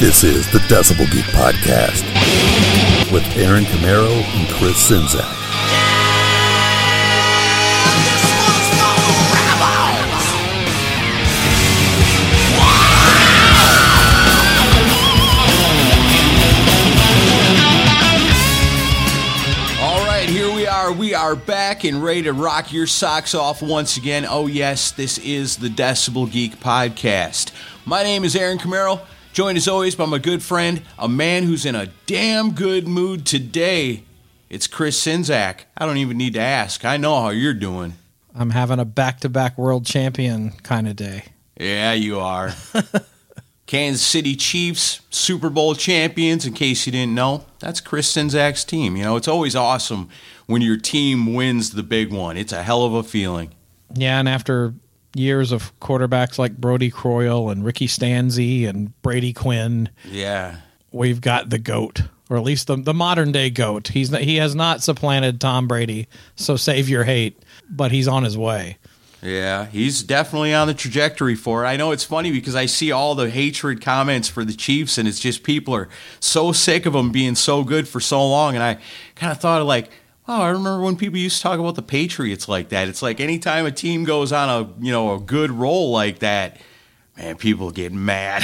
This is the Decibel Geek Podcast with Aaron Camaro and Chris Czynszak. Are. Back and ready to rock your socks off once again. Oh, yes, this is the Decibel Geek Podcast. My name is Aaron Camaro, joined as always by my good friend, a man who's in a damn good mood today. It's Chris Czynszak. I don't even need to ask. I know how you're doing. I'm having a back to back world champion kind of day. Yeah, you are. Kansas City Chiefs, Super Bowl champions, in case you didn't know. That's Chris Czynszak's team. You know, it's always awesome when your team wins the big one. It's a hell of a feeling. Yeah, and after years of quarterbacks like Brodie Croyle and Ricky Stanzi and Brady Quinn, Yeah. we've got the GOAT, or at least the, the modern day GOAT. He's not, He has not supplanted Tom Brady, so save your hate, but he's on his way. Yeah, he's definitely on the trajectory for it. I know it's funny because I see all the hatred comments for the Chiefs, and it's just people are so sick of them being so good for so long. And I kind of thought of like, wow, I remember when people used to talk about the Patriots like that. It's like anytime a team goes on a you know a good roll like that, man, people get mad.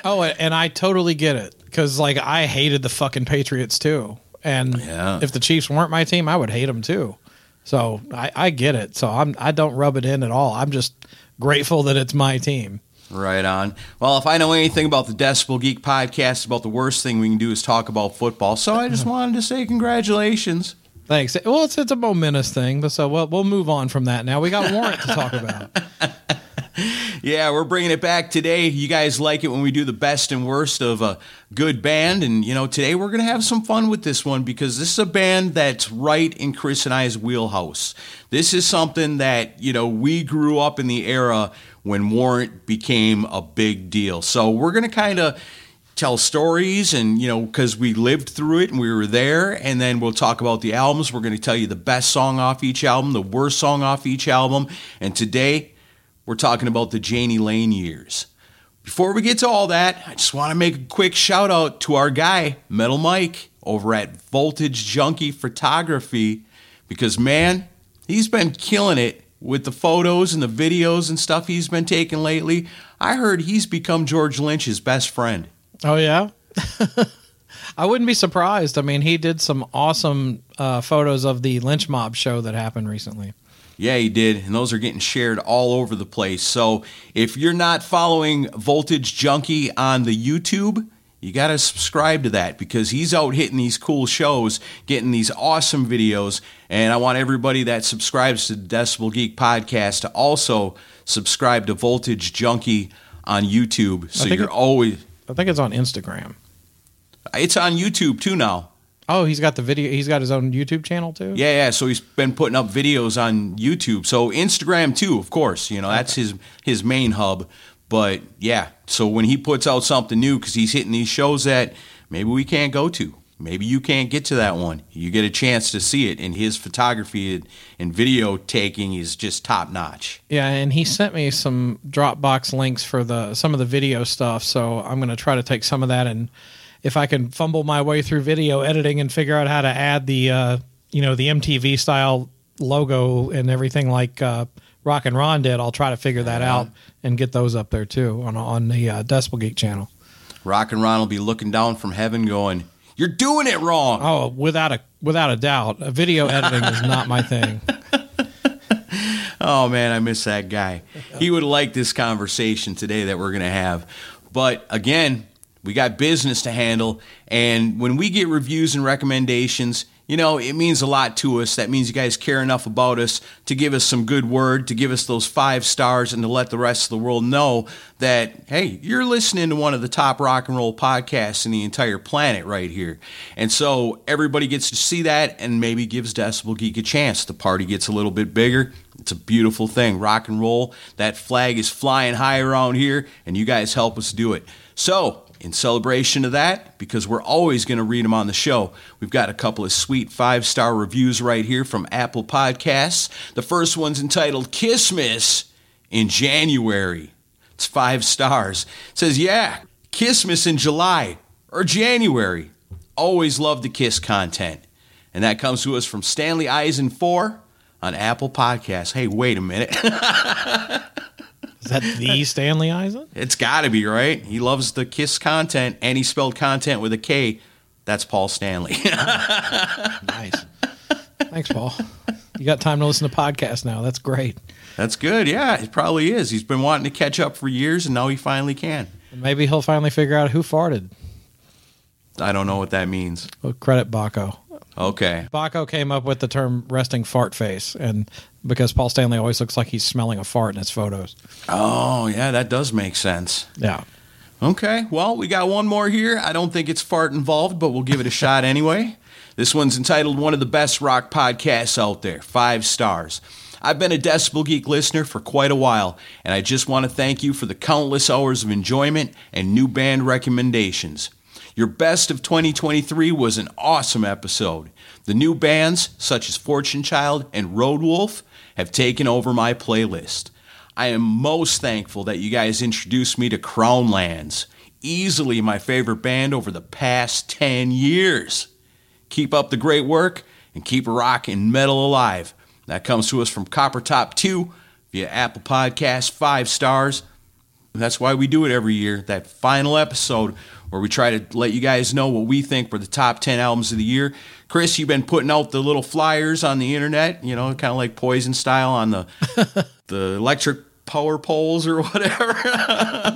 Oh, and I totally get it because like I hated the fucking Patriots too, and Yeah. if the Chiefs weren't my team, I would hate them too. So I, I get it. So I'm I don't rub it in at all. I'm just grateful that it's my team. Right on. Well, if I know anything about the Decibel Geek podcast, about the worst thing we can do is talk about football. So I just wanted to say congratulations. Thanks. Well, it's it's a momentous thing, but so we'll we'll move on from that. Now we got warrant to talk about. Yeah, we're bringing it back today. You guys like it when we do the best and worst of a good band. And, you know, today we're to have some fun with this one because this is a band that's right in Chris and I's wheelhouse. This is something that, you know, we grew up in the era when Warrant became a big deal. So we're to kind of tell stories and you know because we lived through it and we were there and then we'll talk about the albums we're going to tell you the best song off each album the worst song off each album and today we're talking about the Jani Lane years. Before we get to all that, I just want to make a quick shout out to our guy, Metal Mike, over at Voltage Junkie Photography, because man, he's been killing it with the photos and the videos and stuff he's been taking lately. I heard he's become George Lynch's best friend. Oh yeah. I wouldn't be surprised. I mean, he did some awesome uh, photos of the lynch mob show that happened recently. Yeah, he did, and those are getting shared all over the place. So if you're not following Voltage Junkie on the YouTube, you got to subscribe to that because he's out hitting these cool shows, getting these awesome videos. And I want everybody that subscribes to the Decibel Geek podcast to also subscribe to Voltage Junkie on YouTube. So you're it- always, I think it's on Instagram. it's on YouTube too now. Oh, he's got the video. He's got his own YouTube channel too. Yeah, yeah. So he's been putting up videos on YouTube. So Instagram too, of course. You know, that's his his main hub. But yeah, so when he puts out something new, because he's hitting these shows that maybe we can't go to, maybe you can't get to that one, you get a chance to see it. And his photography and- video taking is just top notch. Yeah, and he sent me some Dropbox links for the some of the video stuff. So I'm going to try to take some of that and if I can fumble my way through video editing and figure out how to add the uh, you know the MTV style logo and everything like uh, Rock and Ron did, I'll try to figure that out and get those up there too on on the uh, Decibel Geek channel. Rock and Ron will be looking down from heaven, going, "You're doing it wrong." Oh, without a without a doubt, video editing is not my thing. Oh man, I miss that guy. He would like this conversation today that we're going to have. But again, we got business to handle. And when we get reviews and recommendations, you know, it means a lot to us. That means you guys care enough about us to give us some good word, to give us those five stars, and to let the rest of the world know that, hey, you're listening to one of the top rock and roll podcasts in the entire planet right here. And so everybody gets to see that and maybe gives Decibel Geek a chance. The party gets a little bit bigger. It's a beautiful thing. Rock and roll. That flag is flying high around here, and you guys help us do it. So, in celebration of that, because we're always going to read them on the show, we've got a couple of sweet five star reviews right here from Apple Podcasts. The first one's entitled Kissmas in January. It's five stars. It says, Yeah, Kissmas in July or January. Always love the Kiss content. And that comes to us from Stanley Eisen 4 on Apple Podcasts. Hey, wait a minute. Is that the Stanley Eisen? it's got to be, right? He loves the Kiss content and he spelled content with a K. That's Paul Stanley. Nice. Thanks, Paul. You got time to listen to podcasts now. That's great. That's good. Yeah, it probably is. He's been wanting to catch up for years and now he finally can. Maybe he'll finally figure out who farted. I don't know what that means. Well, credit Baco. Okay. Baco came up with the term resting fart face, and because Paul Stanley always looks like he's smelling a fart in his photos. Oh, yeah, that does make sense. Yeah. Okay, well, we got one more here. I don't think it's fart involved, but we'll give it a shot anyway. This one's entitled One of the Best Rock Podcasts Out There, five stars. I've been a Decibel Geek listener for quite a while, and I just want to thank you for the countless hours of enjoyment and new band recommendations. Your best of 2023 was an awesome episode. The new bands, such as Fortune Child and Road Wolf, have taken over my playlist. I am most thankful that you guys introduced me to Crownlands, easily my favorite band over the past 10 years. Keep up the great work and keep rock and metal alive. That comes to us from Copper Top 2 via Apple Podcasts, five stars. That's why we do it every year. That final episode where we try to let you guys know what we think were the top 10 albums of the year. Chris, you've been putting out the little flyers on the internet, you know, kind of like Poison style on the the electric power poles or whatever on,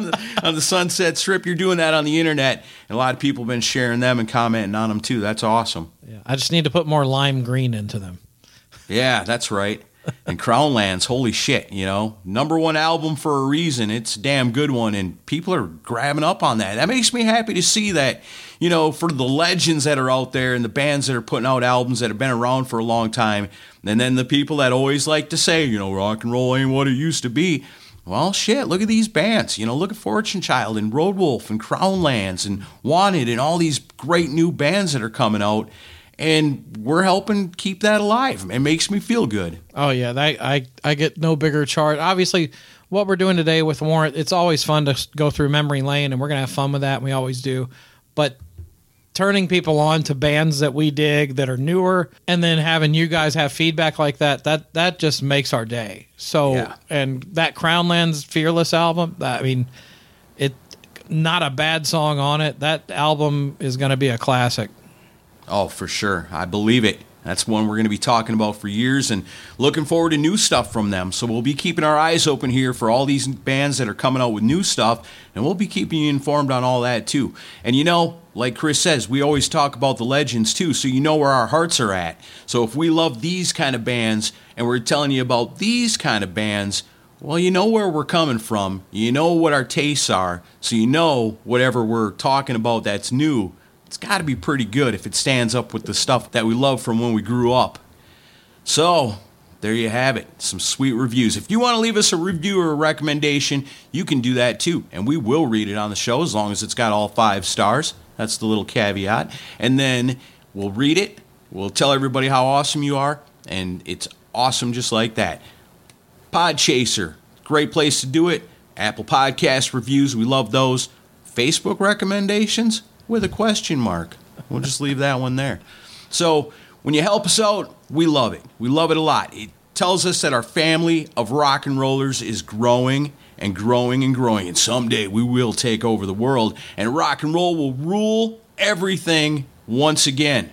the, on the Sunset Strip. You're doing that on the internet, and a lot of people have been sharing them and commenting on them too. That's awesome. Yeah. I just need to put more lime green into them. Yeah, that's right. And Crownlands, holy shit, you know, number one album for a reason. It's a damn good one, and people are grabbing up on that. That makes me happy to see that, you know, for the legends that are out there and the bands that are putting out albums that have been around for a long time, and then the people that always like to say, you know, rock and roll ain't what it used to be. Well, shit, look at these bands. You know, look at Fortune Child and Road Wolf and Crownlands and Wanted and all these great new bands that are coming out. And we're helping keep that alive. It makes me feel good. Oh yeah, that, I I get no bigger charge. Obviously, what we're doing today with Warrant, it's always fun to go through memory lane, and we're gonna have fun with that. And we always do, but turning people on to bands that we dig that are newer, and then having you guys have feedback like that that that just makes our day. So Yeah. and that Crownlands Fearless album, I mean, it not a bad song on it. That album is gonna be a classic. Oh, for sure. I believe it. That's one we're going to be talking about for years and looking forward to new stuff from them. So we'll be keeping our eyes open here for all these bands that are coming out with new stuff, and we'll be keeping you informed on all that too. And you know, like Chris says, we always talk about the legends too, so you know where our hearts are at. So if we love these kind of bands and we're telling you about these kind of bands, well, you know where we're coming from. You know what our tastes are. So you know whatever we're talking about that's new it's got to be pretty good if it stands up with the stuff that we love from when we grew up. So, there you have it. Some sweet reviews. If you want to leave us a review or a recommendation, you can do that too. And we will read it on the show as long as it's got all five stars. That's the little caveat. And then we'll read it. We'll tell everybody how awesome you are. And it's awesome just like that. Podchaser, great place to do it. Apple Podcast reviews, we love those. Facebook recommendations, with a question mark. We'll just leave that one there. So, when you help us out, we love it. We love it a lot. It tells us that our family of rock and rollers is growing and growing and growing. And someday we will take over the world and rock and roll will rule everything once again.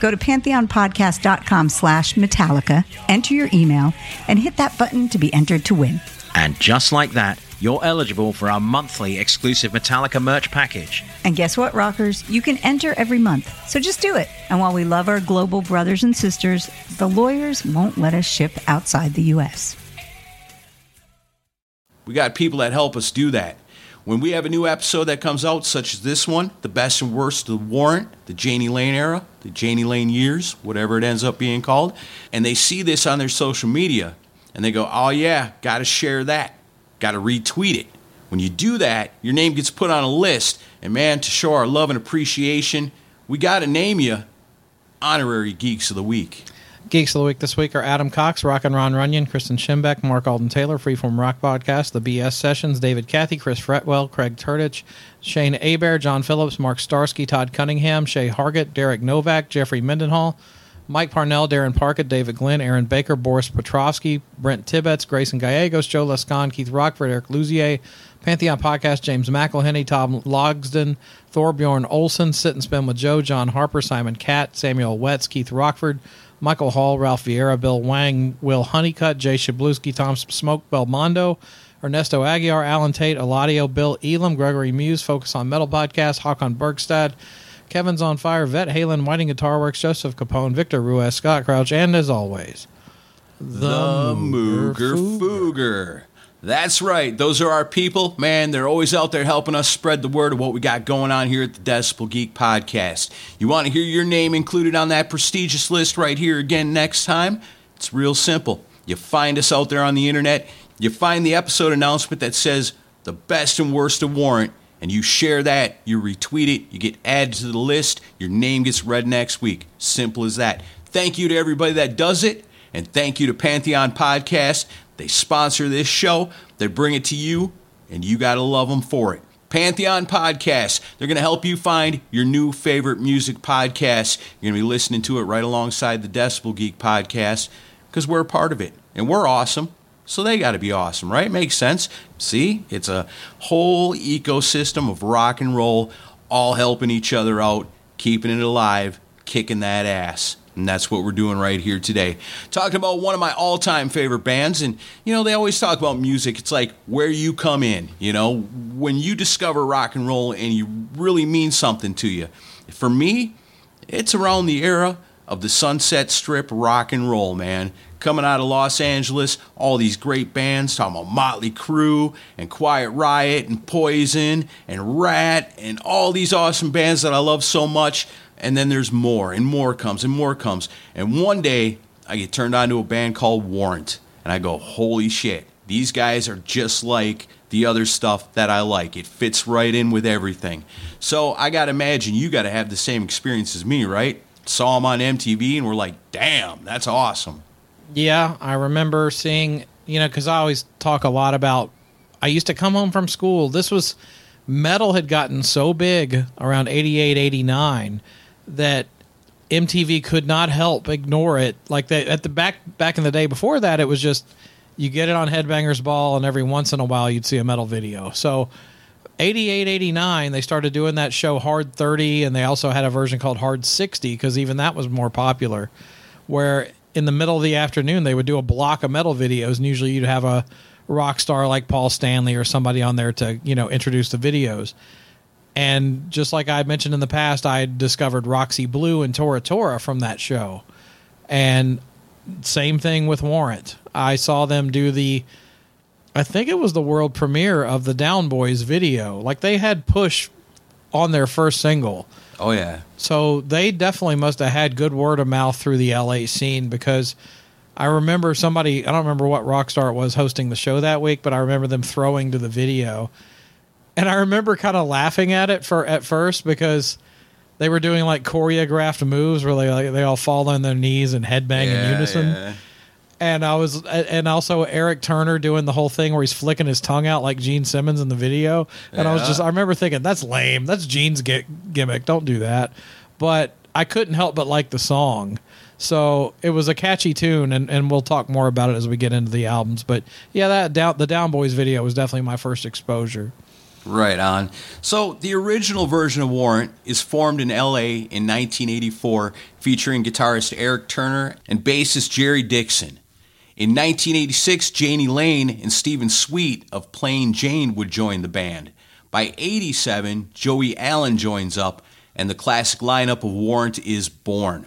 Go to pantheonpodcast.com slash Metallica, enter your email, and hit that button to be entered to win. And just like that, you're eligible for our monthly exclusive Metallica merch package. And guess what, rockers? You can enter every month. So just do it. And while we love our global brothers and sisters, the lawyers won't let us ship outside the U.S. We got people that help us do that. When we have a new episode that comes out, such as this one, The Best and Worst of the Warrant, the Jani Lane era, the Jani Lane years, whatever it ends up being called, and they see this on their social media and they go, oh yeah, got to share that, got to retweet it. When you do that, your name gets put on a list, and man, to show our love and appreciation, we got to name you Honorary Geeks of the Week. Geeks of the Week this week are Adam Cox, Rock and Ron Runyon, Kristen Schimbeck, Mark Alden Taylor, Freeform Rock Podcast, The BS Sessions, David Cathy, Chris Fretwell, Craig Turtich, Shane Abair, John Phillips, Mark Starsky, Todd Cunningham, Shay Hargett, Derek Novak, Jeffrey Mendenhall, Mike Parnell, Darren Parkett, David Glenn, Aaron Baker, Boris Petrovsky, Brent Tibbetts, Grayson Gallegos, Joe Lescon, Keith Rockford, Eric Luzier, Pantheon Podcast, James McElhenney, Tom Logsden, Thorbjorn Olson, Sit and Spin with Joe, John Harper, Simon Catt, Samuel Wetz, Keith Rockford, Michael Hall, Ralph Vieira, Bill Wang, Will Honeycutt, Jay Shabluski, Tom Smoke Belmondo, Ernesto Aguiar, Alan Tate, Eladio, Bill Elam, Gregory Muse, Focus on Metal Podcast, Hakon Bergstad, Kevin's on Fire, Vet Halen, Whiting Guitar Works, Joseph Capone, Victor Ruiz, Scott Crouch, and as always, The Mooger Fooger. That's right. Those are our people. Man, they're always out there helping us spread the word of what we got going on here at the Decibel Geek Podcast. You want to hear your name included on that prestigious list right here again next time? It's real simple. You find us out there on the internet, you find the episode announcement that says the best and worst of Warrant, and you share that, you retweet it, you get added to the list, your name gets read next week. Simple as that. Thank you to everybody that does it, and thank you to Pantheon Podcast. They sponsor this show, they bring it to you, and you got to love them for it. Pantheon Podcast. They're going to help you find your new favorite music podcast. You're going to be listening to it right alongside the Decibel Geek podcast because we're a part of it and we're awesome. So they got to be awesome, right? Makes sense. See, it's a whole ecosystem of rock and roll, all helping each other out, keeping it alive, kicking that ass. And that's what we're doing right here today. Talking about one of my all time favorite bands. And, you know, they always talk about music. It's like where you come in, you know, when you discover rock and roll and you really mean something to you. For me, it's around the era of the Sunset Strip rock and roll, man. Coming out of Los Angeles, all these great bands, talking about Motley Crue and Quiet Riot and Poison and Ratt and all these awesome bands that I love so much. And then there's more and more comes and more comes. And one day I get turned on to a band called Warrant. And I go, holy shit, these guys are just like the other stuff that I like. It fits right in with everything. So I got to imagine you got to have the same experience as me, right? Saw them on MTV and we're like, damn, that's awesome. Yeah, I remember seeing, you know, because I always talk a lot about. I used to come home from school. This was metal had gotten so big around 88, 89 that MTV could not help ignore it. Like they, at the back back in the day before that, it was just you get it on Headbangers Ball, and every once in a while you'd see a metal video. So 88, 89, they started doing that show Hard 30, and they also had a version called Hard 60 because even that was more popular. Where in the middle of the afternoon they would do a block of metal videos, and usually you'd have a rock star like Paul Stanley or somebody on there to you know introduce the videos. And just like I mentioned in the past, I discovered Roxy Blue and Tora Tora from that show. And same thing with Warrant. I saw them do the, I think it was the world premiere of the Down Boys video. Like they had Push on their first single. Oh, yeah. So they definitely must have had good word of mouth through the LA scene because I remember somebody, I don't remember what rock star it was hosting the show that week, but I remember them throwing to the video. And I remember kind of laughing at it for at first because they were doing like choreographed moves where they like they all fall on their knees and headbang in unison. yeah. And I was, and also Erik Turner doing the whole thing where he's flicking his tongue out like Gene Simmons in the video. And I was just, I remember thinking, that's lame. That's Gene's gi- gimmick. Don't do that. But I couldn't help but like the song. So it was a catchy tune, and, and we'll talk more about it as we get into the albums. But yeah, that down, the Down Boys video was definitely my first exposure. Right on. So the original version of Warrant is formed in LA in 1984, featuring guitarist Erik Turner and bassist Jerry Dixon. In 1986, Jani Lane and Steven Sweet of Plain Jane would join the band. By 87, Joey Allen joins up, and the classic lineup of Warrant is born.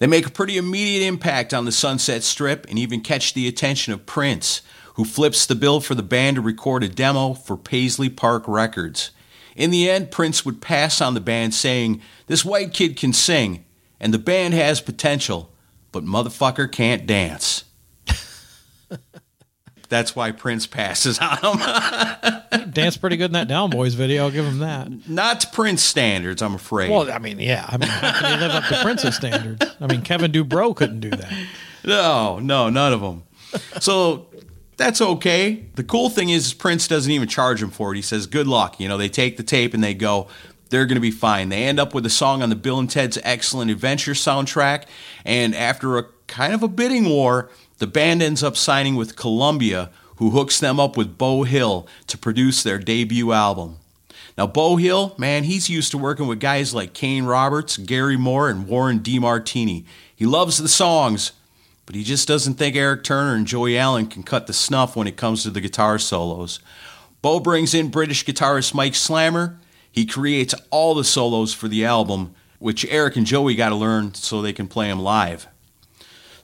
They make a pretty immediate impact on the Sunset Strip and even catch the attention of Prince, who flips the bill for the band to record a demo for Paisley Park Records. In the end, Prince would pass on the band saying, This white kid can sing, and the band has potential, but motherfucker can't dance. That's why Prince passes on him. Danced pretty good in that Down Boys video. I'll give him that. Not to Prince standards, I'm afraid. Well, I mean, yeah. I mean, how can he live up to Prince's standards? I mean, Kevin Dubrow couldn't do that. No, no, none of them. So that's okay. The cool thing is Prince doesn't even charge him for it. He says, "Good luck." You know, they take the tape and they go, they're going to be fine. They end up with a song on the Bill and Ted's Excellent Adventure soundtrack, and after a kind of a bidding war, the band ends up signing with Columbia, who hooks them up with Beau Hill to produce their debut album. Now, Beau Hill, man, he's used to working with guys like Kane Roberts, Gary Moore, and Warren DeMartini. He loves the songs, but he just doesn't think Erik Turner and Joey Allen can cut the snuff when it comes to the guitar solos. Beau brings in British guitarist Mike Slamer. He creates all the solos for the album, which Eric and Joey got to learn so they can play them live.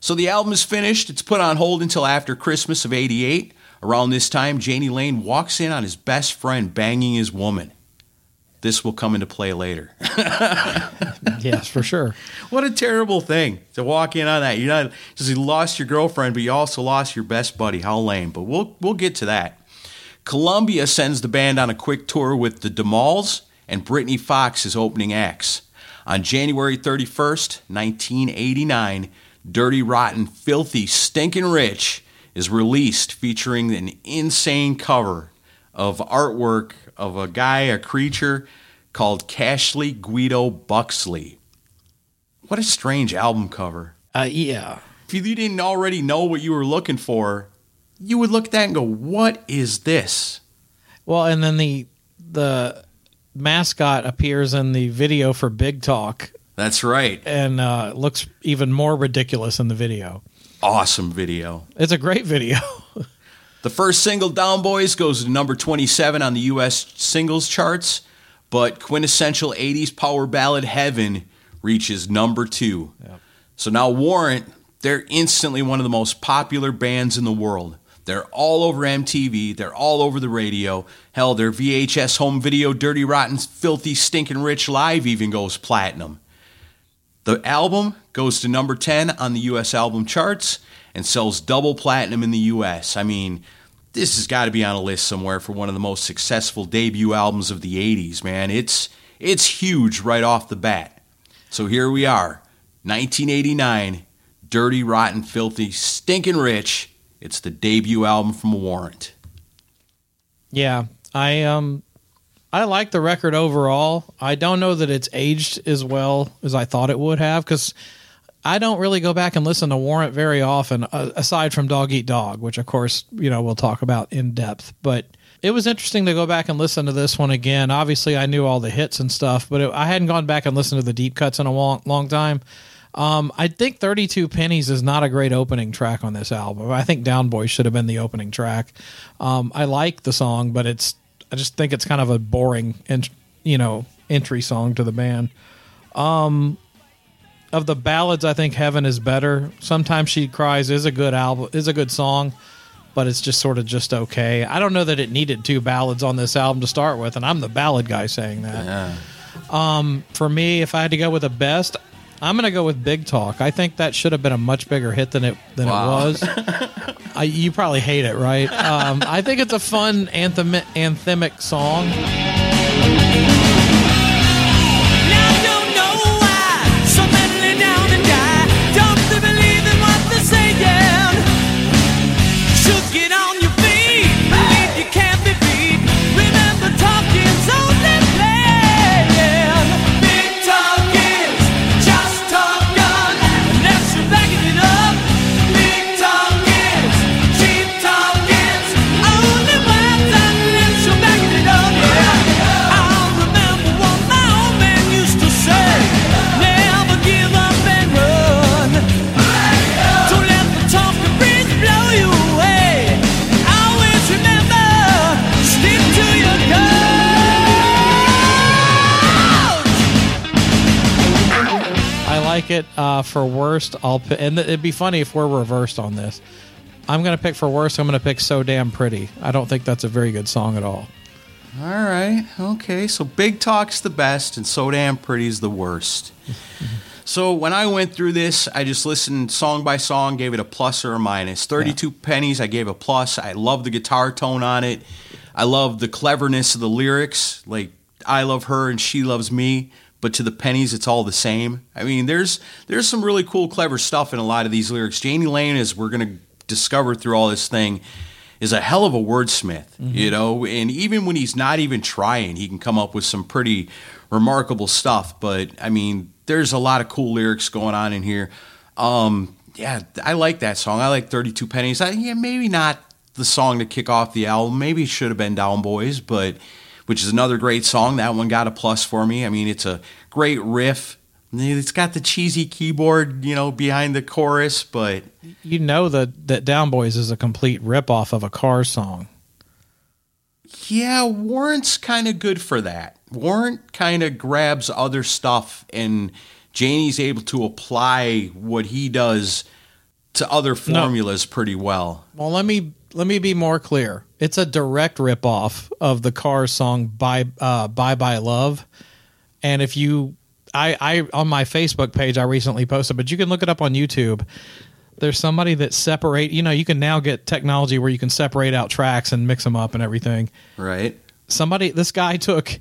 So the album is finished. It's put on hold until after Christmas of 88. Around this time, Jani Lane walks in on his best friend banging his woman. This will come into play later. yes, for sure. What a terrible thing to walk in on that. You're not just you lost your girlfriend, but you also lost your best buddy. How lame. But we'll we'll get to that. Columbia sends the band on a quick tour with the DeMauls and Britny Fox as opening acts. On January 31st, 1989, Dirty Rotten Filthy Stinkin' Rich is released featuring an insane cover of artwork of a guy, a creature called Cashley Guido Buxley. What a strange album cover. Uh, yeah. If you didn't already know what you were looking for, you would look at that and go, "What is this?" Well, and then the the mascot appears in the video for Big Talk. That's right. And uh, looks even more ridiculous in the video. Awesome video. It's a great video. the first single, Down Boys, goes to number 27 on the U.S. singles charts, but quintessential 80s power ballad Heaven reaches number two. Yep. So now Warrant, they're instantly one of the most popular bands in the world. They're all over MTV. They're all over the radio. Hell, their VHS home video, Dirty Rotten, Filthy, Stinking Rich Live, even goes platinum. The album goes to number 10 on the US album charts and sells double platinum in the US. I mean, this has got to be on a list somewhere for one of the most successful debut albums of the 80s, man. It's it's huge right off the bat. So here we are, 1989, Dirty Rotten Filthy Stinking Rich it's the debut album from Warrant. Yeah, I um I like the record overall. I don't know that it's aged as well as I thought it would have cuz I don't really go back and listen to Warrant very often uh, aside from Dog Eat Dog, which of course, you know, we'll talk about in depth, but it was interesting to go back and listen to this one again. Obviously, I knew all the hits and stuff, but it, I hadn't gone back and listened to the deep cuts in a long, long time. Um, I think 32 Pennies is not a great opening track on this album. I think Down Boy should have been the opening track. Um, I like the song, but it's I just think it's kind of a boring, you know, entry song to the band. Um, of the ballads, I think Heaven is better. Sometimes She Cries is a good album, is a good song, but it's just sort of just okay. I don't know that it needed two ballads on this album to start with, and I'm the ballad guy saying that. Yeah. Um, for me, if I had to go with the best, I'm going to go with Big Talk. I think that should have been a much bigger hit than it than Wow. it was. I, you probably hate it, right? Um, I think it's a fun anthem anthemic song. Like it uh, for worst. I'll and it'd be funny if we're reversed on this. I'm to pick for worst. I'm to pick "So Damn Pretty." I don't think that's a very good song at all. All right. Okay. So Big Talk's the best, and So Damn Pretty's the worst. so when I went through this, I just listened song by song, gave it a plus or a minus. 32 pennies, I gave a plus. I love the guitar tone on it. I love the cleverness of the lyrics. Like, I love her and she loves me. But to the pennies, it's all the same. I mean, there's there's some really cool, clever stuff in a lot of these lyrics. Jani Lane, as we're gonna discover through all this thing, is a hell of a wordsmith, you know. And even when he's not even trying, he can come up with some pretty remarkable stuff. But I mean, there's a lot of cool lyrics going on in here. Um, yeah, I like that song. I like 32 Pennies. I, yeah, maybe not the song to kick off the album. Maybe it should have been Down Boys, but which is another great song. That one got a plus for me. I mean, it's a great riff. It's got the cheesy keyboard, you know, behind the chorus, but You know that that Down Boys is a complete ripoff of a car song. yeah, Warrant's kind of good for that. Warrant kind of grabs other stuff, and Jani's able to apply what he does to other formulas pretty well. Well, let me let me be more clear. It's a direct ripoff of the Cars song "Bye uh, Bye Bye Love," and if you, I, I on my Facebook page, I recently posted, but you can look it up on YouTube. There's somebody that separate. You know, you can now get technology where you can separate out tracks and mix them up and everything. Right. Somebody, this guy took,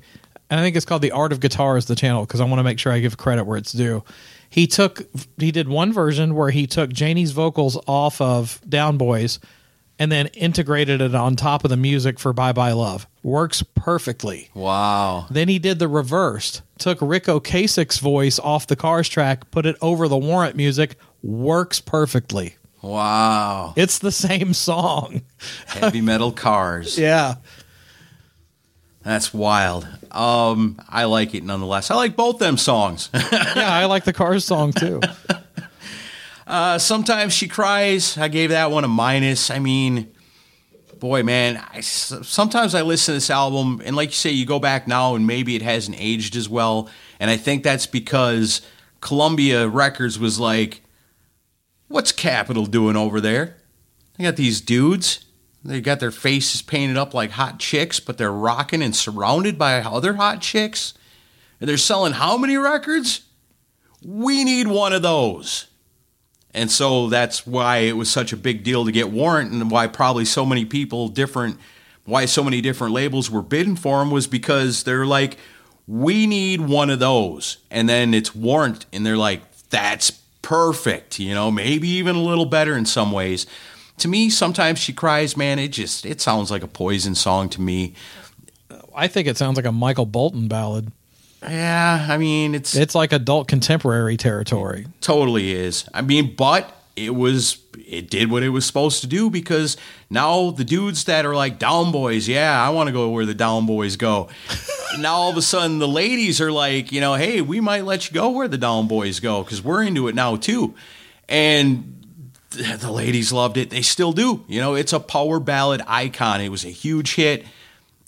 and I think it's called the Art of Guitar is the channel because I want to make sure I give credit where it's due. He took, he did one version where he took Jani's vocals off of Down Boys and then integrated it on top of the music for Bye Bye Love. Works perfectly. Wow. Then he did the reversed. Took Ric Ocasek's voice off the Cars track, put it over the Warrant music. Works perfectly. Wow. It's the same song. Heavy metal cars. Yeah. That's wild. Um, I like it nonetheless. I like both them songs. yeah, I like the Cars song too. Uh, sometimes she cries. I gave that one a minus. I mean, boy, man. I, sometimes I listen to this album, and like you say, you go back now, and maybe it hasn't aged as well. And I think that's because Columbia Records was like, "What's Capitol doing over there? They got these dudes. They got their faces painted up like hot chicks, but they're rocking and surrounded by other hot chicks. And they're selling how many records? We need one of those." And so that's why it was such a big deal to get Warrant and why probably so many people different why so many different labels were bidding for him was because they're like we need one of those. And then it's Warrant and they're like that's perfect, you know, maybe even a little better in some ways. To me, sometimes she cries, man, it just it sounds like a poison song to me. I think it sounds like a Michael Bolton ballad. Yeah, I mean, it's It's like adult contemporary territory. totally is. I mean, but it was it did what it was supposed to do because now the dudes that are like down boys, yeah, I want to go where the down boys go. now all of a sudden the ladies are like, you know, hey, we might let you go where the down boys go because we're into it now too. And the ladies loved it. They still do. You know, it's a power ballad icon. It was a huge hit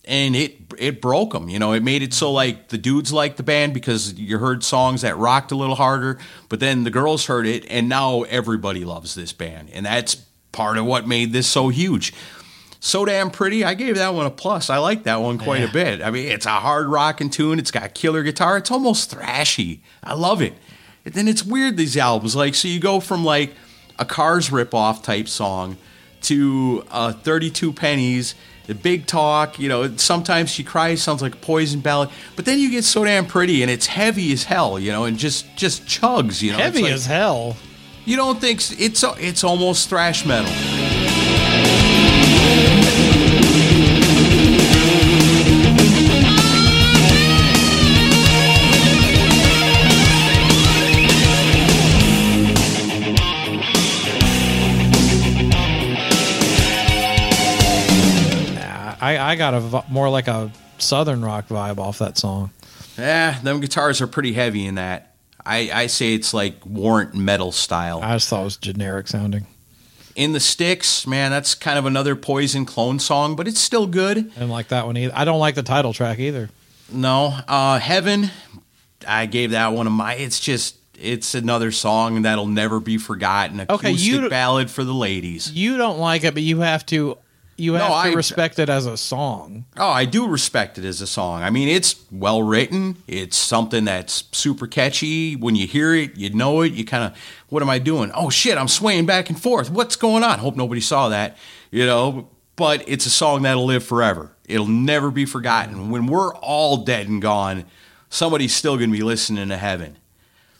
and it it broke them. You know, it made it so like the dudes liked the band because you heard songs that rocked a little harder, but then the girls heard it, and now everybody loves this band, and that's part of what made this so huge. So damn pretty. I gave that one a plus. I like that one quite a bit. I mean, it's a hard rocking tune. It's got killer guitar. It's almost thrashy. I love it. And then it's weird these albums. Like, so you go from like a Cars ripoff type song to uh, 32 pennies the big talk you know sometimes she cries sounds like a poison ballad but then you get so damn pretty and it's heavy as hell you know and just just chugs you know Heavy like- as hell. you don't think it's it's almost thrash metal I, I got a more like a southern rock vibe off that song. yeah them guitars are pretty heavy in that i i say it's like warrant metal style I just thought it was generic sounding. in the sticks man that's kind of another poison clone song but it's still good I didn't like that one either. I don't like the title track either. No, uh, Heaven. I gave that one of my. It's just it's another song that'll never be forgotten. Okay, you- ballad for the ladies. You don't like it, but you have to you No, have to I- respect it as a song. Oh, I do respect it as a song. I mean, it's well written. It's something that's super catchy. When you hear it, you know it. You kind of, what am I doing? Oh shit, I'm swaying back and forth. What's going on? Hope nobody saw that. You know, but it's a song that'll live forever. It'll never be forgotten. When we're all dead and gone, somebody's still going to be listening to Heaven.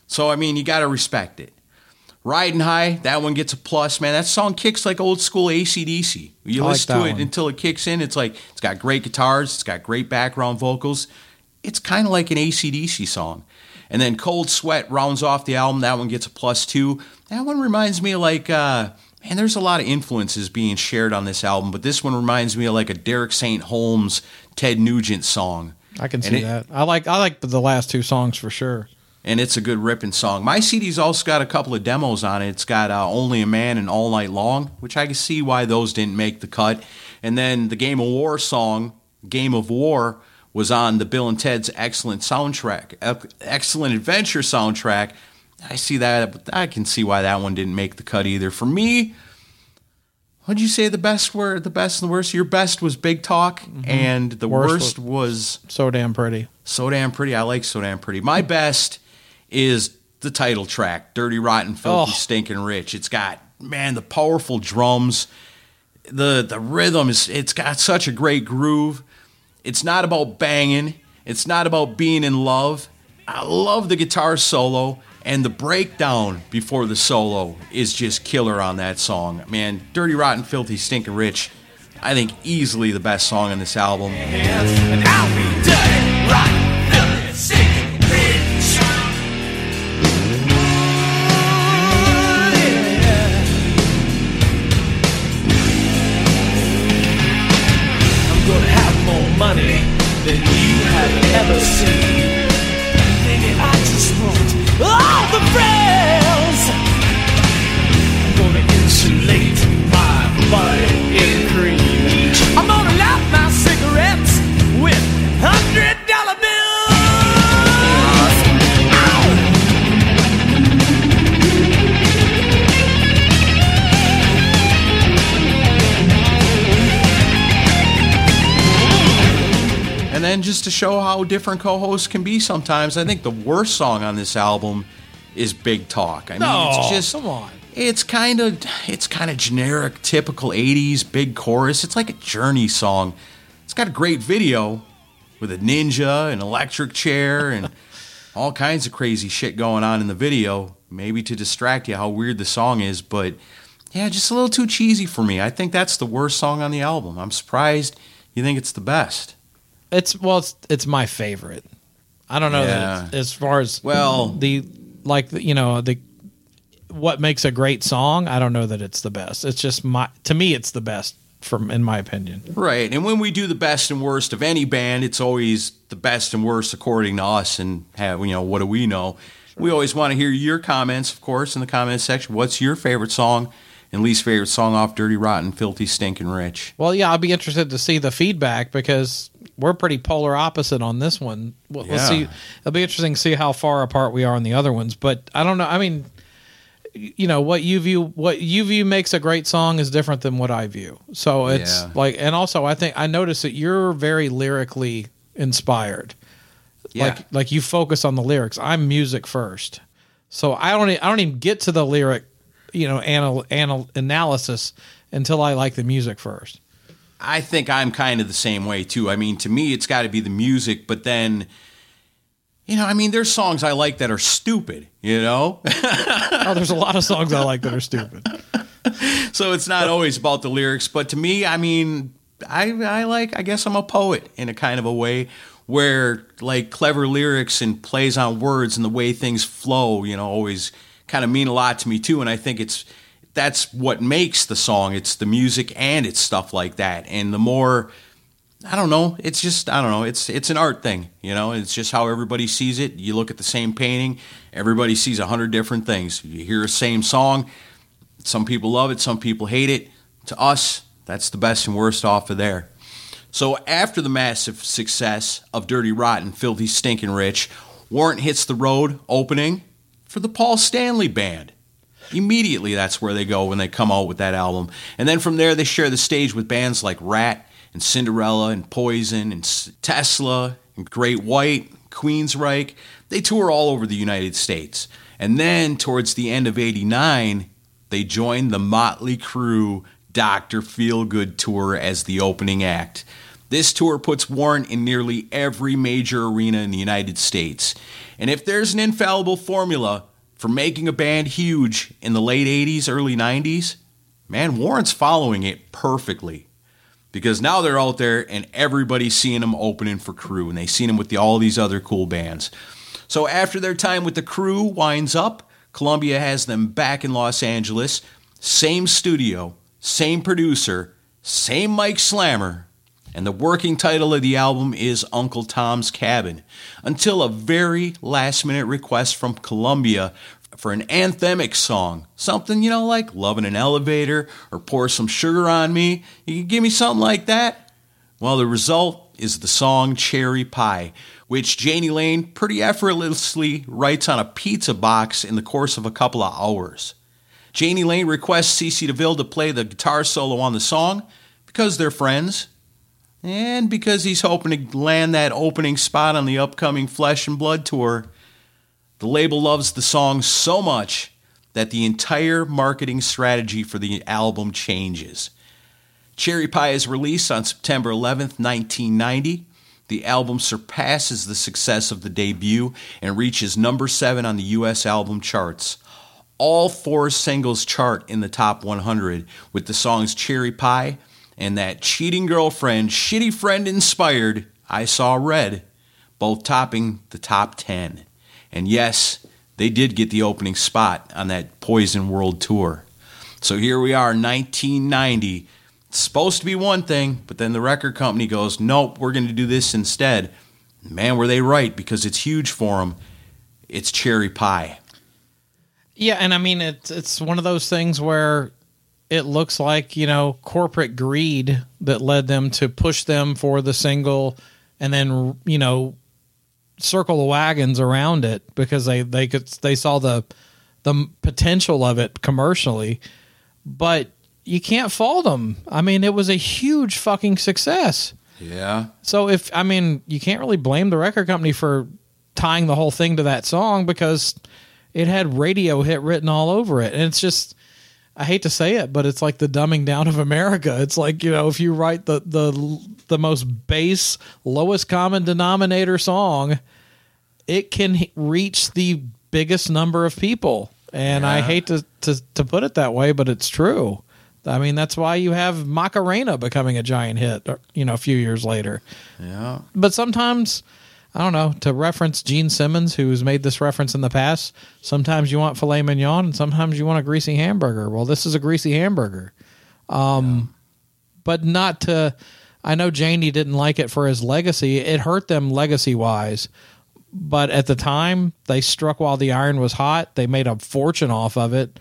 So I mean, you got to respect it. Riding High, that one gets a plus, man. That song kicks like old school ACDC. You I like listen to it one. until it kicks in. It's like it's got great guitars, it's got great background vocals. it's kind of like an ACDC song. And then Cold Sweat rounds off the album. That one gets a plus two. That one reminds me of like, uh, man, there's a lot of influences being shared on this album, but this one reminds me of like a Derek St. Holmes, Ted Nugent song. I can see it- that. I like I like the last two songs for sure. And it's a good ripping song. My CD's also got a couple of demos on it. It's got uh, Only a Man and All Night Long, which I can see why those didn't make the cut. And then the Game of War song, Game of War, was on the Bill and Ted's excellent soundtrack, excellent adventure soundtrack. I see that, but I can see why that one didn't make the cut either. For me, what'd you say the best were? The best and the worst? Your best was Big Talk, and the Worst worst was So damn pretty. so damn pretty. I like so damn pretty. My best is the title track, Dirty Rotten Filthy Oh. Stinking Rich. It's got man the powerful drums. The the rhythm is it's got such a great groove. It's not about banging. It's not about being in love. I love the guitar solo and the breakdown before the solo is just killer on that song. Man, Dirty Rotten Filthy Stinking Rich. I think easily the best song on this album. How different co-hosts can be sometimes, I think the worst song on this album is Big Talk. I mean, No, it's just come on. It's kind of it's kind of generic, typical 80s big chorus. It's like a Journey song. It's got a great video with a ninja, an electric chair, and all kinds of crazy shit going on in the video, maybe to distract you how weird the song is, but yeah, just a little too cheesy for me. I think that's the worst song on the album. I'm surprised you think it's the best. It's well, it's it's my favorite. I don't know that Yeah. it's, as far as Well- the like you know the what makes a great song. I don't know that it's the best. It's just my to me it's the best from in my opinion. Right. And when we do the best and worst of any band, it's always the best and worst according to us and have, you know, what do we know? We always want to hear your comments, of course, in the comments section. What's your favorite song and least favorite song off Dirty Rotten, Filthy Stinking Rich? Well, yeah, I'll be interested to see the feedback because we're pretty polar opposite on this one. We'll, we'll see. It'll be interesting to see how far apart we are on the other ones. But I don't know. I mean, you know what you view what you view makes a great song is different than what I view. So it's Yeah. like, and also I think I notice that you're very lyrically inspired. Yeah. Like like you focus on the lyrics. I'm music first, so I don't I don't even get to the lyric, you know, anal, anal analysis until I like the music first. I think I'm kind of the same way too. I mean, to me, it's got to be the music, but then, you know, I mean, there's songs I like that are stupid, you know? oh, there's a lot of songs I like that are stupid. so it's not always about the lyrics, but to me, I mean, I I like I guess I'm a poet in a kind of a way where like clever lyrics and plays on words and the way things flow, you know, always kind of mean a lot to me too and I think it's that's what makes the song. It's the music and it's stuff like that. And the more I don't know. It's just I don't know. It's it's an art thing, you know. It's just how everybody sees it. You look at the same painting, everybody sees a hundred different things. You hear the same song, some people love it, some people hate it. To us, that's the best and worst off of there. So after the massive success of Dirty Rotten, Filthy Stinking Rich, Warrant hits the road opening for the Paul Stanley Band. Immediately, that's where they go when they come out with that album. And then from there, they share the stage with bands like Ratt and Cinderella and Poison and Tesla and Great White, Queensryche. They tour all over the United States. And then towards the end of 89, they join the Motley Crue Dr. Feelgood tour as the opening act. This tour puts Warrant in nearly every major arena in the United States. And if there's an infallible formula for making a band huge in the late 80s, early 90s, man, Warrant's following it perfectly. because now they're out there and everybody's seeing them opening for Crue, and they've seen them with the, all these other cool bands. So after their time with the Crue winds up, Columbia has them back in Los Angeles, same studio, same producer, same Mike Slamer, and the working title of the album is Uncle Tom's Cabin, until a very last minute request from Columbia for an anthemic song. Something, you know, like Love in an Elevator or Pour Some Sugar on Me. You can give me something like that? Well, the result is the song Cherry Pie, which Jani Lane pretty effortlessly writes on a pizza box in the course of a couple of hours. Jani Lane requests CC DeVille to play the guitar solo on the song because they're friends and because he's hoping to land that opening spot on the upcoming Flesh and Blood tour. The label loves the song so much that the entire marketing strategy for the album changes. Cherry Pie is released on September 11th, 1990. The album surpasses the success of the debut and reaches number 7 on the US album charts. All four singles chart in the top 100 with the songs Cherry Pie and that cheating girlfriend, shitty friend inspired I Saw Red, both topping the top 10. And yes, they did get the opening spot on that Poison World Tour. So here we are, 1990. It's supposed to be one thing, but then the record company goes, nope, we're going to do this instead. Man, were they right because it's huge for them. It's cherry pie. Yeah, and I mean it's it's one of those things where it looks like, you know, corporate greed that led them to push them for the single and then, you know, circle the wagons around it because they they could they saw the the potential of it commercially. But you can't fault them. I mean, it was a huge fucking success. Yeah. So if I mean, you can't really blame the record company for tying the whole thing to that song because it had radio hit written all over it. And it's just I hate to say it, but it's like the dumbing down of America. It's like, you know, if you write the the the most base lowest common denominator song, it can reach the biggest number of people. And I hate to, to to put it that way, but it's true. I mean, that's why you have Macarena becoming a giant hit, you know, a few years later. Yeah. But sometimes, I don't know, to reference Gene Simmons, who's made this reference in the past, sometimes you want filet mignon and sometimes you want a greasy hamburger. Well, this is a greasy hamburger. Um, But not to, I know Jani didn't like it for his legacy. It hurt them legacy wise. But at the time, they struck while the iron was hot. They made a fortune off of it.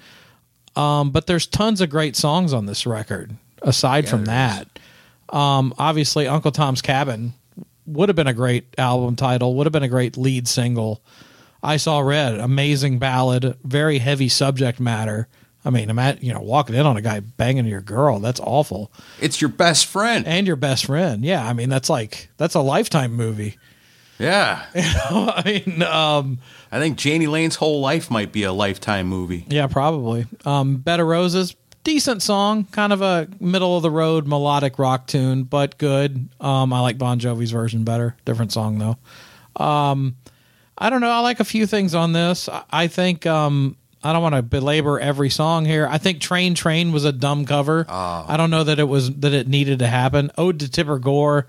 Um, but there's tons of great songs on this record. Aside from that, um, obviously Uncle Tom's Cabin would have been a great album title. Would have been a great lead single. I Saw Red, amazing ballad, very heavy subject matter. I mean, imagine you know walking in on a guy banging your girl. That's awful. It's your best friend and your best friend. Yeah, I mean that's like that's a lifetime movie. Yeah. You know, I mean, um, I think Jani Lane's whole life might be a lifetime movie. Yeah, probably. Um, Bed of Roses, decent song, kind of a middle of the road melodic rock tune, but good. Um, I like Bon Jovi's version better. Different song though. Um, I don't know. I like a few things on this. I, I think um, I don't want to belabor every song here. I think Train Train was a dumb cover. I don't know that it was that it needed to happen. Ode to Tipper Gore.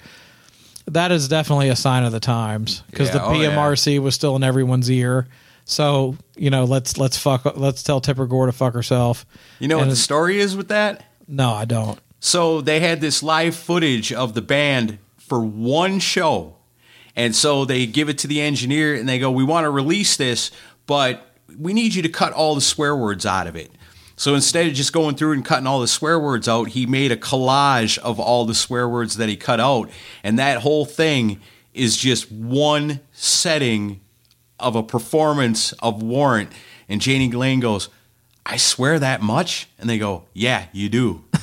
That is definitely a sign of the times because Yeah, the oh, yeah. PMRC was still in everyone's ear. So you know, let's let's fuck let's tell Tipper Gore to fuck herself. You know what the story is with that? No, I don't. So they had this live footage of the band for one show. And so they give it to the engineer and they go, We want to release this, but we need you to cut all the swear words out of it. So instead of just going through and cutting all the swear words out, he made a collage of all the swear words that he cut out. And that whole thing is just one setting of a performance of Warrant. And Jani Lane goes, I swear that much? And they go, Yeah, you do.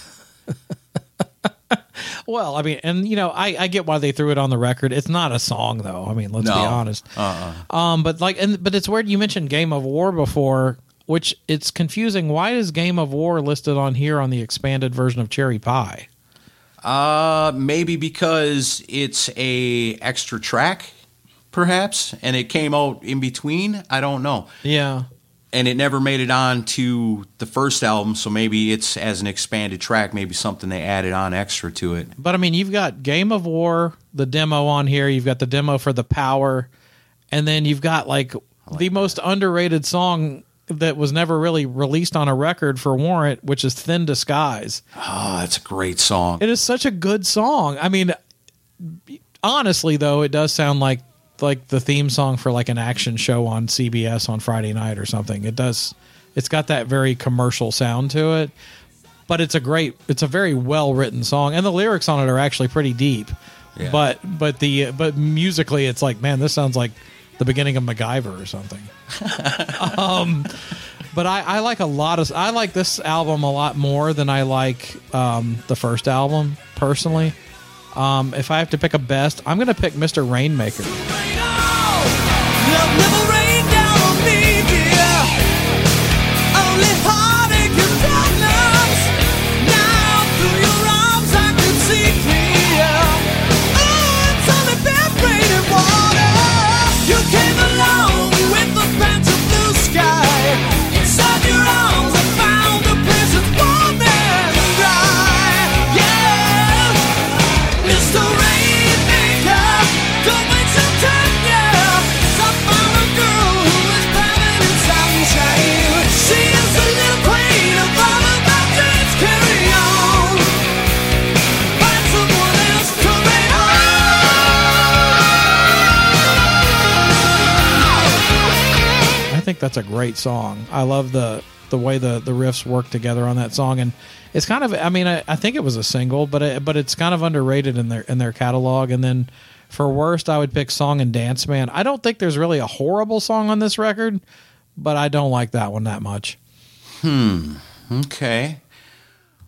Well, I mean, and you know, I, I get why they threw it on the record. It's not a song, though. I mean, let's No. be honest. Uh-uh. Um, but like, and but it's weird. You mentioned Game of War before, which it's confusing. Why is Game of War listed on here on the expanded version of Cherry Pie? Uh, maybe because it's a extra track, perhaps, and it came out in between. I don't know. Yeah. and it never made it on to the first album. So maybe it's as an expanded track, maybe something they added on extra to it. But I mean, you've got Game of War, the demo on here. You've got the demo for the Power, and then you've got like, the most underrated song that was never really released on a record for Warrant, which is "Thin Disguise." Oh, that's a great song. It is such a good song. I mean, honestly, though, it does sound like like the theme song for like an action show on CBS on Friday night or something. It does. It's got that very commercial sound to it, but it's a great. It's a very well written song, and the lyrics on it are actually pretty deep. Yeah. But but the but musically, it's like man, this sounds like the beginning of MacGyver or something. um, but I, I like a lot of I like this album a lot more than I like um, the first album personally. Um, if I have to pick a best, I'm going to pick Mr. Rainmaker. That's a great song. I love the the way the the riffs work together on that song, and it's kind of. I mean, I, I think it was a single, but it, but it's kind of underrated in their in their catalog. And then for worst, I would pick "Song and Dance Man." I don't think there's really a horrible song on this record, but I don't like that one that much. Hmm. Okay.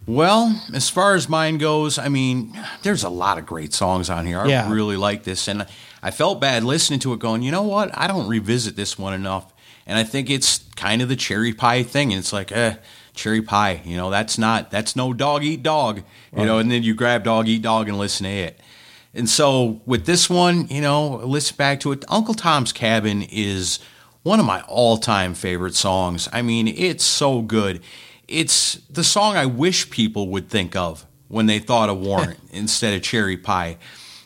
Well, as far as mine goes, I mean, there's a lot of great songs on here. I Yeah. really like this, and I felt bad listening to it, going, you know what? I don't revisit this one enough, and I think it's kind of the cherry pie thing. And it's like, eh, cherry pie. You know, that's not that's no dog eat dog. You know, and then you grab dog eat dog and listen to it. And so with this one, you know, listen back to it. Uncle Tom's Cabin is one of my all-time favorite songs. I mean, it's so good. It's the song I wish people would think of when they thought of Warrant instead of Cherry Pie.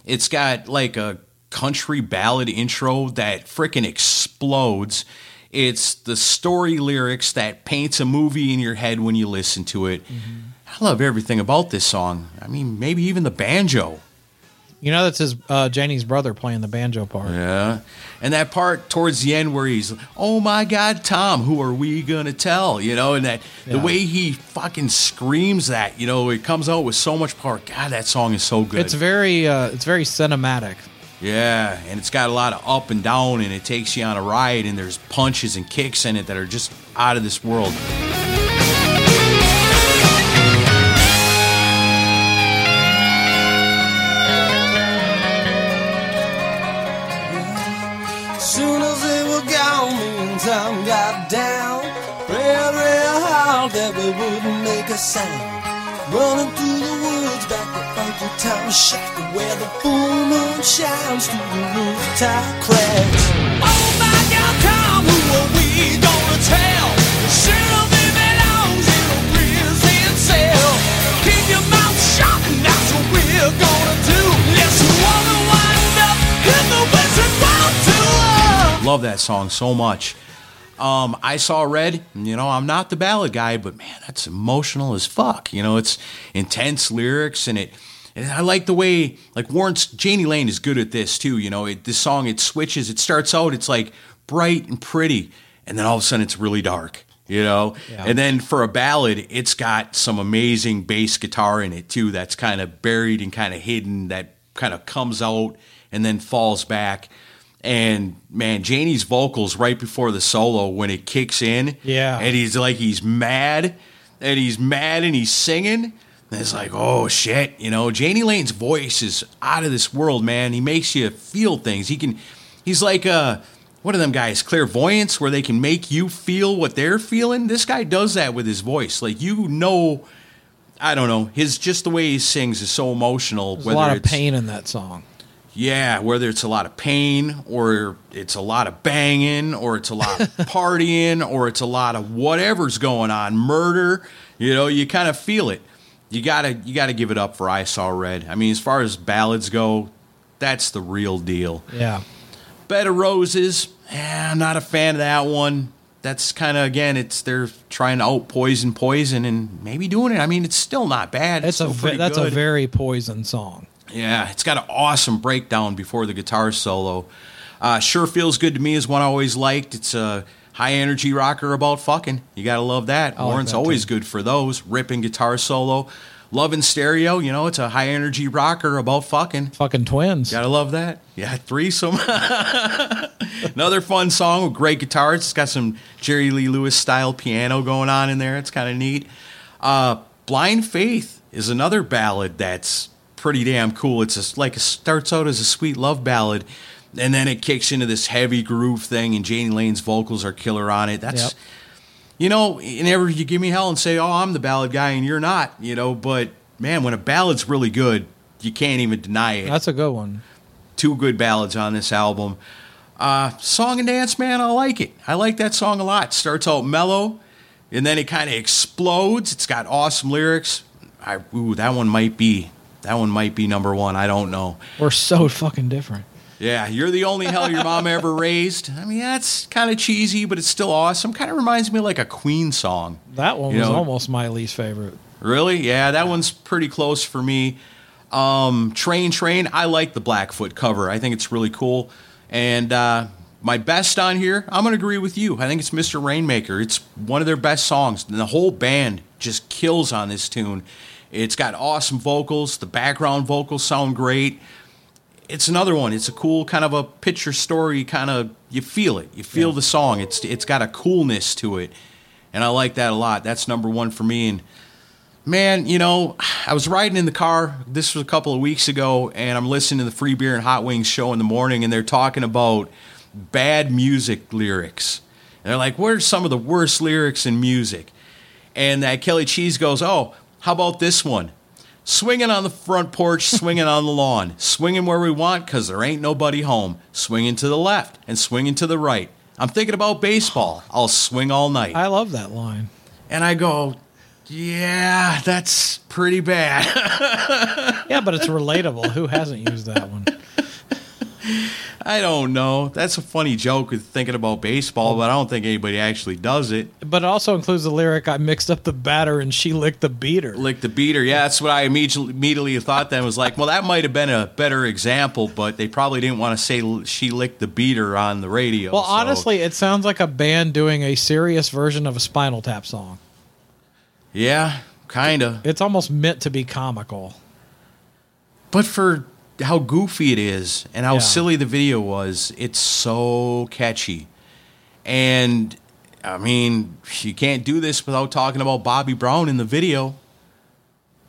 It's got like a country ballad intro that frickin' explodes. It's the story lyrics that paints a movie in your head when you listen to it. I love everything about this song. I mean, maybe even the banjo. You know, that's his uh, Jani's brother playing the banjo part. Yeah. And that part towards the end where he's, oh my God, Tom, who are we going to tell? You know, and that the way he fucking screams that, you know, it comes out with so much power. God, that song is so good. It's very uh, it's very cinematic. Yeah. And it's got a lot of up and down and it takes you on a ride and there's punches and kicks in it that are just out of this world. Soon as they were gone, me and Tom got down. Prayed real hard that we wouldn't make a sound. Running through to Uncle Tom's shack where the full moon shines through the rooftop cracks. Oh my God, Tom, who are we gonna tell? Surely belongs in a prison cell. Keep your mouth shut, and that's what we're gonna do. Let's wanna wind up in the Wizard World Tour. Love that song so much. Um, I saw Red. You know, I'm not the ballad guy, but man, that's emotional as fuck. You know, it's intense lyrics, and it. And I like the way, like Warrant's Jani Lane is good at this too. You know, it, this song it switches. It starts out, it's like bright and pretty, and then all of a sudden it's really dark. You know, Yeah. and then for a ballad, it's got some amazing bass guitar in it too. That's kind of buried and kind of hidden. That kind of comes out and then falls back. And man, Jani's vocals right before the solo when it kicks in, Yeah. and he's like he's mad, and he's mad and he's singing. And it's like, oh shit, you know, Jani Lane's voice is out of this world, man. He makes you feel things. He can, he's like uh, what are them guys, clairvoyance, where they can make you feel what they're feeling. This guy does that with his voice. Like you know, I don't know, his just the way he sings is so emotional. There's a lot of pain in that song. Yeah, whether it's a lot of pain or it's a lot of banging or it's a lot of partying or it's a lot of whatever's going on, murder, you know, you kind of feel it. You got to you got to give it up for I Saw Red. I mean, as far as ballads go, that's the real deal. Yeah. Bed of Roses, yeah, I'm not a fan of that one. That's kind of again, it's they're trying to out poison poison and maybe doing it. I mean, it's still not bad. It's a still ve- pretty that's a very poison song. Yeah, it's got an awesome breakdown before the guitar solo. Uh, sure feels good to me is one I always liked. It's a high energy rocker about fucking. You gotta love that. I like Warren's that always too. good for those ripping guitar solo. Love in stereo, you know, it's a high energy rocker about fucking. Fucking twins. Gotta love that. Yeah, threesome. Another fun song with great guitars. It's got some Jerry Lee Lewis style piano going on in there. It's kind of neat. Uh, Blind Faith is another ballad that's pretty damn cool. It's a, like it starts out as a sweet love ballad, and then it kicks into this heavy groove thing, and Jani Lane's vocals are killer on it. That's Yep. you know, whenever you give me hell and say, "Oh, I'm the ballad guy," and you're not, you know, but man, when a ballad's really good, you can't even deny it That's a good one. two good ballads on this album. Uh, song and dance, man, I like it. I like that song a lot. Starts out mellow, and then it kind of explodes. It's got awesome lyrics. I, ooh, that one might be that one might be number one. I don't know. We're so fucking different. Yeah, you're the only hell your mom ever raised. I mean, that's kind of cheesy, but it's still awesome. Kind of reminds me of like a Queen song. That one You was know- almost my least favorite. Really? Yeah, that one's pretty close for me. Um, Train Train, I like the Blackfoot cover. I think it's really cool. And uh, my best on here, I'm going to agree with you. I think it's Mr. Rainmaker. It's one of their best songs. And the whole band just kills on this tune. It's got awesome vocals. The background vocals sound great. It's another one. It's a cool kind of a picture story kind of you feel it. You feel the song. It's it's got a coolness to it. And I like that a lot. That's number 1 for me and Man, you know, I was riding in the car. This was a couple of weeks ago, and I'm listening to the Free Beer and Hot Wings show in the morning, and they're talking about bad music lyrics. And they're like, "What are some of the worst lyrics in music?" And that Kelly Cheese goes, "Oh, how about this one? Swinging on the front porch, swinging on the lawn, swinging where we want, cause there ain't nobody home. Swinging to the left and swinging to the right. I'm thinking about baseball. I'll swing all night." I love that line. And I go, yeah, that's pretty bad. Yeah, but it's relatable. Who hasn't used that one? I don't know. That's a funny joke with thinking about baseball, but I don't think anybody actually does it. But it also includes the lyric I mixed up the batter and she licked the beater. Lick the beater. Yeah, that's what I immediately, immediately thought then was like, well, that might have been a better example, but they probably didn't want to say she licked the beater on the radio. Well, so- honestly, it sounds like a band doing a serious version of a Spinal Tap song. Yeah, kind of. It's almost meant to be comical. But for how goofy it is and how Yeah. silly the video was, it's so catchy. And I mean, you can't do this without talking about Bobbie Brown in the video.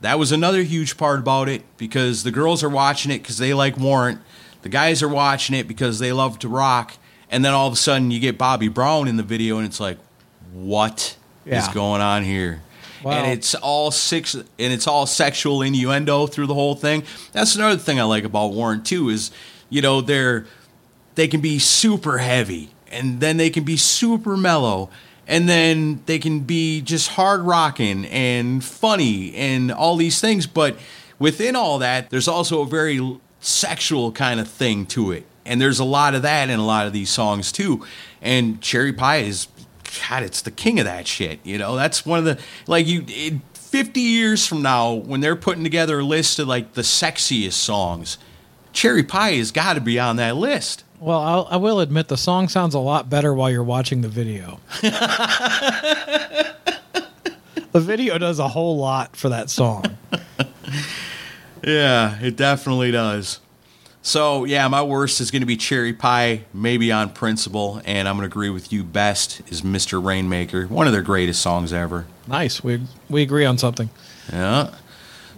That was another huge part about it because the girls are watching it because they like Warrant. The guys are watching it because they love to rock. And then all of a sudden you get Bobbie Brown in the video and it's like, what is Yeah. going on here? Wow. And it's all six and it's all sexual innuendo through the whole thing. That's another thing I like about Warrant too is, you know, they're they can be super heavy and then they can be super mellow and then they can be just hard rocking and funny and all these things but within all that there's also a very sexual kind of thing to it and there's a lot of that in a lot of these songs too and cherry pie is god it's the king of that shit you know that's one of the like you it, 50 years from now when they're putting together a list of like the sexiest songs cherry pie has got to be on that list Well, I'll, I will admit the song sounds a lot better while you're watching the video. the video does a whole lot for that song. Yeah, it definitely does. So, yeah, my worst is going to be Cherry Pie, maybe on principle, and I'm going to agree with you. Best is Mr. Rainmaker, one of their greatest songs ever. Nice. We we agree on something. Yeah.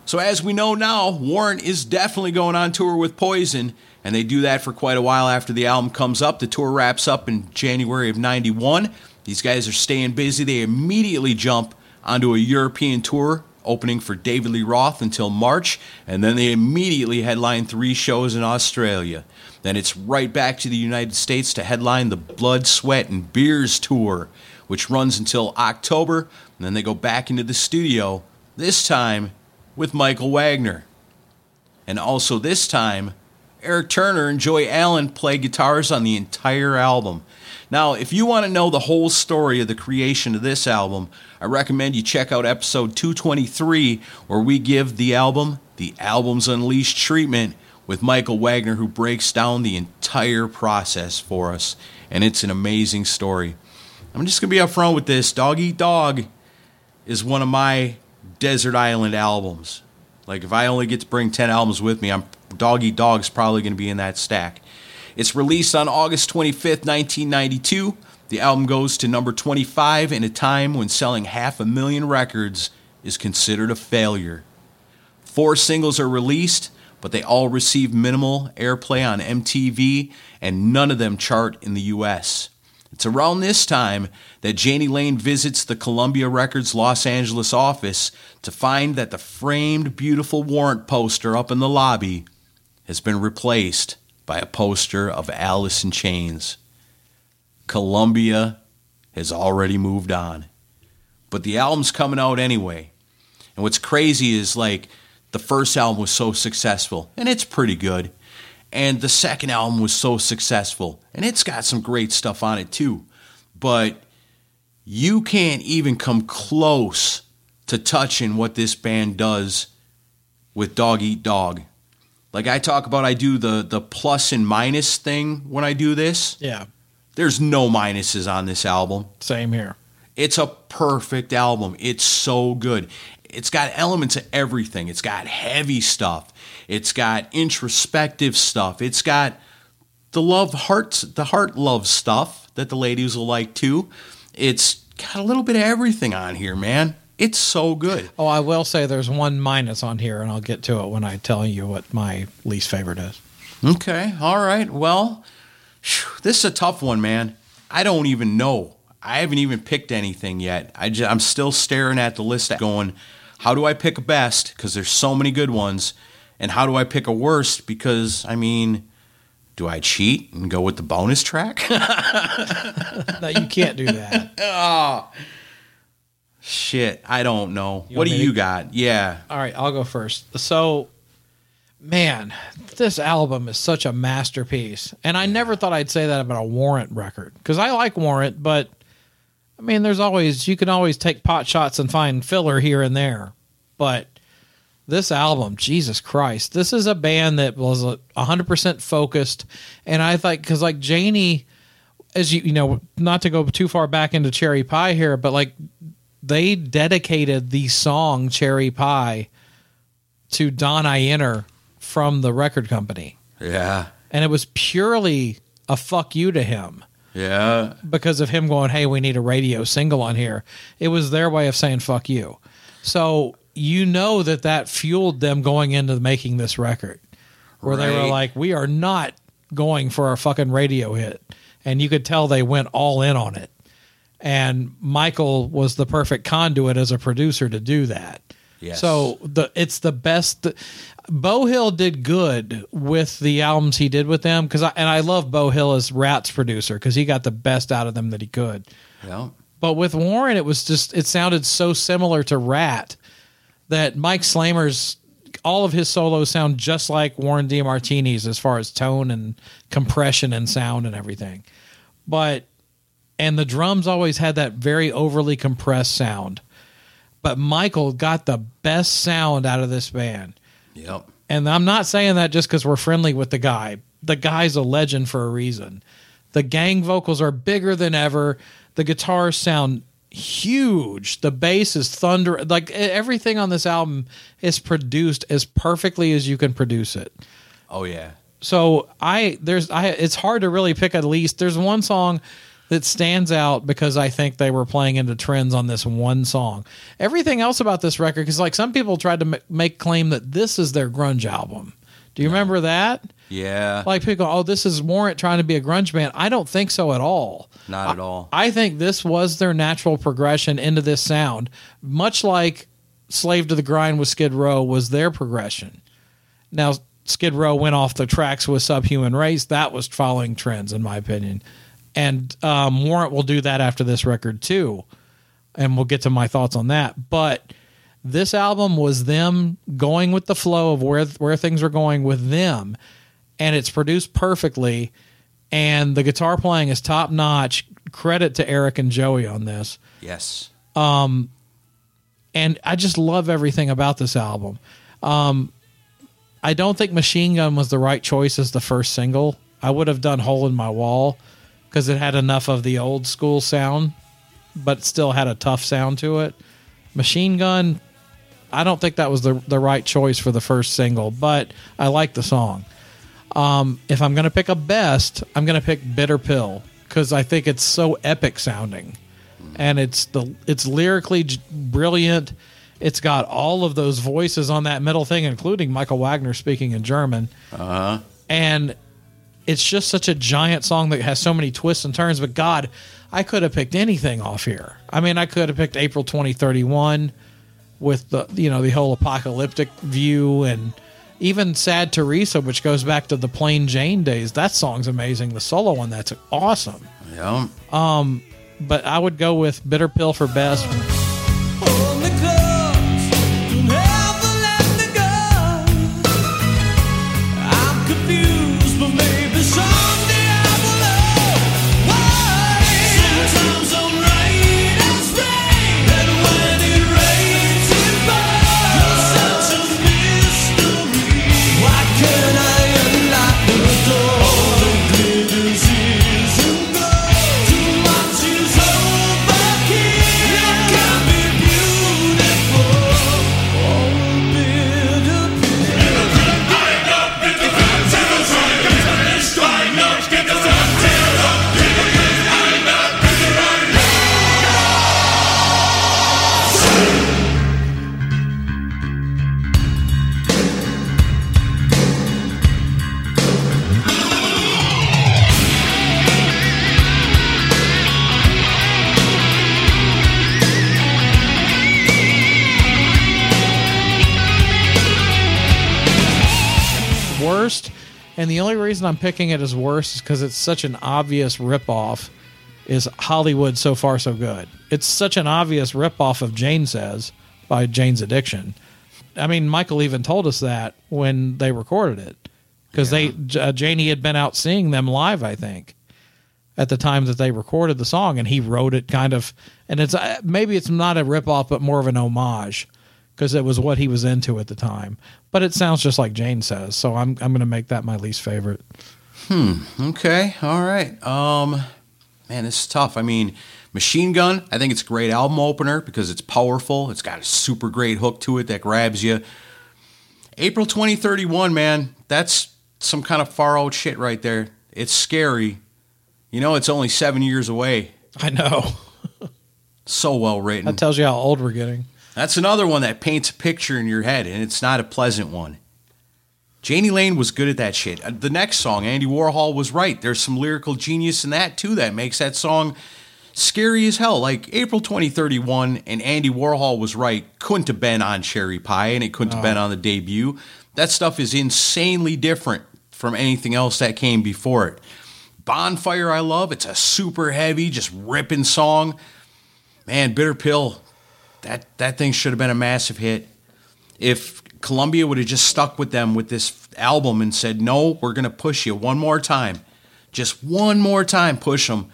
So, as we know now, Warrant is definitely going on tour with Poison, and they do that for quite a while after the album comes up. The tour wraps up in January of 91. These guys are staying busy. They immediately jump onto a European tour opening for David Lee Roth until March, and then they immediately headline three shows in Australia. Then it's right back to the United States to headline the Blood, Sweat, and Beers tour, which runs until October, and then they go back into the studio, this time with Michael Wagener. And also this time, Erik Turner and Joey Allen play guitars on the entire album. Now, if you want to know the whole story of the creation of this album, I recommend you check out episode 223, where we give the album the Albums Unleashed treatment with Michael Wagener, who breaks down the entire process for us. And it's an amazing story. I'm just going to be upfront with this Dog Eat Dog is one of my Desert Island albums. Like, if I only get to bring 10 albums with me, I'm Dog Eat Dog's probably going to be in that stack. It's released on August 25th, 1992. The album goes to number 25 in a time when selling half a million records is considered a failure. Four singles are released, but they all receive minimal airplay on MTV, and none of them chart in the US. It's around this time that Jani Lane visits the Columbia Records Los Angeles office to find that the framed beautiful warrant poster up in the lobby has been replaced by a poster of Alice in Chains. Columbia has already moved on. But the album's coming out anyway. And what's crazy is like the first album was so successful, and it's pretty good. And the second album was so successful, and it's got some great stuff on it too. But you can't even come close to touching what this band does with Dog Eat Dog. Like I talk about, I do the the plus and minus thing when I do this. Yeah. There's no minuses on this album. Same here. It's a perfect album. It's so good. It's got elements of everything. It's got heavy stuff. It's got introspective stuff. It's got the love hearts, the heart love stuff that the ladies will like too. It's got a little bit of everything on here, man. It's so good. Oh, I will say there's one minus on here, and I'll get to it when I tell you what my least favorite is. Okay. All right. Well, this is a tough one, man. I don't even know. I haven't even picked anything yet. I just, I'm still staring at the list going, how do I pick a best? Because there's so many good ones. And how do I pick a worst? Because, I mean, do I cheat and go with the bonus track? no, you can't do that. oh, shit. I don't know. You what do you to- got? Yeah. All right, I'll go first. So, man, this album is such a masterpiece. And I never thought I'd say that about a Warrant record because I like Warrant, but I mean, there's always, you can always take pot shots and find filler here and there. But this album, Jesus Christ, this is a band that was a 100% focused. And I think, because like Jani, as you, you know, not to go too far back into Cherry Pie here, but like they dedicated the song Cherry Pie to Don Ienner from the record company. Yeah. And it was purely a fuck you to him Yeah. because of him going, Hey, we need a radio single on here. It was their way of saying fuck you. So you know that that fueled them going into making this record where they were like, we are not going for a fucking radio hit. And you could tell they went all in on it. And Michael was the perfect conduit as a producer to do that. Yes. So the it's the best. Beau Hill did good with the albums he did with them because I and I love Beau Hill as Ratt's producer because he got the best out of them that he could. Yeah. But with Warrant, it was just it sounded so similar to Ratt that Mike Slamer's all of his solos sound just like Warren DeMartini's as far as tone and compression and sound and everything. But and the drums always had that very overly compressed sound. But Michael got the best sound out of this band. Yep. And I'm not saying that just because we're friendly with the guy. The guy's a legend for a reason. The gang vocals are bigger than ever. The guitars sound huge. The bass is thunder. Like everything on this album is produced as perfectly as you can produce it. Oh, yeah. So I there's I it's hard to really pick at least. There's one song that stands out because I think they were playing into trends on this one song. Everything else about this record, because like some people tried to ma- make claim that this is their grunge album. Do you remember that? Yeah. Like people, oh, this is Warrant trying to be a grunge band. I don't think so at all. Not at all. I think this was their natural progression into this sound, much like Slave to the Grind with Skid Row was their progression. Now, Skid Row went off the tracks with Subhuman Race. That was following trends, in my opinion. And um, Warrant will do that after this record, too. And we'll get to my thoughts on that. But this album was them going with the flow of where, where things are going with them. And it's produced perfectly. And the guitar playing is top notch. Credit to Erik and Joey on this. Yes. Um, and I just love everything about this album. Um, I don't think Machine Gun was the right choice as the first single. I would have done Hole in My Wall because it had enough of the old school sound, but still had a tough sound to it. Machine Gun, I don't think that was the the right choice for the first single, but I like the song. Um, if I'm going to pick a best, I'm going to pick Bitter Pill because I think it's so epic sounding, and it's the it's lyrically j- brilliant. It's got all of those voices on that middle thing, including Michael Wagener speaking in German, Uh huh. and it's just such a giant song that has so many twists and turns. But God, I could have picked anything off here. I mean, I could have picked April 2031 with the you know the whole apocalyptic view and even Sad Teresa, which goes back to the Plain Jane days. That song's amazing. The solo on that's awesome. Yeah. Um, but I would go with Bitter Pill for best. And the only reason I'm picking it as worst is because it's such an obvious ripoff. Is Hollywood so far so good? It's such an obvious ripoff of Jane Says by Jane's Addiction. I mean, Michael even told us that when they recorded it because they uh, Jani had been out seeing them live, I think, at the time that they recorded the song, and he wrote it kind of. And it's uh, maybe it's not a ripoff, but more of an homage because it was what he was into at the time. But it sounds just like Jane says, so I'm I'm going to make that my least favorite. Hmm. Okay. All right. Um, man, this is tough. I mean, Machine Gun. I think it's a great album opener because it's powerful. It's got a super great hook to it that grabs you. April 2031, man. That's some kind of far out shit right there. It's scary. You know, it's only seven years away. I know. So well written. That tells you how old we're getting. That's another one that paints a picture in your head, and it's not a pleasant one. Jani Lane was good at that shit. Uh, The next song, Andy Warhol was right. There's some lyrical genius in that too that makes that song scary as hell. Like April 2031 and Andy Warhol was right. Couldn't have been on Cherry Pie and it couldn't have been on the debut. That stuff is insanely different from anything else that came before it. Bonfire, I love. It's a super heavy, just ripping song. Man, Bitter Pill, that that thing should have been a massive hit. If Columbia would have just stuck with them with this album and said, "No, we're going to push you one more time, just one more time, push them,"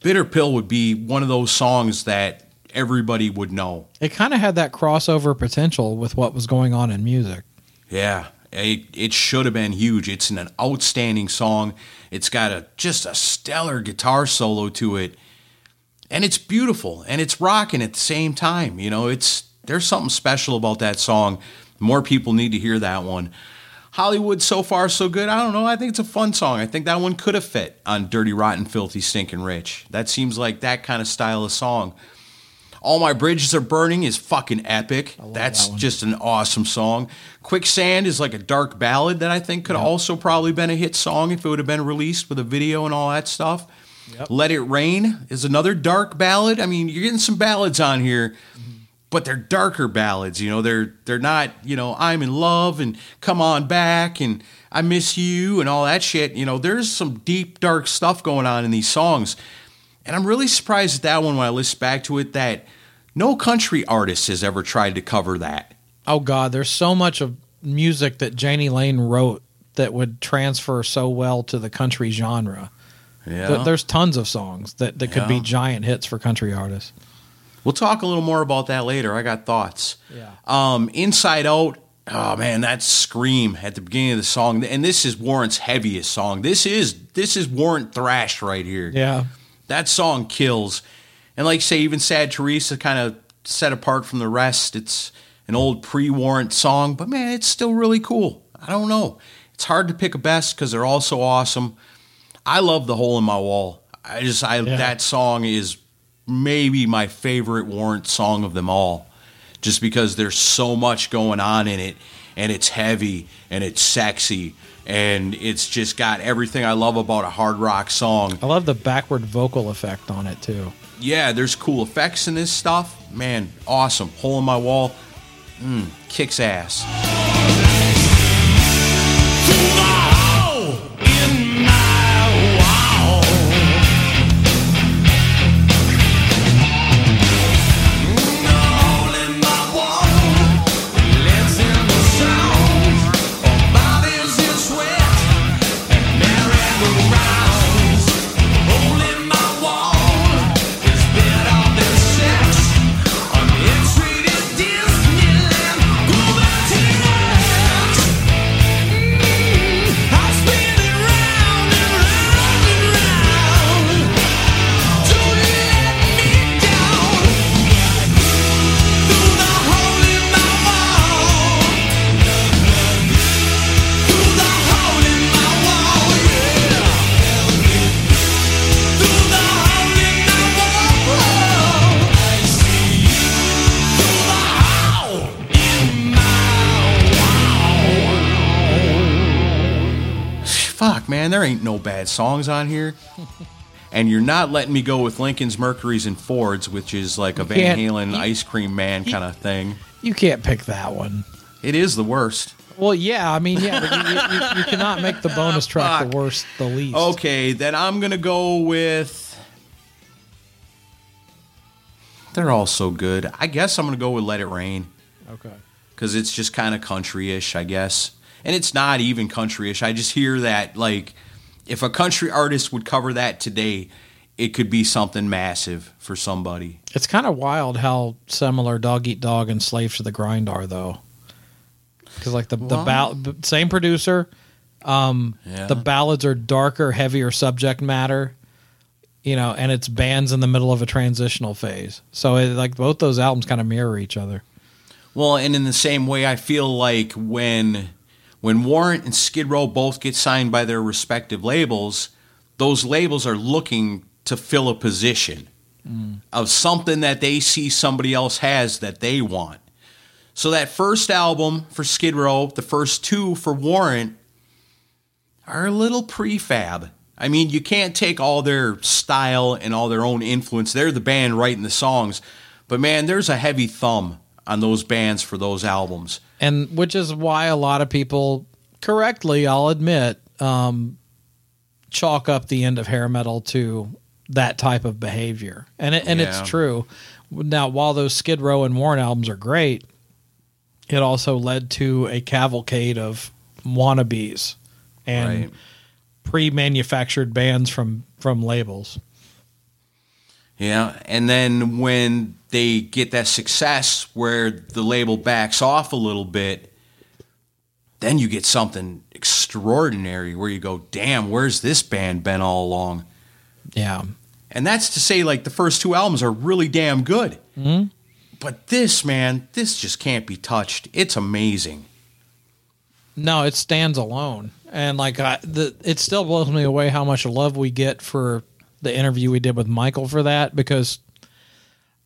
Bitter Pill would be one of those songs that everybody would know. It kind of had that crossover potential with what was going on in music. Yeah, it it should have been huge. It's an outstanding song. It's got a just a stellar guitar solo to it. And it's beautiful and it's rocking at the same time. You know, it's there's something special about that song. More people need to hear that one. Hollywood so far so good. I don't know. I think it's a fun song. I think that one could have fit on Dirty Rotten Filthy Stinking Rich. That seems like that kind of style of song. All My Bridges Are Burning is fucking epic. That's just an awesome song. Quicksand is like a dark ballad that I think could have also probably been a hit song if it would have been released with a video and all that stuff. Let It Rain is another dark ballad. I mean, you're getting some ballads on here, but they're darker ballads. You know, they're they're not you know I'm in love and come on back and I miss you and all that shit. You know, there's some deep dark stuff going on in these songs, and I'm really surprised at that one when I listen back to it that no country artist has ever tried to cover that. Oh God, there's so much of music that Jani Lane wrote that would transfer so well to the country genre. Yeah. Th- There's tons of songs that, that could be giant hits for country artists. We'll talk a little more about that later. I got thoughts. Yeah. Um, Inside Out. Oh man, that scream at the beginning of the song, and this is Warrant's heaviest song. This is this is Warrant thrash right here. Yeah. That song kills, and like say, even Sad Teresa kind of set apart from the rest. It's an old pre-Warrant song, but man, it's still really cool. I don't know. It's hard to pick a best because they're all so awesome. I love the hole in my wall. I just I that song is maybe my favorite Warrant song of them all, just because there's so much going on in it, and it's heavy and it's sexy and it's just got everything I love about a hard rock song. I love the backward vocal effect on it too. Yeah, there's cool effects in this stuff. Man, awesome. Hole in my wall, mm, kicks ass. Man, there ain't no bad songs on here. And you're not letting me go with Lincoln's, Mercury's, and Fords, which is like a Van Halen you- ice cream man kind of thing. You can't pick that one. It is the worst. Well, yeah, I mean, yeah, but you, you, you, you cannot make the bonus track Fuck. the worst, the least. Okay, then I'm gonna go with. They're all so good. I guess I'm gonna go with Let It Rain Okay. because it's just kind of country-ish, I guess. And it's not even country-ish. I just hear that like, if a country artist would cover that today, it could be something massive for somebody. It's kind of wild how similar Dog Eat Dog and Slave to the Grind are, though. Because like the the Well- ball- b- same producer, um, Yeah. the ballads are darker, heavier subject matter, you know, and it's bands in the middle of a transitional phase. So it, like both those albums kind of mirror each other. Well, and in the same way, I feel like when when Warrant and Skid Row both get signed by their respective labels, those labels are looking to fill a position mm. of something that they see somebody else has that they want. So that first album for Skid Row, the first two for Warrant, are a little prefab. I mean, you can't take all their style and all their own influence. They're the band writing the songs, but man, there's a heavy thumb on those bands for those albums. and which is why a lot of people correctly i'll admit um, chalk up the end of hair metal to that type of behavior and it, and Yeah. it's true now while those skid row and Warrant albums are great it also led to a cavalcade of wannabes and Right. pre-manufactured bands from from labels Yeah, and then when they get that success where the label backs off a little bit, then you get something extraordinary where you go, "Damn, where's this band been all along?" yeah And that's to say, like the first two albums are really damn good, Mhm. but this man, this just can't be touched. It's amazing. No, it stands alone, and like I, the it still blows me away how much love we get for the interview we did with Michael for that because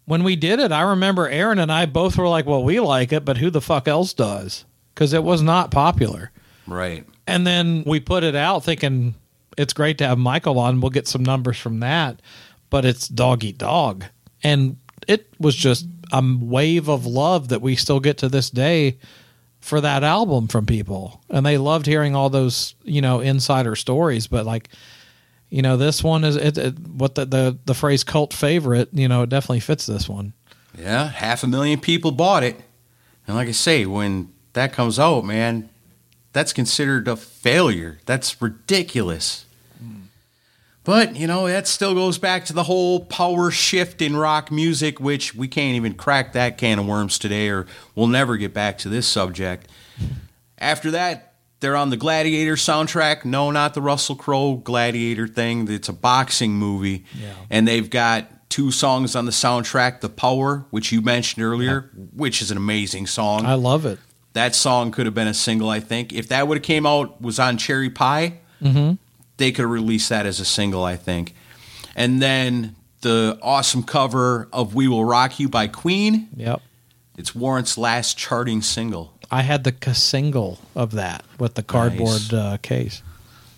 when we did it, I remember Aaron and I both were like, "Well, we like it, but who the fuck else does?" Because it was not popular, Right. and then we put it out thinking it's great to have Michael on. We'll get some numbers from that, but it's dog eat dog, and it was just a wave of love that we still get to this day for that album from people, and they loved hearing all those you know insider stories. But like, you know, this one is it, it what the, the the phrase cult favorite. You know, it definitely fits this one. Yeah, half a million people bought it. And like I say, when that comes out, man, that's considered a failure. That's ridiculous. But, you know, that still goes back to the whole power shift in rock music, which we can't even crack that can of worms today, or we'll never get back to this subject. After that, they're on the Gladiator soundtrack. No, not the Russell Crowe Gladiator thing. It's a boxing movie. Yeah. And they've got two songs on the soundtrack The Power, which you mentioned earlier, which is an amazing song. I love it. that song could have been a single, I think. If that would have came out, was on Cherry Pie, Mm-hmm. they could have released that as a single, I think. And then the awesome cover of We Will Rock You by Queen. Yep. It's Warrant's last charting single. I had the single of that with the cardboard uh, case.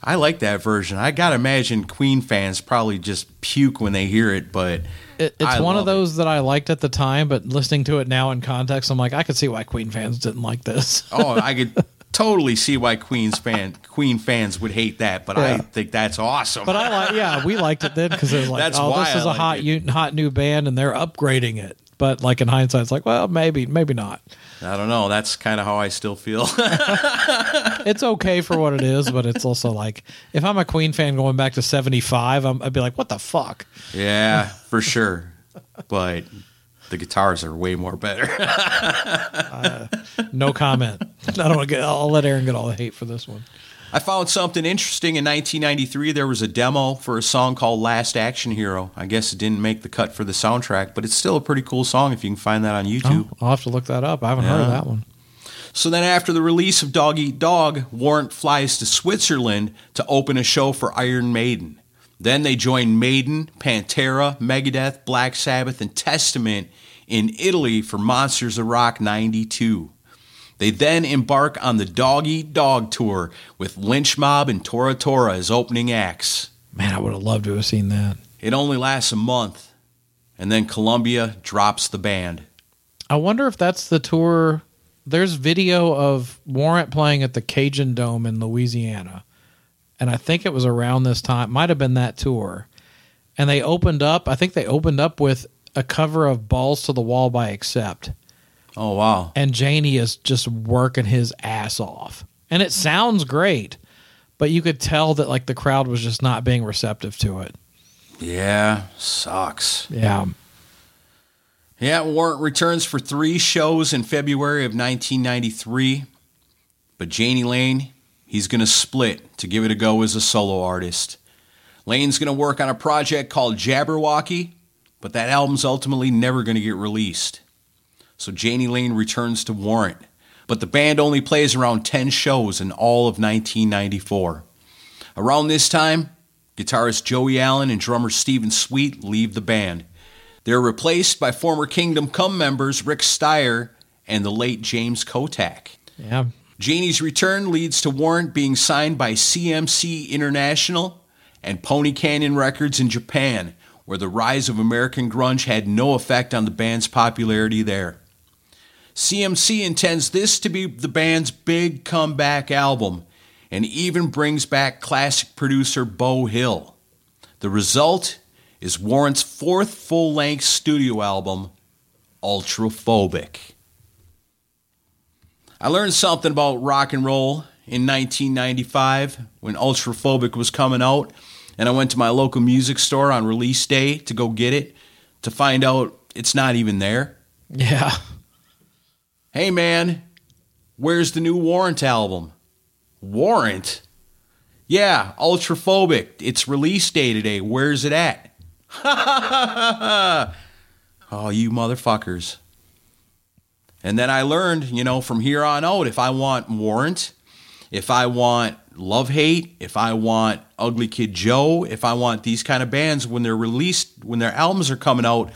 I like that version. I gotta imagine Queen fans probably just puke when they hear it, but It, it's I one of love it. those that I liked at the time, but listening to it now in context, I'm like, I could see why Queen fans didn't like this. Oh, I could totally see why Queen's fan Queen fans would hate that, but I think that's awesome. But I like, yeah, we liked it then because it was like, That's oh, this is a like hot, hot new band, and they're upgrading it. But like in hindsight, it's like, well, maybe, maybe not. I don't know. That's kind of how I still feel. It's okay for what it is, but it's also like, if I'm a Queen fan going back to '75, I'm, I'd be like, what the fuck? yeah, for sure. But the guitars are way more better. Uh, no comment. I don't want to get. I'll let Aaron get all the hate for this one. I found something interesting in 1993. There was a demo for a song called Last Action Hero. I guess it didn't make the cut for the soundtrack, but it's still a pretty cool song if you can find that on oh, YouTube. Oh, I'll have to look that up. I haven't heard of that one. So then, after the release of Dog Eat Dog, Warrant flies to Switzerland to open a show for Iron Maiden. Then they join Maiden, Pantera, Megadeth, Black Sabbath, and Testament in Italy for Monsters of Rock 92. They then embark on the Dog Eat Dog tour with Lynch Mob and Tora Tora as opening acts. Man, I would have loved to have seen that. It only lasts a month, and then Columbia drops the band. I wonder if that's the tour. There's video of Warrant playing at the Cajun Dome in Louisiana. And I think it was around this time. Might have been that tour. And they opened up, I think they opened up with a cover of Balls to the Wall by Accept. Oh, wow. And Jani is just working his ass off. And it sounds great, but you could tell that like the crowd was just not being receptive to it. Yeah, sucks. Yeah. Yeah, Warrant returns for three shows in February of 1993. But Jani Lane, he's going to split to give it a go as a solo artist. Lane's going to work on a project called Jabberwocky, but that album's ultimately never going to get released. So Jani Lane returns to Warrant, but the band only plays around 10 shows in all of 1994. Around this time, guitarist Joey Allen and drummer Steven Sweet leave the band. They're replaced by former Kingdom Come members Rick Steier and the late James Kotak. Yeah. Jani's return leads to Warrant being signed by CMC International and Pony Canyon Records in Japan, where the rise of American grunge had no effect on the band's popularity there. CMC intends this to be the band's big comeback album and even brings back classic producer Beau Hill. The result is Warrant's fourth full length studio album, Ultraphobic. I learned something about rock and roll in 1995 when Ultraphobic was coming out, and I went to my local music store on release day to go get it to find out it's not even there. Yeah. Hey man, where's the new Warrant album? Warrant? Yeah, Ultraphobic. It's release day today. Where's it at? oh, you motherfuckers. And then I learned, you know, from here on out, if I want Warrant, if I want Love Hate, if I want Ugly Kid Joe, if I want these kind of bands when they're released, when their albums are coming out,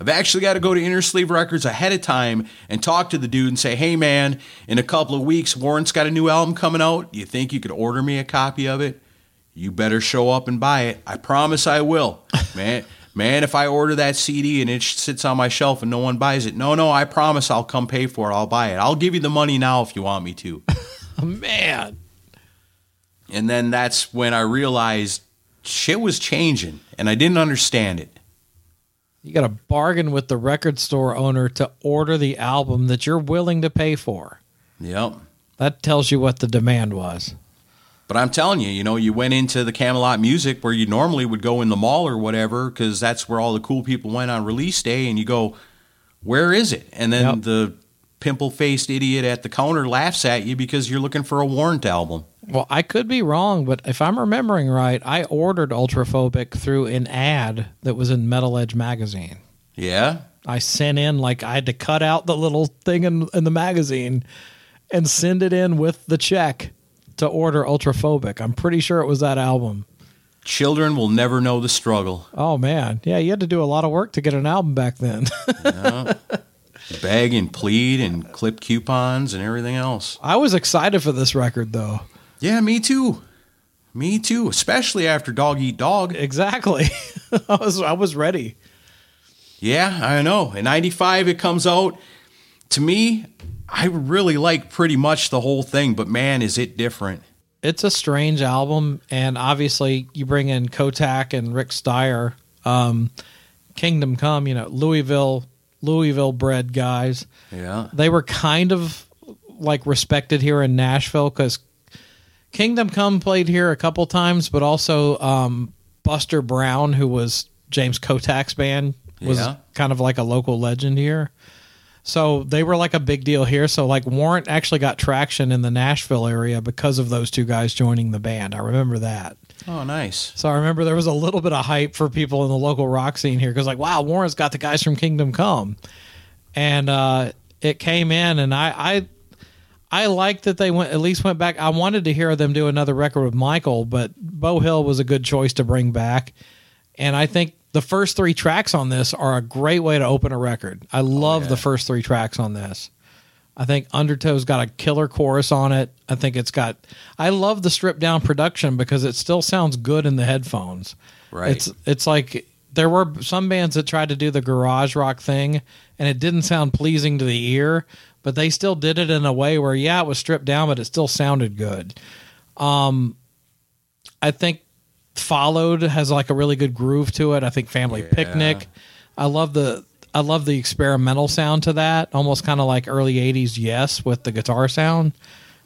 I've actually got to go to Inner Sleeve Records ahead of time and talk to the dude and say, hey man, in a couple of weeks, Warrant's got a new album coming out. You think you could order me a copy of it? You better show up and buy it. I promise I will. Man, Man, if I order that CD and it sits on my shelf and no one buys it, no, no, I promise I'll come pay for it. I'll buy it. I'll give you the money now if you want me to. Man. And then that's when I realized shit was changing and I didn't understand it. You got to bargain with the record store owner to order the album that you're willing to pay for. Yep. That tells you what the demand was. But I'm telling you, you know, you went into the Camelot Music where you normally would go in the mall or whatever because that's where all the cool people went on release day, and you go, "Where is it?" And then Yep. the pimple-faced idiot at the counter laughs at you because you're looking for a Warrant album. Well, I could be wrong, but if I'm remembering right, I ordered Ultraphobic through an ad that was in Metal Edge magazine. Yeah, I sent in like I had to cut out the little thing in, in the magazine and send it in with the check to order Ultraphobic. I'm pretty sure it was that album. children will never know the struggle. Oh man, yeah, you had to do a lot of work to get an album back then. Beg and plead and clip coupons and everything else. I was excited for this record though. Yeah, me too. Me too, especially after Dog Eat Dog. Exactly. I was I was ready. Yeah, I know. In 95 it comes out. To me, I really like pretty much the whole thing, but man, is it different. It's a strange album, and obviously you bring in Kotak and Rick Steier, um, Kingdom Come, you know, Louisville, Louisville bred guys. Yeah. They were kind of like respected here in Nashville because Kingdom Come played here a couple times, but also um, Buster Brown, who was James Kotak's band, was Yeah. kind of like a local legend here. So they were like a big deal here. So like Warrant actually got traction in the Nashville area because of those two guys joining the band. I remember that. Oh, nice. So I remember there was a little bit of hype for people in the local rock scene here because like, wow, Warrant's got the guys from Kingdom Come, and uh, it came in, and I I I liked that they went at least went back. I wanted to hear them do another record with Michael, but Beau Hill was a good choice to bring back, and I think the first three tracks on this are a great way to open a record. I love the first three tracks on this. I think Undertow's got a killer chorus on it. I think it's got. I love the stripped down production because it still sounds good in the headphones. Right. It's it's like there were some bands that tried to do the garage rock thing and it didn't sound pleasing to the ear, but they still did it in a way where yeah, it was stripped down, but it still sounded good. Um, I think Followed has like a really good groove to it. I think Family Picnic. I love the I love the experimental sound to that, almost kind of like early '80s Yes with the guitar sound.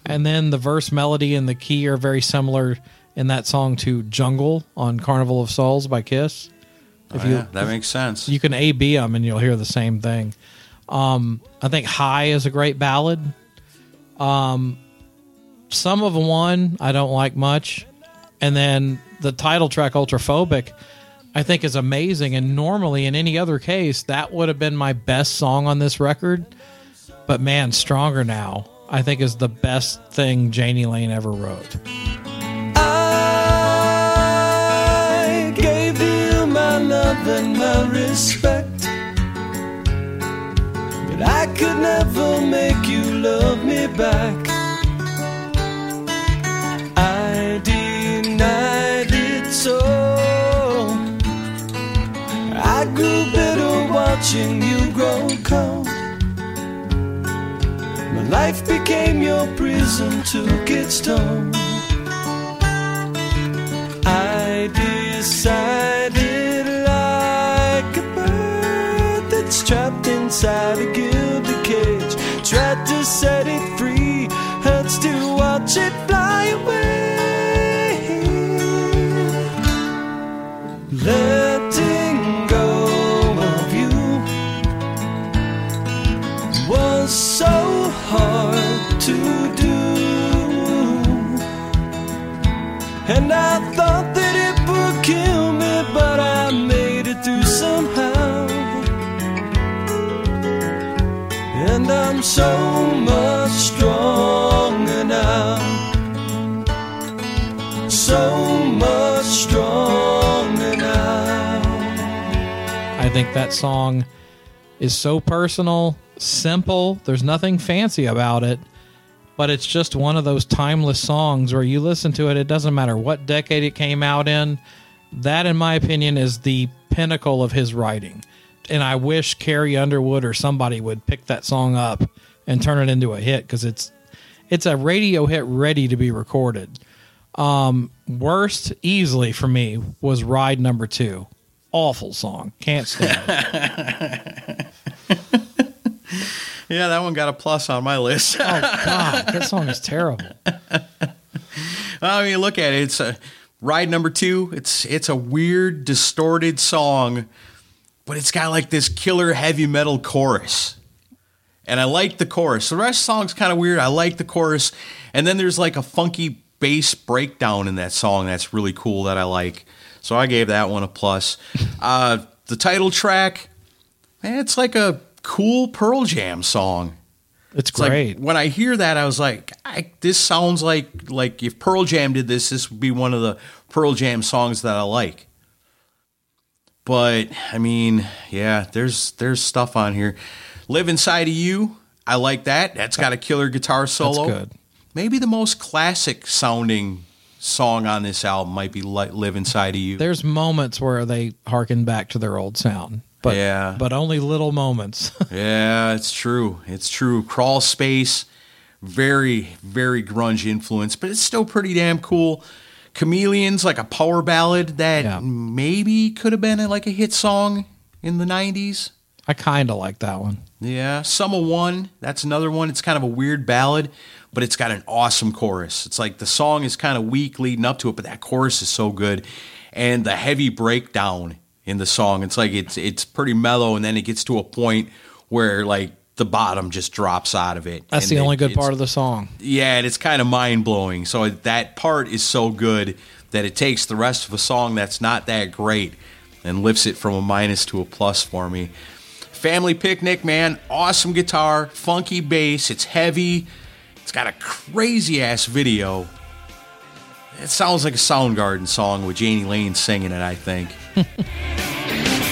And then the verse melody and the key are very similar in that song to Jungle on Carnival of Souls by Kiss. Oh, yeah, that makes sense. You can A B them and you'll hear the same thing. Um, I think High is a great ballad. Um, some of one I don't like much, and then the title track Ultraphobic I think is amazing. And normally in any other case that would have been my best song on this record, but man, Stronger Now I think is the best thing Jani Lane ever wrote. I gave you my love and my respect. But I could never make you love me back. I denied it so. Watching you grow cold. My life became your prison, took its toll. I decided like a bird that's trapped inside a gilded cage. Tried to set it free, hurts to watch it fly And I thought that it would kill me, but I made it through somehow. And I'm so much stronger now. So much stronger now. I think that song is so personal, simple. There's nothing fancy about it, but it's just one of those timeless songs where you listen to it, it doesn't matter what decade it came out in. That, in my opinion, is the pinnacle of his writing. And I wish Carrie Underwood or somebody would pick that song up and turn it into a hit because it's it's a radio hit ready to be recorded. Um, worst easily for me was Ride Number Two. Awful song. Can't stand it. Yeah, that one got a plus on my list. oh God, that song is terrible. I mean, look at it. It's a ride number two. It's it's a weird, distorted song, but it's got like this killer heavy metal chorus. And I like the chorus. The rest of the song's kind of weird. I like the chorus. And then there's like a funky bass breakdown in that song that's really cool that I like. So I gave that one a plus. Uh, the title track, man, it's like a cool Pearl Jam song. It's, It's like, great. when I hear that, I was like, I, this sounds like like if Pearl Jam did this, this would be one of the Pearl Jam songs that I like. But I mean, yeah, there's there's stuff on here. Live inside of you, I like that. That's got a killer guitar solo. good. Maybe the most classic sounding song on this album might be "Live Inside of You." There's moments where they harken back to their old sound, but Yeah. but only little moments. Yeah, it's true. It's true. Crawl Space, very, very grunge influence, but it's still pretty damn cool. Chameleons, like a power ballad that maybe could have been like a hit song in the 90s. I kind of like that one. Yeah. Sum of One, that's another one. It's kind of a weird ballad, but it's got an awesome chorus. It's like the song is kind of weak leading up to it, but that chorus is so good. And the heavy breakdown in the song, it's like it's it's pretty mellow, and then it gets to a point where like the bottom just drops out of it. That's the it- only good part of the song. yeah, and it's kind of mind blowing. So that part is so good that it takes the rest of a song that's not that great and lifts it from a minus to a plus for me. Family Picnic, man, awesome guitar, funky bass. It's heavy. It's got a crazy ass video. It sounds like a Soundgarden song with Jani Lane singing it, I think.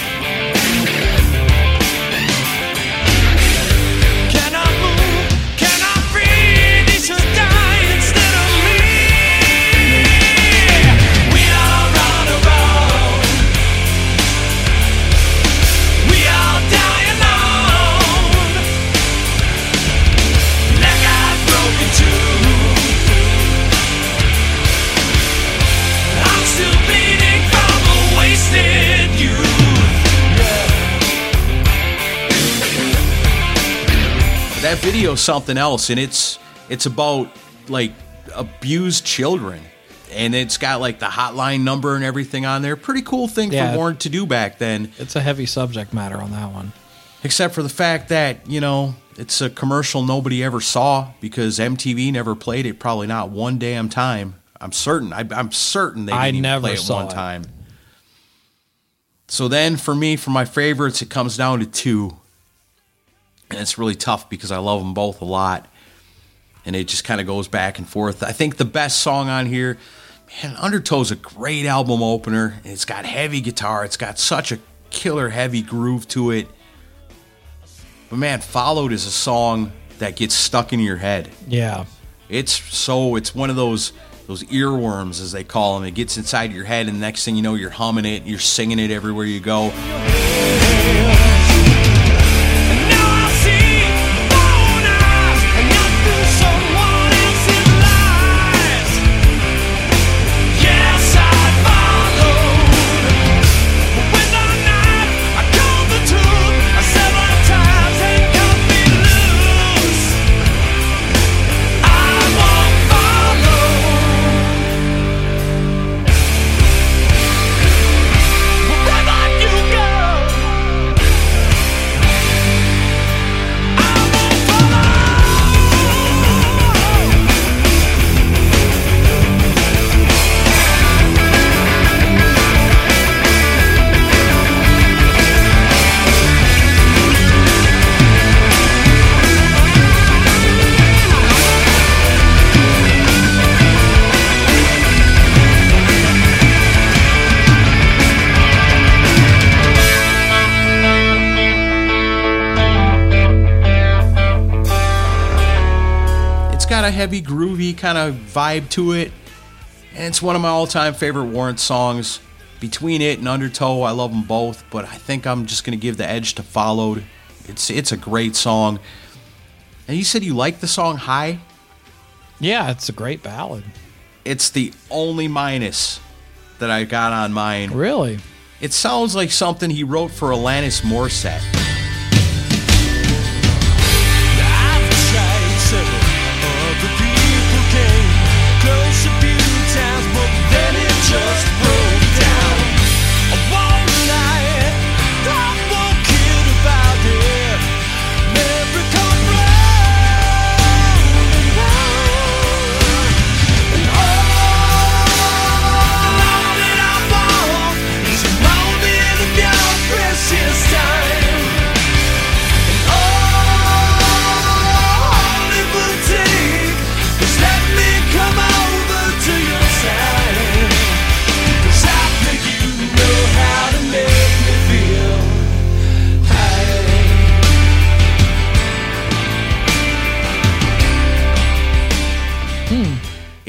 that video's something else and it's it's about like abused children and it's got like the hotline number and everything on there pretty cool thing Yeah. for Warrant to do back then It's a heavy subject matter on that one. except for the fact that you know it's a commercial nobody ever saw because mtv never played it probably not one damn time i'm certain I, i'm certain they didn't I never play it saw one it. time so then for me for my favorites it comes down to two and it's really tough because I love them both a lot, and it just kind of goes back and forth. I think the best song on here, man, Undertow's a great album opener. and It's got heavy guitar. It's got such a killer heavy groove to it. But man, Followed is a song that gets stuck in your head. Yeah. It's so it's one of those those earworms as they call them. It gets inside your head, and the next thing you know, you're humming it, you're singing it everywhere you go. Heavy, groovy kind of vibe to it. And it's one of my all time favorite Warrant songs. between it and Undertow, I love them both, but I think I'm just going to give the edge to Followed. It's it's a great song. And you said you like the song High? Yeah, it's a great ballad. It's the only minus that I got on mine. Really? It sounds like something he wrote for Alanis Morissette.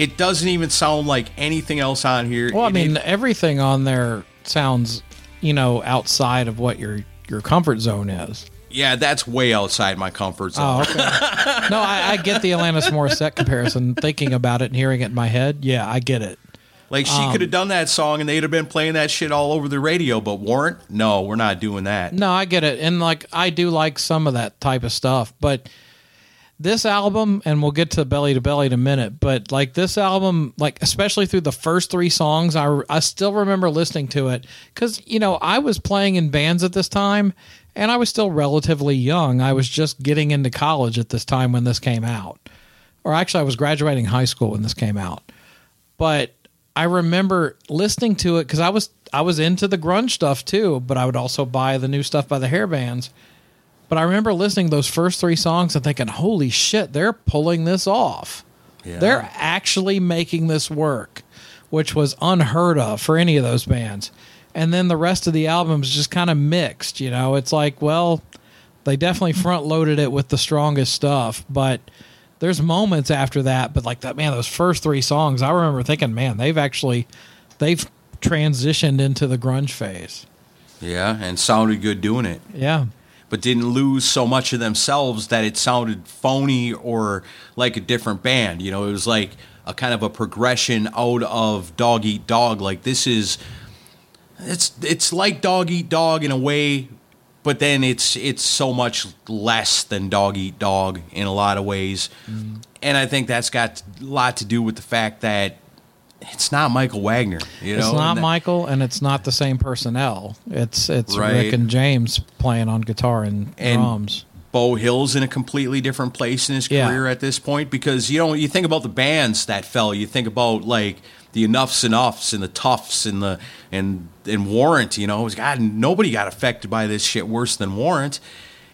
It doesn't even sound like anything else on here. Well, I It- mean, it- everything on there sounds, you know, outside of what your your comfort zone is. yeah, that's way outside my comfort zone. Oh, okay. no, I, I get the Alanis Morissette comparison. Thinking about it and hearing it in my head, yeah, I get it. Like she Um, could have done that song and they'd have been playing that shit all over the radio, but Warrant? No, we're not doing that. No, I get it, and like I do like some of that type of stuff, but this album, and we'll get to Belly to Belly in a minute, but like this album, like especially through the first three songs, I I still remember listening to it because you know I was playing in bands at this time, and I was still relatively young. I was just getting into college at this time when this came out, or actually I was graduating high school when this came out, but I remember listening to it because I was I was into the grunge stuff too, but I would also buy the new stuff by the hair bands. But I remember listening to those first three songs and thinking, "Holy shit, they're pulling this off! Yeah. They're actually making this work," which was unheard of for any of those bands. And then the rest of the album is just kind of mixed. You know, it's like, well, they definitely front loaded it with the strongest stuff, but there's moments after that. But like that, man, those first three songs, I remember thinking, man, they've actually they've transitioned into the grunge phase. Yeah, and sounded good doing it. Yeah. But didn't lose so much of themselves that it sounded phony or like a different band. You know, it was like a kind of a progression out of Dog Eat Dog. Like this is it's it's like Dog Eat Dog in a way, but then it's it's so much less than Dog Eat Dog in a lot of ways. Mm-hmm. And I think that's got a lot to do with the fact that it's not Michael Wagener. You know, it's not And that- Michael, and it's not the same personnel. It's it's Right. Rick and James playing on guitar and, and drums. Beau Hill's in a completely different place in his Yeah. career at this point because you know you think about the bands that fell. You think about like the Enuff Z'Nuffs and the Toughs and the and and Warrant. You know, God, nobody got affected by this shit worse than Warrant.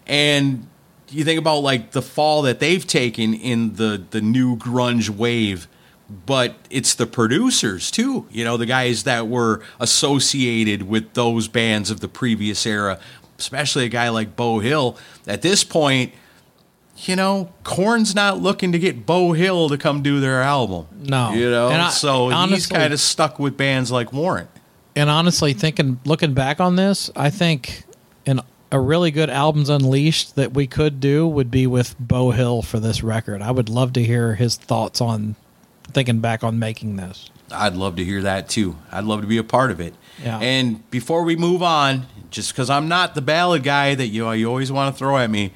And you think about like the fall that they've taken in the the new grunge wave. But it's the producers too, you know, the guys that were associated with those bands of the previous era, especially a guy like Beau Hill. At this point, you know, Korn's not looking to get Beau Hill to come do their album. No. You know, I- so he's honestly- kind of stuck with bands like Warrant. And honestly, thinking looking back on this, I think an a really good albums unleashed that we could do would be with Beau Hill for this record. I would love to hear his thoughts on thinking back on making this. I'd love to hear that too. I'd love to be a part of it. Yeah. And before we move on, just because I'm not the ballad guy that you you always want to throw at me,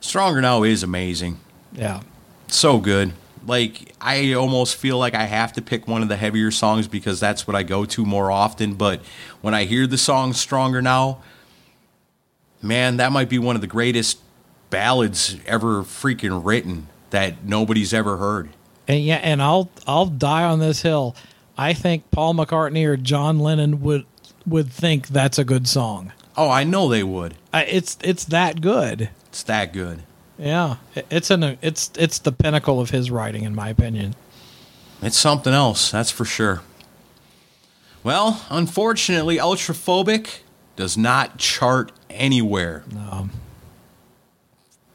Stronger Now is amazing. Yeah. So good. Like I almost feel like I have to pick one of the heavier songs because that's what I go to more often. But when I hear the song Stronger Now, man, that might be one of the greatest ballads ever freaking written that nobody's ever heard. And yeah, and I'll I'll die on this hill. I think Paul McCartney or John Lennon would would think that's a good song. Oh, I know they would. I, it's it's that good. It's that good. Yeah, it's an it's it's the pinnacle of his writing, in my opinion. It's something else, that's for sure. Well, unfortunately, Ultraphobic does not chart anywhere. No.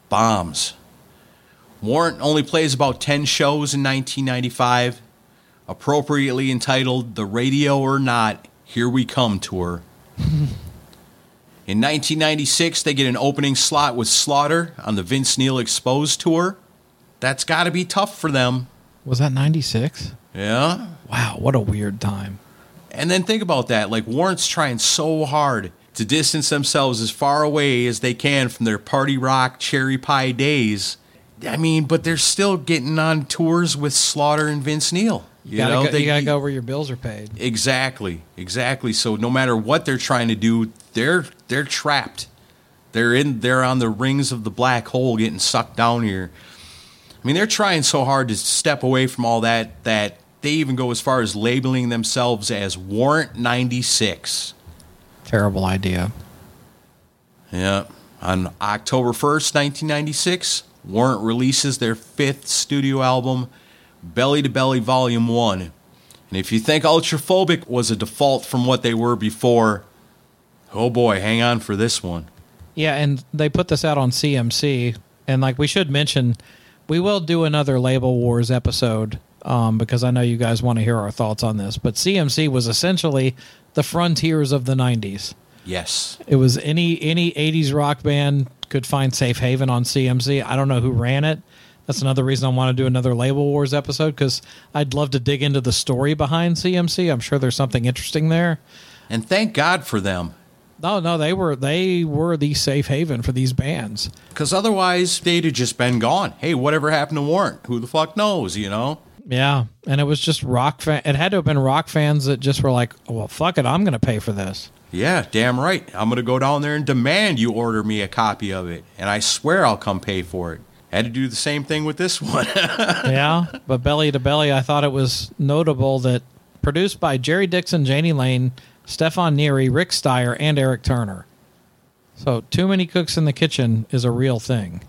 Bombs. Warrant only plays about 10 shows in 1995, appropriately entitled The Radio or Not Here We Come tour. In 1996, they get an opening slot with Slaughter on the Vince Neil Exposed tour. That's got to be tough for them. Was that 96? Yeah. Wow, what a weird time. And then think about that. Like Warrant's trying so hard to distance themselves as far away as they can from their party rock cherry pie days. I mean, but they're still getting on tours with Slaughter and Vince Neil. You, gotta, know, go, they- you gotta go where your bills are paid. Exactly, exactly. So no matter what they're trying to do, they're they're trapped. They're in they're on the rings of the black hole getting sucked down here. I mean, they're trying so hard to step away from all that that they even go as far as labeling themselves as Warrant 96. Terrible idea. Yeah. On October 1st, 1996, Warrant releases their fifth studio album, Belly to Belly Volume 1. And if you think Ultraphobic was a default from what they were before, oh boy, hang on for this one. Yeah, and they put this out on CMC, and like we should mention, we will do another Label Wars episode um, because I know you guys want to hear our thoughts on this. But CMC was essentially the frontiers of the '90s. Yes. It was any any '80s rock band could find safe haven on CMC. I don't know who ran it. That's another reason I want to do another Label Wars episode because I'd love to dig into the story behind CMC. I'm sure there's something interesting there. And thank God for them. No, no, they were they were the safe haven for these bands. Because otherwise, they'd have just been gone. Hey, whatever happened to Warrant? Who the fuck knows, you know? Yeah, and it was just rock fan. It had to have been rock fans that just were like, "Well, fuck it, I'm going to pay for this." Yeah, damn right. I'm going to go down there and demand you order me a copy of it. And I swear I'll come pay for it. Had to do the same thing with this one. yeah, but belly to belly, I thought it was notable that produced by Jerry Dixon, Jani Lane, Stefan Neary, Rick Steier, and Erik Turner. So, too many cooks in the kitchen is a real thing.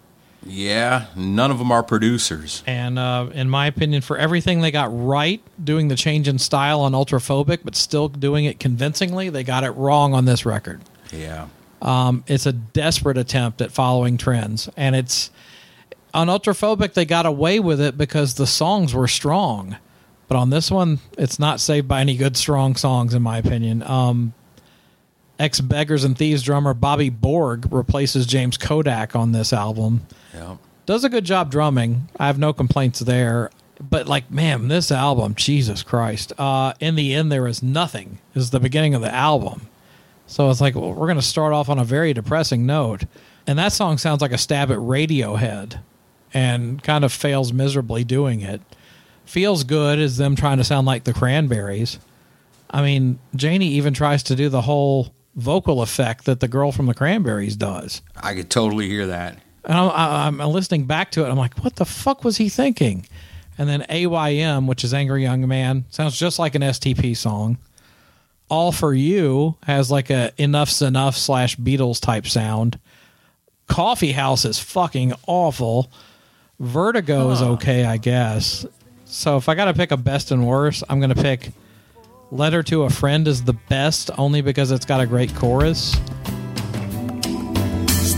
Yeah, none of them are producers. And uh, in my opinion, for everything they got right, doing the change in style on Ultraphobic, but still doing it convincingly, they got it wrong on this record. Yeah. Um, it's a desperate attempt at following trends, and it's on Ultraphobic they got away with it because the songs were strong, but on this one it's not saved by any good strong songs in my opinion. Um, Ex Beggars and Thieves drummer Bobby Borg replaces James Kotak on this album. Yeah. Does a good job drumming. I have no complaints there. But like, man, this album, Jesus Christ. Uh, in the end, there is nothing. This is the beginning of the album. So it's like well, we're going to start off on a very depressing note, and that song sounds like a stab at Radiohead, and kind of fails miserably doing it. Feels good is them trying to sound like the Cranberries. I mean, Jani even tries to do the whole vocal effect that the girl from the Cranberries does. I could totally hear that. And I'm, I'm, I'm listening back to it. I'm like, what the fuck was he thinking? And then AYM, which is Angry Young Man, sounds just like an STP song. All for You has like a Enuff Z'Nuff slash Beatles type sound. Coffee House is fucking awful. Vertigo is okay, I guess. So if I got to pick a best and worst, I'm going to pick Letter to a Friend is the best only because it's got a great chorus.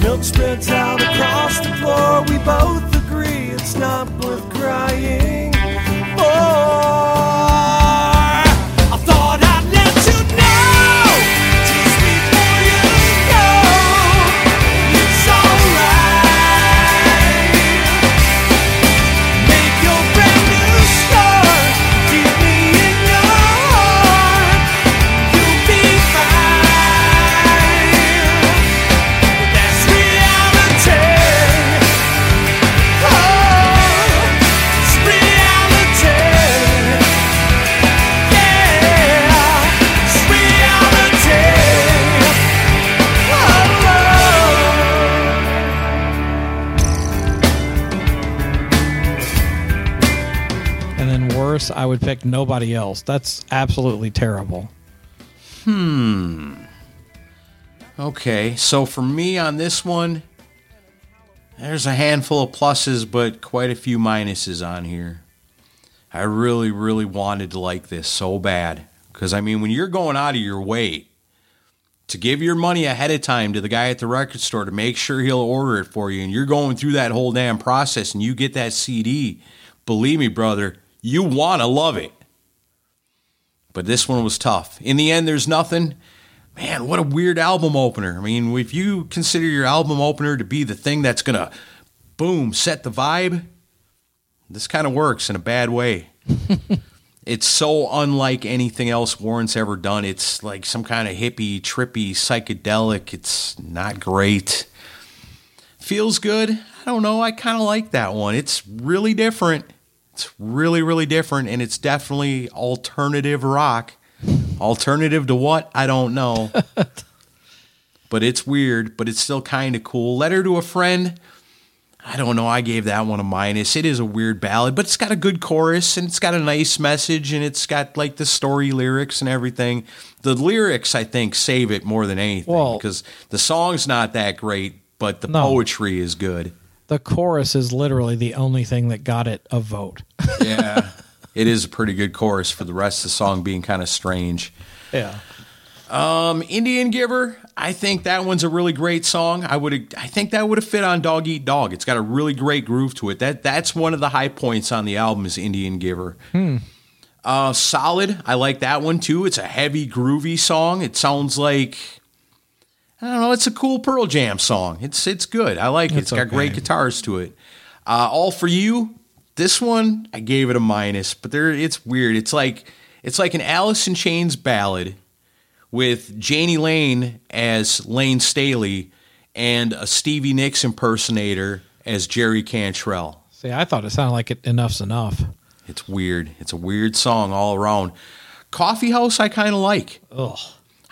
Milk spreads out across the floor. We both agree it's not worth crying for. Would pick Nobody Else. That's absolutely terrible. Hmm. Okay, so for me on this one, there's a handful of pluses, but quite a few minuses on here. I really, really wanted to like this so bad. Because, I mean, when you're going out of your way to give your money ahead of time to the guy at the record store to make sure he'll order it for you, and you're going through that whole damn process and you get that CD, believe me, brother, you want to love it. but this one was tough. In the end, there's nothing. Man, what a weird album opener. I mean, if you consider your album opener to be the thing that's going to, boom, set the vibe, this kind of works in a bad way. it's so unlike anything else Warrant's ever done. It's like some kind of hippie, trippy, psychedelic. It's not great. Feels good. I don't know. I kind of like that one. It's really different. It's really, really different, and it's definitely alternative rock. Alternative to what? I don't know. but it's weird, but it's still kind of cool. Letter to a Friend. I don't know. I gave that one a minus. It is a weird ballad, but it's got a good chorus and it's got a nice message and it's got like the story lyrics and everything. The lyrics, I think, save it more than anything Well- because the song's not that great, but the No. poetry is good. The chorus is literally the only thing that got it a vote. Yeah. it is a pretty good chorus for the rest of the song being kind of strange. Yeah. Um, Indian Giver, I think that one's a really great song. I would, I think that would have fit on Dog Eat Dog. It's got a really great groove to it. That that's one of the high points on the album is Indian Giver. Hmm. Uh, Solid, I like that one too. It's a heavy, groovy song. It sounds like I don't know. It's a cool Pearl Jam song. It's it's good. I like it. It's It's got great guitars to it. Uh, All for you. This one I gave it a minus, but there it's weird. It's like it's like an Alice in Chains ballad with Jani Lane as Layne Staley and a Stevie Nicks impersonator as Jerry Cantrell. See, I thought it sounded like it Enuff Z'Nuff. It's weird. It's a weird song all around. Coffee House, I kind of like. Ugh.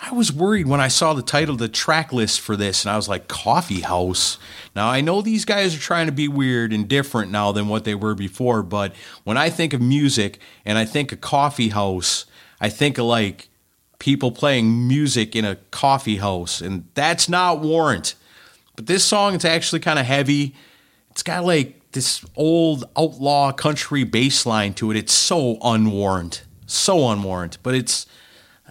I was worried when I saw the title, the track list for this, and I was like, Coffee House. Now, I know these guys are trying to be weird and different now than what they were before, but when I think of music and I think of Coffee House, I think of like people playing music in a coffee house, and that's not Warrant. But this song, it's actually kind of heavy. It's got like this old outlaw country bass line to it. It's so unwarrant, so unwarrant. But it's,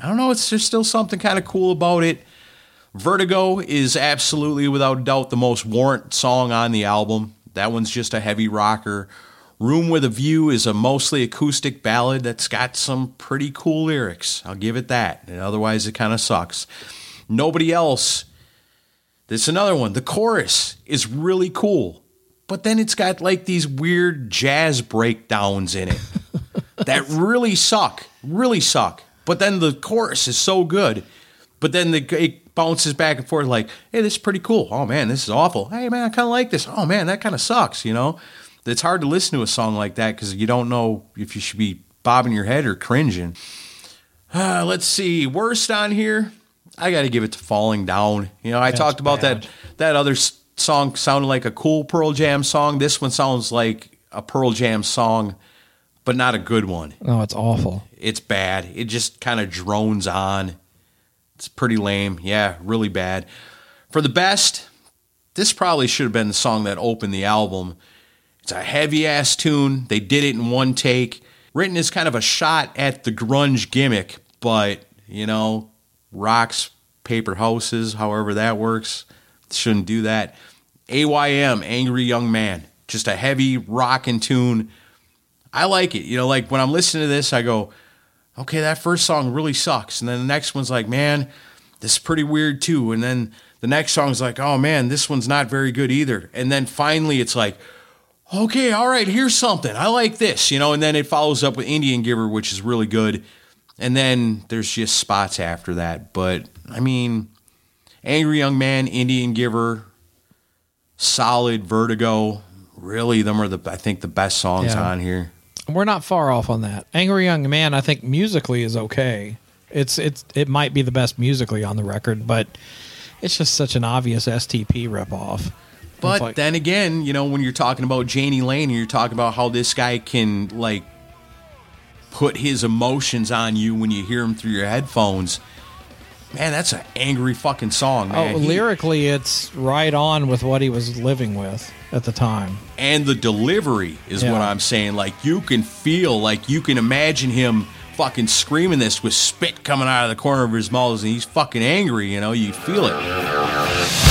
I don't know, it's there's still something kind of cool about it. Vertigo is absolutely, without doubt, the most warrant song on the album. That one's just a heavy rocker. Room with a View is a mostly acoustic ballad that's got some pretty cool lyrics. I'll give it that. And otherwise, it kind of sucks. Nobody else. This is another one. The chorus is really cool, but then it's got like these weird jazz breakdowns in it that really suck, really suck. But then the chorus is so good. But then the, it bounces back and forth like, hey, this is pretty cool. Oh man, this is awful. Hey man, I kind of like this. Oh man, that kind of sucks. You know, it's hard to listen to a song like that because you don't know if you should be bobbing your head or cringing. Uh, let's see, worst on here. I got to give it to Falling Down. You know, I That's talked about bad. that. That other song sounded like a cool Pearl Jam song. This one sounds like a Pearl Jam song, but not a good one. No, it's awful. It's bad. It just kind of drones on. It's pretty lame. Yeah, really bad. For the best, this probably should have been the song that opened the album. It's a heavy ass tune. They did it in one take. Written as kind of a shot at the grunge gimmick, but, you know, rocks, paper houses, however that works, shouldn't do that. AYM, Angry Young Man. Just a heavy rockin' tune. I like it. You know, like when I'm listening to this, I go, okay, that first song really sucks. And then the next one's like, man, this is pretty weird too. And then the next song's like, oh man, this one's not very good either. And then finally it's like, okay, all right, here's something. I like this, you know, and then it follows up with Indian Giver, which is really good. And then there's just spots after that. But I mean, Angry Young Man, Indian Giver, Solid, Vertigo, really, them are the I think the best songs Yeah. on here. We're not far off on that. Angry Young Man, I think musically is okay. It's it's it might be the best musically on the record, but it's just such an obvious STP ripoff. But like- then again, you know, when you're talking about Jani Lane and you're talking about how this guy can like put his emotions on you when you hear him through your headphones, man, that's an angry fucking song, oh, man. oh, He- lyrically, it's right on with what he was living with at the time. and the delivery is Yeah. what I'm saying. Like you can feel, like you can imagine him fucking screaming this with spit coming out of the corner of his mouth, and he's fucking angry. You know, you feel it.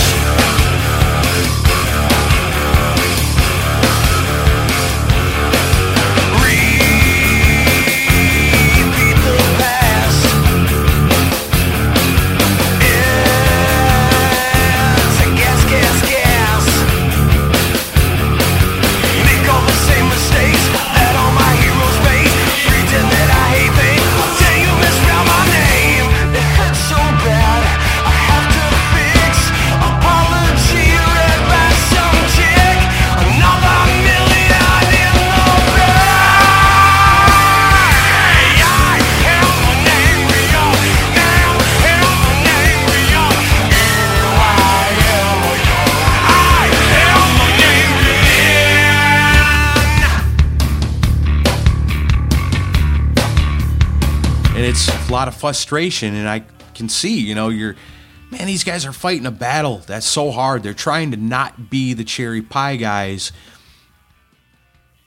A lot of frustration. And I can see, you know, you're man, these guys are fighting a battle that's so hard. They're trying to not be the cherry pie guys,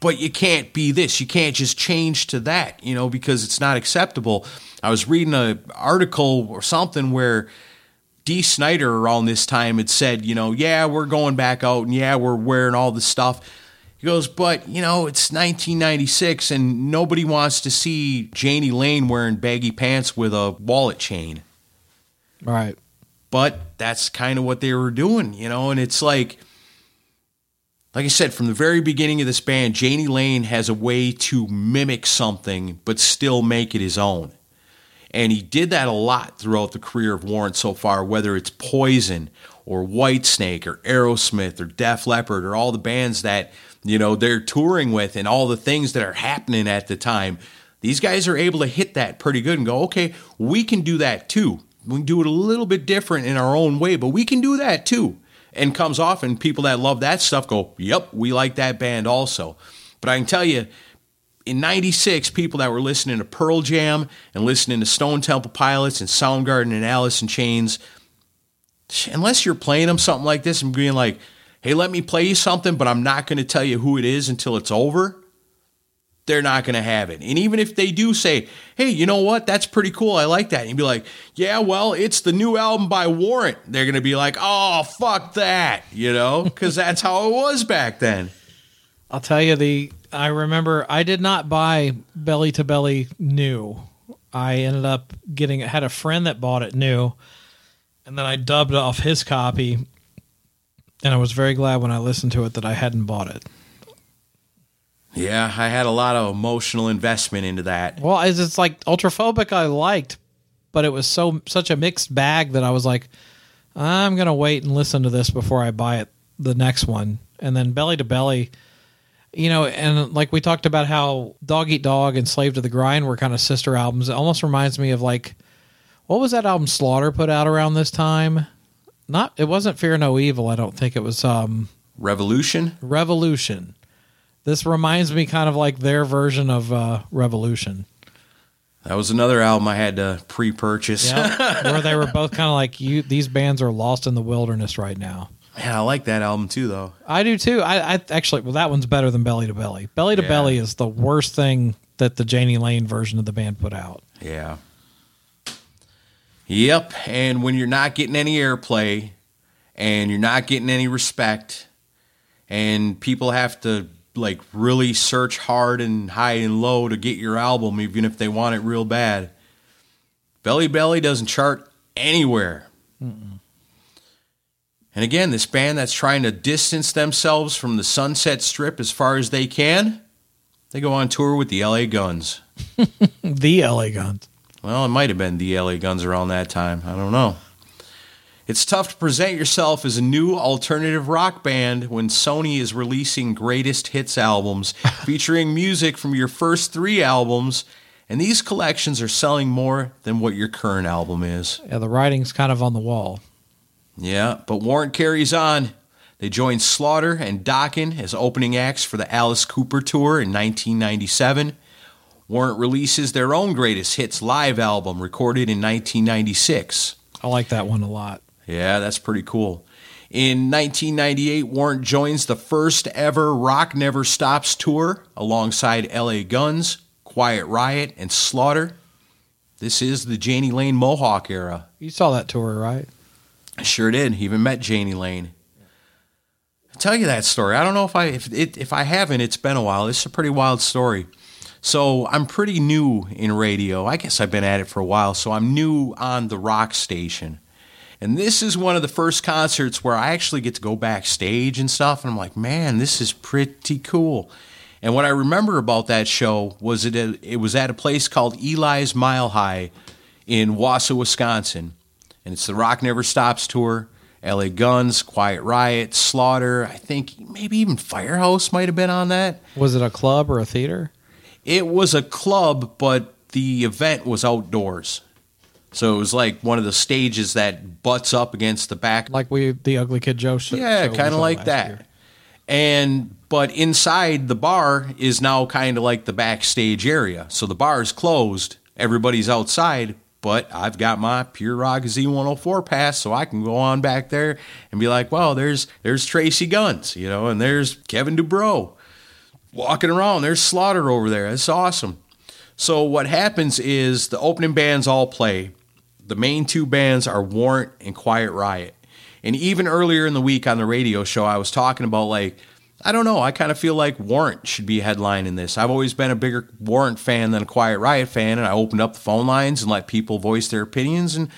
but you can't be this. You can't just change to that, you know, because it's not acceptable. I was reading an article or something where D. Snyder around this time had said, you know, yeah, we're going back out and yeah, we're wearing all this stuff. He goes, but you know, it's 1996 and nobody wants to see Jani Lane wearing baggy pants with a wallet chain. Right. But that's kind of what they were doing, you know, and it's like, like I said, from the very beginning of this band, Jani Lane has a way to mimic something but still make it his own. And he did that a lot throughout the career of Warrant so far, whether it's Poison or Whitesnake or Aerosmith or Def Leppard or all the bands that, you know, they're touring with and all the things that are happening at the time. These guys are able to hit that pretty good and go, okay, we can do that too. We can do it a little bit different in our own way, but we can do that too. And comes off, and people that love that stuff go, yep, we like that band also. But I can tell you, in 96 people that were listening to pearl jam and listening to stone temple pilots and soundgarden and alice in chains unless you're playing them something like this and being like hey let me play you something but i'm not going to tell you who it is until it's over they're not going to have it. And even if they do say hey you know what? That's pretty cool. I like that. And you'd be like yeah well it's the new album by warrant. They're going to be like oh fuck that you know? Because that's how it was back then. I'll tell you the I remember I did not buy Belly to Belly new. I ended up getting had a friend that bought it new, and then I dubbed off his copy. And I was very glad when I listened to it that I hadn't bought it. Yeah, I had a lot of emotional investment into that. Well, it's, it's like ultraphobic. I liked, but it was so such a mixed bag that I was like, I'm gonna wait and listen to this before I buy it the next one. And then Belly to Belly, you know, and like we talked about how Dog Eat Dog and Slave to the Grind were kind of sister albums. It almost reminds me of like what was that album Slaughter put out around this time? Not it wasn't Fear No Evil. I don't think it was um Revolution. Revolution. This reminds me kind of like their version of uh, Revolution. That was another album I had to pre-purchase. Yeah, where they were both kind of like you. These bands are lost in the wilderness right now. Man, I like that album too, though. I do too. I, I actually, well, that one's better than Belly to Belly. Belly to Yeah. Belly is the worst thing that the Jani Lane version of the band put out. Yeah. Yep. And when you're not getting any airplay and you're not getting any respect and people have to like really search hard and high and low to get your album, even if they want it real bad, Belly Belly doesn't chart anywhere. And again, this band that's trying to distance themselves from the Sunset Strip as far as they can, they go on tour with the LA Guns. the LA Guns. Well, it might have been the LA Guns around that time. I don't know. It's tough to present yourself as a new alternative rock band when Sony is releasing greatest hits albums featuring music from your first three albums, and these collections are selling more than what your current album is. Yeah, the writing's kind of on the wall. Yeah, but Warrant carries on. They joined Slaughter and Dokken as opening acts for the Alice Cooper tour in 1997. Warrant releases their own greatest hits live album recorded in 1996. I like that one a lot. Yeah, that's pretty cool. In 1998, Warrant joins the first ever Rock Never Stops tour alongside LA Guns, Quiet Riot, and Slaughter. This is the Jani Lane Mohawk era. You saw that tour, right? I sure did. He even met Jani Lane. I'll tell you that story. I don't know if I if it, if I haven't, it's been a while. It's a pretty wild story. So I'm pretty new in radio. I guess I've been at it for a while. So I'm new on the rock station. And this is one of the first concerts where I actually get to go backstage and stuff. And I'm like, man, this is pretty cool. And what I remember about that show was it it was at a place called Eli's Mile High in Wausau, Wisconsin. And it's the Rock Never Stops tour. LA Guns, Quiet Riot, Slaughter. I think maybe even Firehouse might have been on that. Was it a club or a theater? It was a club, but the event was outdoors. So it was like one of the stages that butts up against the back. Like we, the Ugly Kid Joe show. Yeah, kind of like that. year. And but inside the bar is now kind of like the backstage area. So the bar is closed, everybody's outside, but I've got my Pure Rock Z104 pass, so I can go on back there and be like, well, there's there's Tracii Guns, you know, and there's Kevin DuBrow walking around. There's Slaughter over there. It's awesome. So what happens is the opening bands all play. The main two bands are Warrant and Quiet Riot. And even earlier in the week on the radio show, I was talking about like, I don't know, I kind of feel like Warrant should be in this. I've always been a bigger Warrant fan than a Quiet Riot fan, and I opened up the phone lines and let people voice their opinions. And,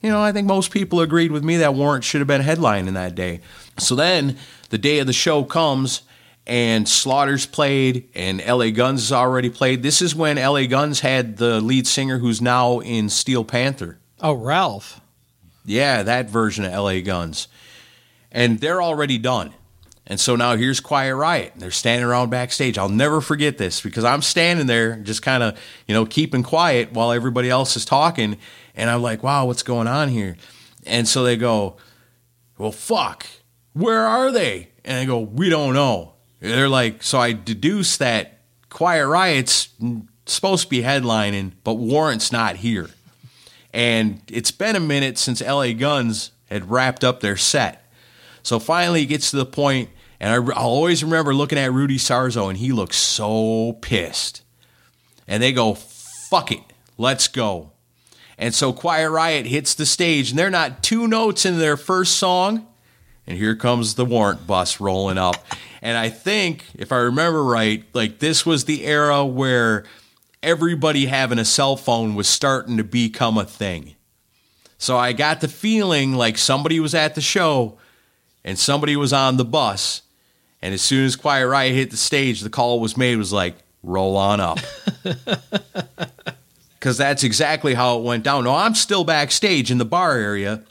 you know, I think most people agreed with me that Warrant should have been in that day. So then the day of the show comes, and Slaughter's played, and LA Guns has already played. This is when LA Guns had the lead singer who's now in Steel Panther. Oh, Ralph. Yeah, that version of LA Guns. And they're already done. And so now here's Quiet Riot. They're standing around backstage. I'll never forget this because I'm standing there just kind of, you know, keeping quiet while everybody else is talking. And I'm like, wow, what's going on here? And so they go, well, fuck, where are they? And I go, we don't know. They're like, so I deduce that Quiet Riot's supposed to be headlining, but Warrant's not here. And it's been a minute since LA Guns had wrapped up their set. So finally it gets to the point, and I, will always remember looking at Rudy Sarzo, and he looks so pissed. And they go, fuck it, let's go. And so Quiet Riot hits the stage, and they're not two notes in their first song, and here comes the warrant bus rolling up. And I think, if I remember right, like this was the era where everybody having a cell phone was starting to become a thing. So I got the feeling like somebody was at the show and somebody was on the bus. And as soon as Quiet Riot hit the stage, the call was made was like, roll on up. Because that's exactly how it went down. No, I'm still backstage in the bar area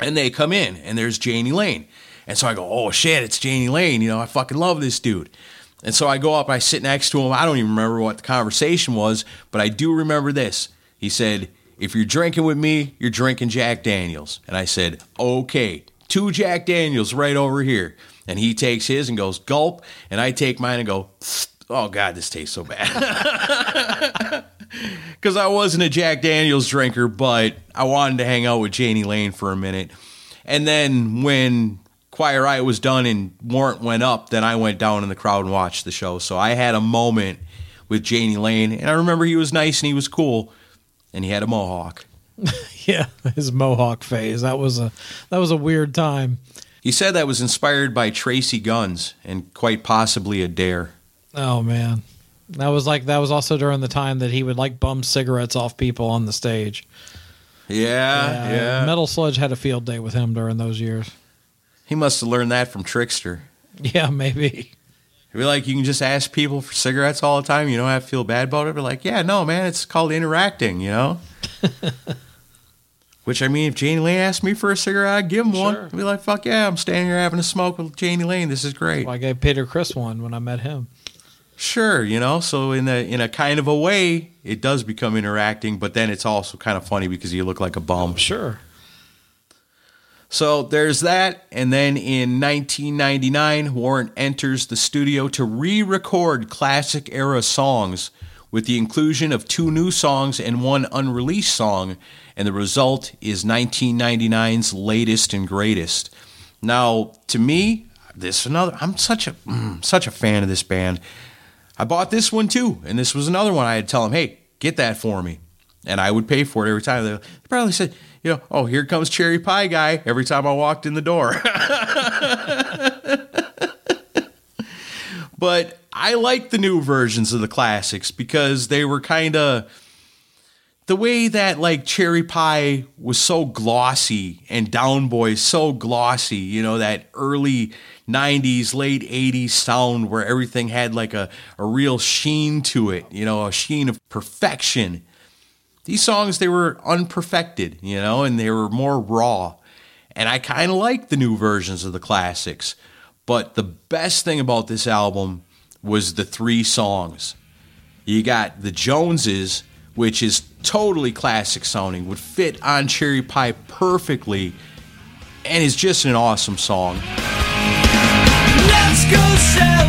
and they come in and there's Jani Lane. And so I go, oh shit, it's Jani Lane. You know, I fucking love this dude. And so I go up, I sit next to him. I don't even remember what the conversation was, but I do remember this. He said, if you're drinking with me, you're drinking Jack Daniels. And I said, okay, two Jack Daniels right over here. And he takes his and goes, gulp. And I take mine and go, oh God, this tastes so bad. Because I wasn't a Jack Daniels drinker, but I wanted to hang out with Jani Lane for a minute. And then when Quiet Riot was done and Warrant went up, then I went down in the crowd and watched the show. So I had a moment with Jani Lane, and I remember he was nice and he was cool, and he had a mohawk. yeah, his mohawk phase. That was a that was a weird time. He said that was inspired by Tracii Guns and quite possibly a dare. Oh man. That was like that was also during the time that he would like bum cigarettes off people on the stage. Yeah, yeah. Metal Sludge had a field day with him during those years. He must have learned that from Trickster. Yeah, maybe. Be like, you can just ask people for cigarettes all the time. You don't have to feel bad about it. But like, yeah, no, man, it's called interacting. You know. Which I mean, if Jani Lane asked me for a cigarette, I'd give him one. I'd be like, fuck yeah, I'm standing here having a smoke with Jani Lane. This is great. Well, I gave Peter Criss one when I met him. Sure, you know. So in a in a kind of a way, it does become interacting, but then it's also kind of funny because you look like a bum. Sure. So there's that. And then in 1999, Warrant enters the studio to re record classic era songs with the inclusion of two new songs and one unreleased song. And the result is 1999's latest and greatest. Now, to me, this another. I'm such a mm, such a fan of this band. I bought this one too, and this was another one. I had to tell them, "Hey, get that for me," and I would pay for it every time. They probably said, you know, oh, here comes Cherry Pie Guy every time I walked in the door. but I like the new versions of the classics because they were kind of the way that like Cherry Pie was so glossy and Down Boy so glossy, you know, that early 90s, late 80s sound where everything had like a, a real sheen to it, you know, a sheen of perfection these songs they were unperfected, you know, and they were more raw. And I kind of like the new versions of the classics. But the best thing about this album was the three songs. You got the Joneses, which is totally classic sounding, would fit on Cherry Pie perfectly, and is just an awesome song. Let's go sell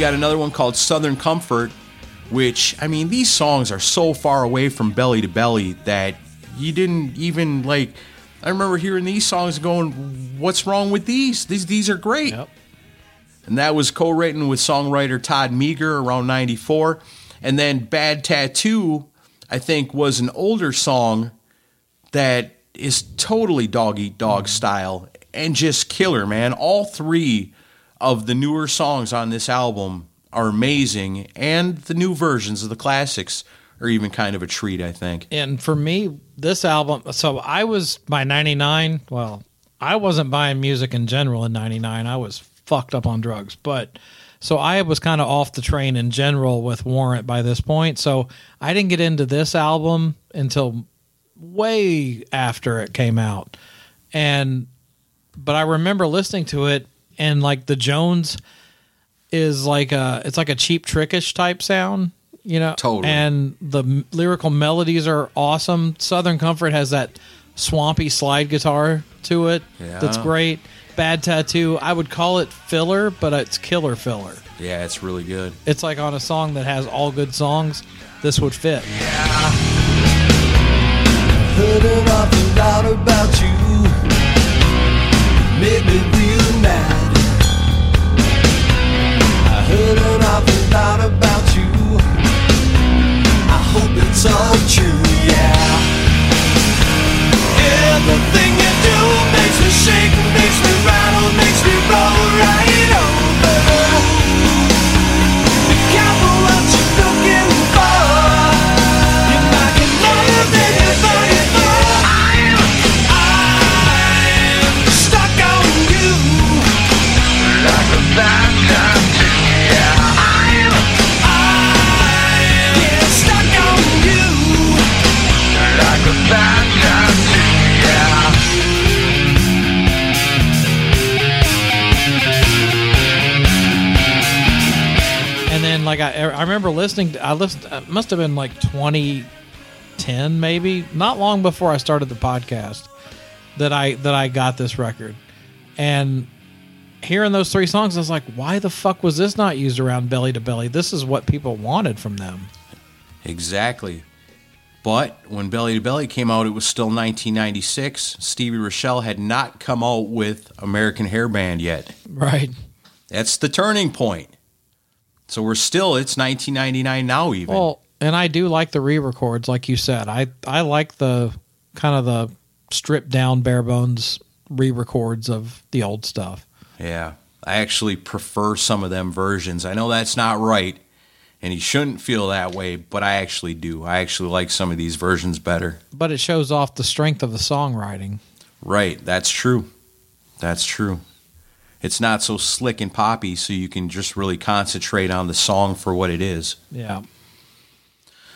got another one called Southern Comfort, which, I mean, these songs are so far away from Belly to Belly that you didn't even like. I remember hearing these songs going, What's wrong with these? These, these are great. Yep. And that was co written with songwriter Todd Meager around 94. And then Bad Tattoo, I think, was an older song that is totally dog eat dog style and just killer, man. All three of the newer songs on this album are amazing, and the new versions of the classics are even kind of a treat, I think. And for me, this album, so I was by 99, well, I wasn't buying music in general in 99. I was fucked up on drugs, but so I was kind of off the train in general with Warrant by this point. So I didn't get into this album until way after it came out. And but I remember listening to it and like the Jones is like a it's like a cheap trickish type sound, you know. Totally. And the m- lyrical melodies are awesome. Southern Comfort has that swampy slide guitar to it. Yeah. That's great. Bad Tattoo, I would call it filler, but it's killer filler. Yeah, it's really good. It's like on a song that has all good songs, this would fit. Yeah. Heard an awful lot about you. Made me lot about you. I hope it's all true, yeah. Everything you do makes me shake, makes me rattle, makes me roll right over. Like I I remember listening to, I listened it uh, must have been like 2010 maybe, not long before I started the podcast that I that I got this record. And hearing those three songs I was like, why the fuck was this not used around belly to belly? This is what people wanted from them. Exactly. But when Belly to Belly came out, it was still 1996. Stevie Rachelle had not come out with American Hair Band yet. Right. That's the turning point. So we're still, it's 1999 now, even. Well, and I do like the re-records, like you said. I I like the kind of the stripped down bare bones re-records of the old stuff. Yeah. I actually prefer some of them versions. I know that's not right, and you shouldn't feel that way, but I actually do. I actually like some of these versions better. But it shows off the strength of the songwriting. Right, that's true. That's true. It's not so slick and poppy, so you can just really concentrate on the song for what it is. Yeah.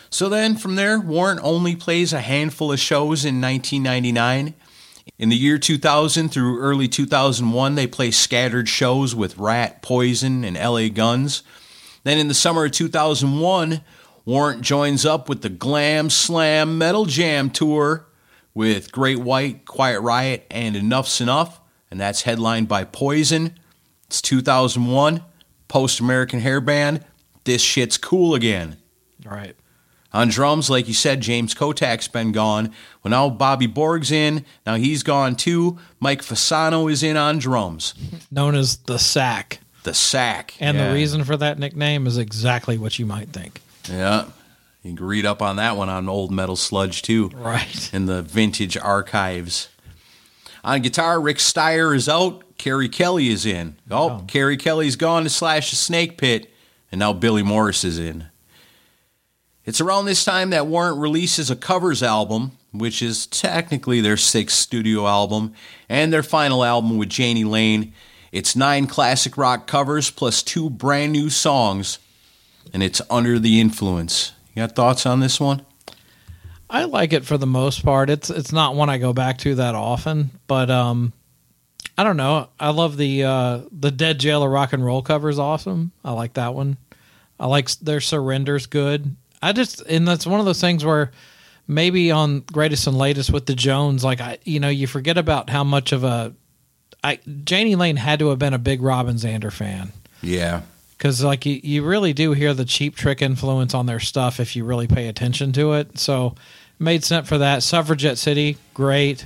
So then from there, Warrant only plays a handful of shows in 1999. In the year 2000 through early 2001, they play scattered shows with Ratt, Poison, and LA Guns. Then in the summer of 2001, Warrant joins up with the Glam Slam Metal Jam Tour with Great White, Quiet Riot, and Enuff Z'Nuff, and that's headlined by Poison. It's 2001, Post American Hair Band. This shit's cool again. Right. On drums, like you said, James Kotak's been gone. Well, now Bobby Borg's in. Now he's gone too. Mike Fasano is in on drums. Known as the sack. The sack. And Yeah. the reason for that nickname is exactly what you might think. Yeah. You can read up on that one on Old Metal Sludge too. Right. In the vintage archives. On guitar, Rick Steier is out. Keri Kelli is in. Oh, oh. Keri Kelli's gone to Slash the Snake Pit. And now Billy Morris is in. It's around this time that Warrant releases a covers album, which is technically their sixth studio album, and their final album with Jani Lane. It's nine classic rock covers plus two brand new songs, and it's Under the Influence. You got thoughts on this one? I like it for the most part. It's it's not one I go back to that often, but um I don't know. I love the uh the Dead Jailer rock and roll cover is awesome. I like that one. I like their surrenders good. I just and that's one of those things where maybe on greatest and latest with the Jones like I you know, you forget about how much of a I Jani Lane had to have been a big Robin Zander fan. Yeah. Because like you, you really do hear the cheap trick influence on their stuff if you really pay attention to it. So made sense for that. Suffragette City, great.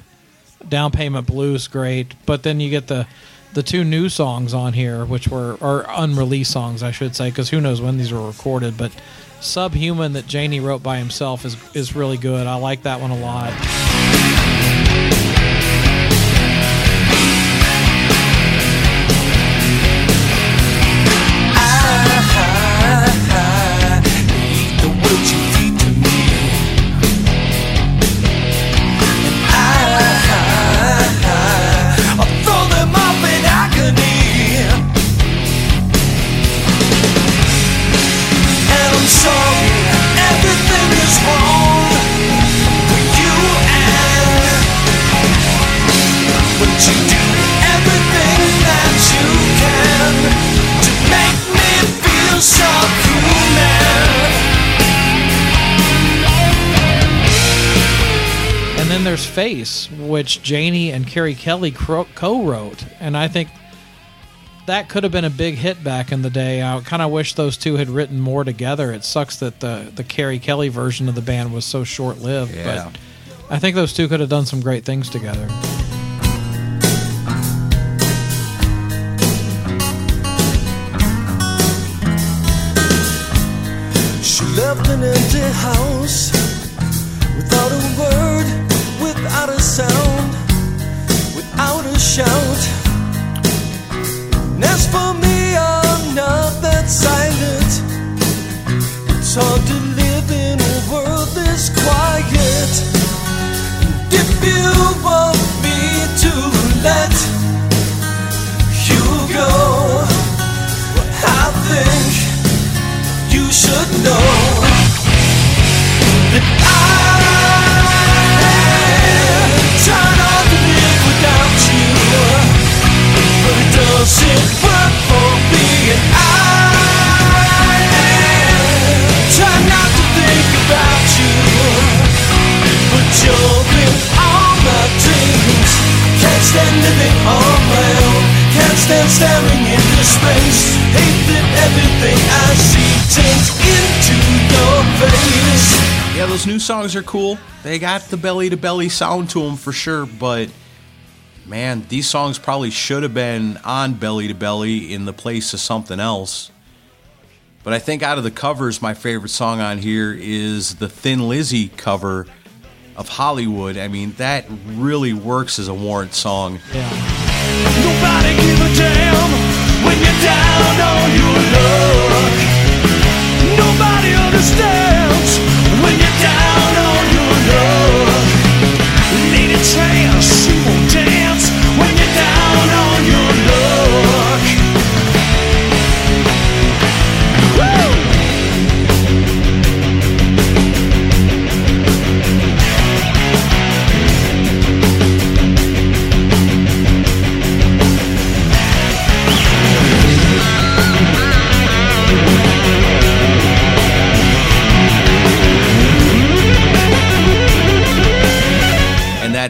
Down Payment Blues, great. But then you get the the two new songs on here, which were or unreleased songs, I should say, because who knows when these were recorded. But Subhuman that Jani wrote by himself is is really good. I like that one a lot. Face, which Jani and Keri Kelli co-wrote, and I think that could have been a big hit back in the day. I kind of wish those two had written more together. It sucks that the the Keri Kelli version of the band was so short-lived, Yeah. but I think those two could have done some great things together. It's hard to live in a world this quiet. And if you want me to let you go, well, I think you should know that I try not to live without you, but it doesn't work for me, living. Can't stand staring into space. Hate that everything I see into your face. Yeah, those new songs are cool. They got the belly to belly sound to them for sure, but man, these songs probably should have been on belly to belly in the place of something else. But I think out of the covers, my favorite song on here is the Thin Lizzy cover of Hollywood. I mean, that really works as a Warrant song. Nobody give a damn when you're down on your luck. Nobody understands when you're down on your luck. She won't dance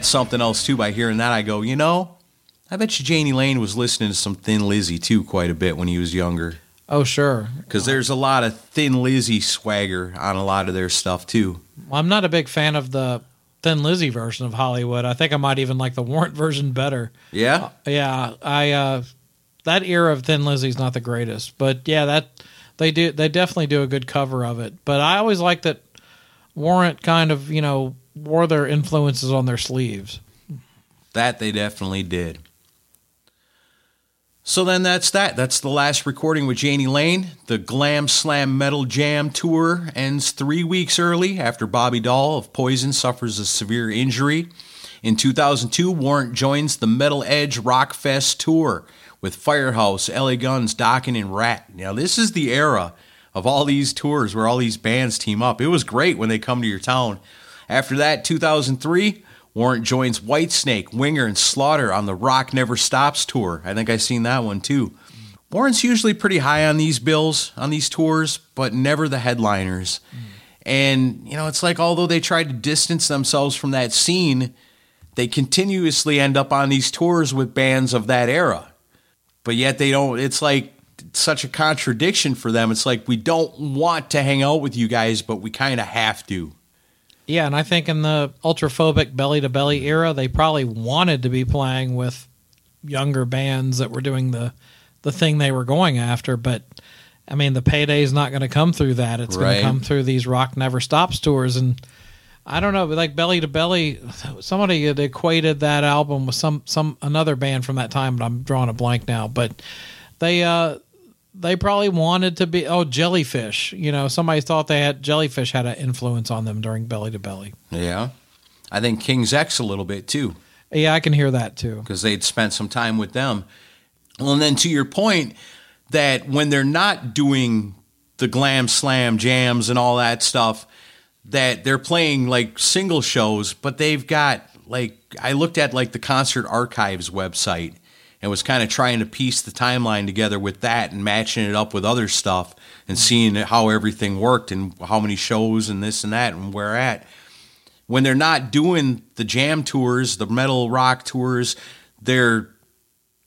that's something else too. By hearing that, I go, you know, I bet you Jani Lane was listening to some Thin Lizzy too quite a bit when he was younger. Oh, sure. Because there's a lot of Thin Lizzy swagger on a lot of their stuff too. Well, I'm not a big fan of the Thin Lizzy version of Hollywood. I think I might even like the Warrant version better. Yeah? Yeah, I uh, that era of Thin Lizzy's not the greatest, but yeah, that they do they definitely do a good cover of it. But I always like that Warrant kind of you know wore their influences on their sleeves. That they definitely did. So then that's that. That's the last recording with Jani Lane. The Glam Slam Metal Jam tour ends three weeks early after Bobby Dall of Poison suffers a severe injury. In 2002, Warrant joins the Metal Edge Rock Fest tour with Firehouse, LA Guns, Dokken, and Ratt. Now, this is the era of all these tours where all these bands team up. It was great when they come to your town. After that, 2003, Warrant joins Whitesnake, Winger, and Slaughter on the Rock Never Stops tour. I think I've seen that one too. Warrant's usually pretty high on these bills, on these tours, but never the headliners. And, you know, it's like although they try to distance themselves from that scene, they continuously end up on these tours with bands of that era. But yet they don't, it's like such a contradiction for them. It's like we don't want to hang out with you guys, but we kind of have to. Yeah, and I think in the ultraphobic belly to belly era, they probably wanted to be playing with younger bands that were doing the the thing they were going after, but I mean the payday's not going to come through that. It's going to come through these Rock Never Stops tours and I don't know, but like Belly to Belly, somebody had equated that album with some some another band from that time, but I'm drawing a blank now. But they uh they probably wanted to be oh Jellyfish. You know, somebody thought they had Jellyfish had an influence on them during Belly to Belly. Yeah. I think King's X a little bit too. Yeah, I can hear that too. because they'd spent some time with them. Well, and then to your point, that when they're not doing the glam slam jams and all that stuff, that they're playing like single shows, but they've got like I looked at like the concert archives website and was kind of trying to piece the timeline together with that and matching it up with other stuff and seeing how everything worked and how many shows and this and that and where at when they're not doing the jam tours, the metal rock tours, they're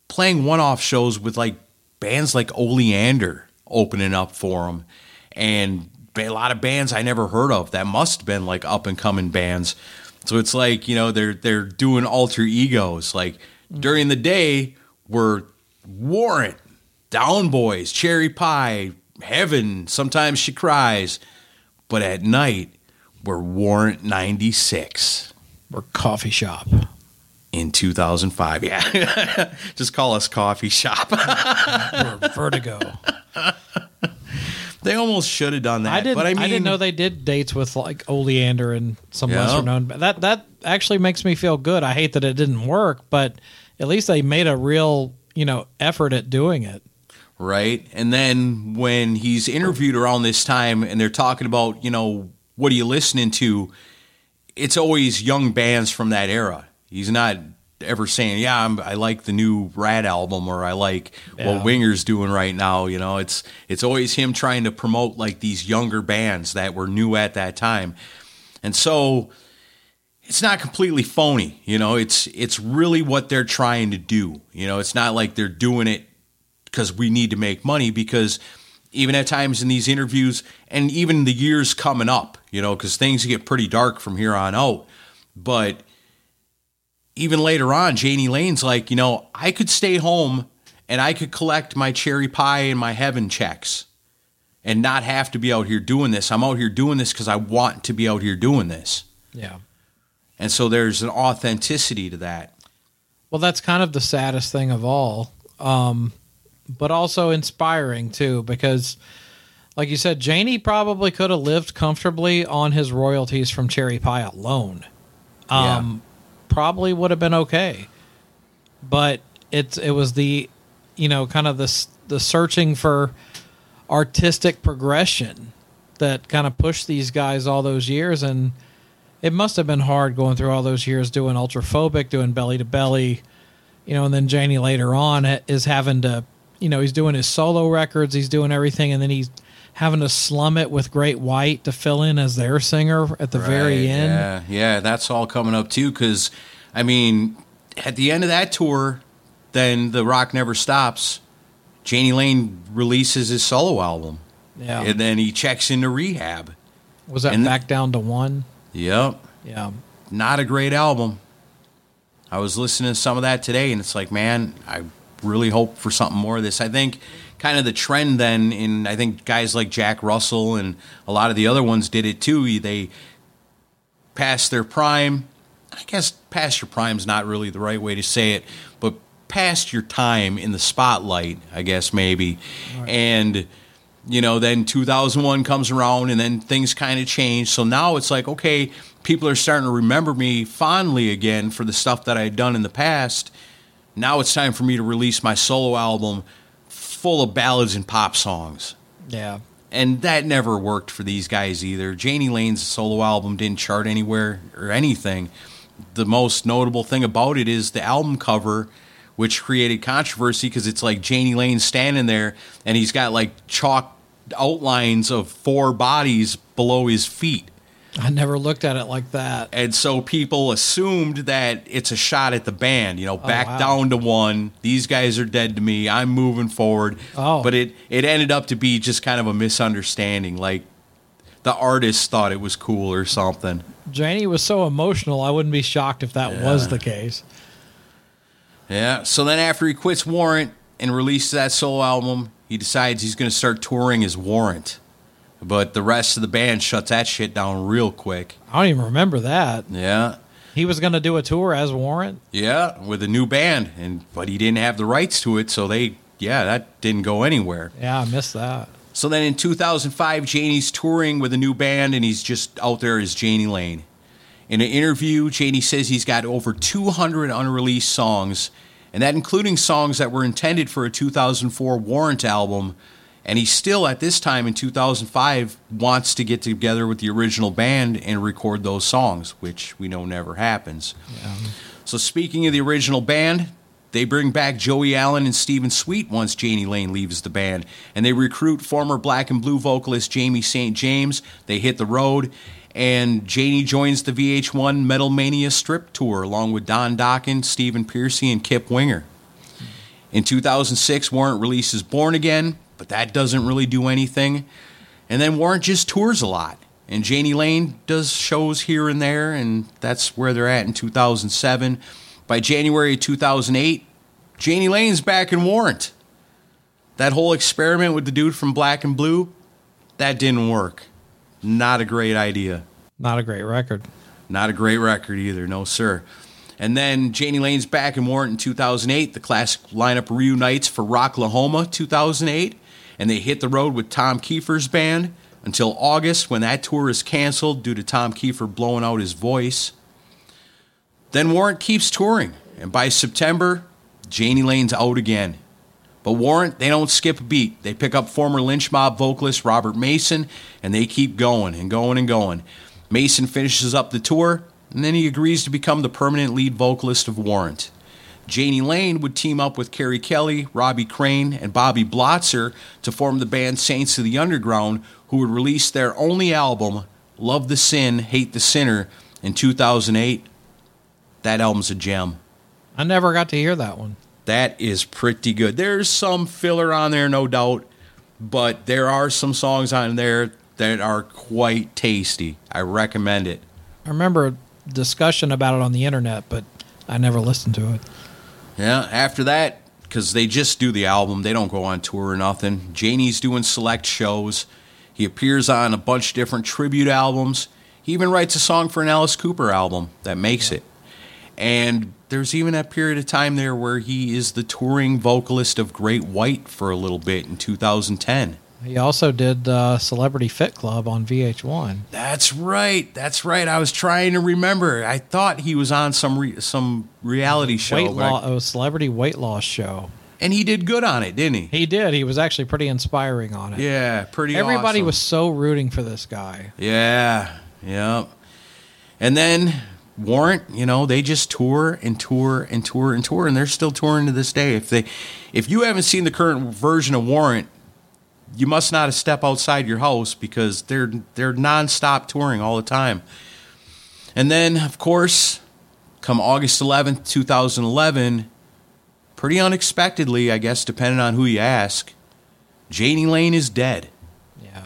playing one-off shows with like bands like Oleander opening up for them, and a lot of bands I never heard of that must have been like up and coming bands. So it's like you know they're they're doing alter egos. Like during the day, we're Warrant, Down Boys, Cherry Pie, Heaven. Sometimes she cries, but at night we're Warrant ninety six. We're coffee shop. In 2005, yeah. Just call us coffee shop. We're Vertigo. they almost should have done that. I didn't. but I I, didn't know they did dates with like Oleander and some Yeah. lesser known. That that actually makes me feel good. I hate that it didn't work, but at least they made a real you know effort at doing it. right? And then when he's interviewed around this time and they're talking about, you know, what are you listening to? It's always young bands from that era. He's not ever saying, "Yeah, I'm, I like the new Ratt album" or "I like Yeah. what Winger's doing right now." You know, it's it's always him trying to promote like these younger bands that were new at that time, and so it's not completely phony. You know, it's it's really what they're trying to do. You know, it's not like they're doing it because we need to make money because even at times in these interviews and even the years coming up, you know, because things get pretty dark from here on out. But even later on, Jani Lane's like, you know, I could stay home and I could collect my cherry pie and my heaven checks and not have to be out here doing this. I'm out here doing this because I want to be out here doing this. Yeah. And so there's an authenticity to that. Well, that's kind of the saddest thing of all, um, but also inspiring too, because, like you said, Jani probably could have lived comfortably on his royalties from Cherry Pie alone. Um, Probably would have been okay, but it's it was the, you know, kind of the the searching for artistic progression that kind of pushed these guys all those years and it must have been hard going through all those years doing ultraphobic, doing belly to belly, you know, and then Jani later on is having to, you know, he's doing his solo records, he's doing everything, and then he's having to slum it with Great White to fill in as their singer at the very end. Yeah, yeah, that's all coming up too. Because I mean, at the end of that tour, then the rock never stops. Jani Lane releases his solo album, Yeah. and then he checks into rehab. Was that and- back down to one? Yep, Yeah. not a great album. I was listening to some of that today, and it's like, man, I really hope for something more of this. I think kind of the trend then in I think guys like Jack Russell and a lot of the other ones did it too. They passed their prime. I guess past your prime is not really the right way to say it, but past your time in the spotlight, I guess maybe. And you know, then 2001 comes around and then things kind of change. So now it's like, okay, people are starting to remember me fondly again for the stuff that I had done in the past. Now it's time for me to release my solo album full of ballads and pop songs. Yeah. And that never worked for these guys either. Jani Lane's solo album didn't chart anywhere or anything. The most notable thing about it is the album cover, which created controversy because it's like Jani Lane standing there and he's got like chalk outlines of four bodies below his feet. I never looked at it like that. And so people assumed that it's a shot at the band, you know, oh, back wow. down to one. These guys are dead to me. I'm moving forward. Oh. But it, it ended up to be just kind of a misunderstanding. Like the artist thought it was cool or something. Jani was so emotional, I wouldn't be shocked if that was the case. Yeah. So then after he quits Warrant and releases that solo album, he decides he's going to start touring as Warrant. But the rest of the band shuts that shit down real quick. I don't even remember that. Yeah. He was going to do a tour as Warrant. Yeah, with a new band and but he didn't have the rights to it, so they yeah, that didn't go anywhere. Yeah, I missed that. So then in 2005, Jani's touring with a new band and he's just out there as Jani Lane. In an interview, Jani says he's got over 200 unreleased songs, and that including songs that were intended for a 2004 Warrant album. And he still, at this time in 2005, wants to get together with the original band and record those songs, which we know never happens. So, speaking of the original band, they bring back Joey Allen and Steven Sweet once Jani Lane leaves the band, and they recruit former Black and Blue vocalist Jamie St. James. They hit the road, and Jani joins the VH1 Metal Mania strip tour along with Don Dokken, Stephen Pearcy, and Kip Winger. In 2006, Warrant releases Born Again, but that doesn't really do anything. And then Warrant just tours a lot. And Jani Lane does shows here and there, and that's where they're at in 2007. By January 2008, Jani Lane's back in Warrant. That whole experiment with the dude from Black and Blue, that didn't work. Not a great idea. Not a great record. Not a great record either, no sir. And then Jani Lane's back in Warrant in 2008. The classic lineup reunites for Rocklahoma 2008, and they hit the road with Tom Keifer's band until August when that tour is canceled due to Tom Keifer blowing out his voice. Then Warrant keeps touring, and by September, Jani Lane's out again. But Warrant, they don't skip a beat. They pick up former lynch mob vocalist Robert Mason, and they keep going and going and going. Mason finishes up the tour, and then he agrees to become the permanent lead vocalist of Warrant. Jani Lane would team up with Keri Kelli, Robbie Crane, and Bobby Blotzer to form the band Saints of the Underground, who would release their only album, Love the Sin, Hate the Sinner, in 2008. That album's a gem. I never got to hear that one. That is pretty good. There's some filler on there, no doubt, but there are some songs on there that are quite tasty. I recommend it. I remember a discussion about it on the internet, but I never listened to it. Yeah, after that, because they just do the album, they don't go on tour or nothing. Jani's doing select shows. He appears on a bunch of different tribute albums. He even writes a song for an Alice Cooper album that makes it. And there's even that period of time there where he is the touring vocalist of Great White for a little bit in 2010. He also did uh, Celebrity Fit Club on VH1. That's right. That's right. I was trying to remember. I thought he was on some re- some reality show. Weight but I- loss, a celebrity weight loss show. and he did good on it, didn't he? He did. He was actually pretty inspiring on it. Yeah, pretty Everybody awesome. was so rooting for this guy. Yeah, yeah. And then Warrant, you know, they just tour and tour and tour and tour, and they're still touring to this day. If they, if you haven't seen the current version of Warrant, you must not have stepped outside your house because they're they're nonstop touring all the time. And then, of course, come August 11th, 2011, pretty unexpectedly, I guess, depending on who you ask, Jani Lane is dead. Yeah.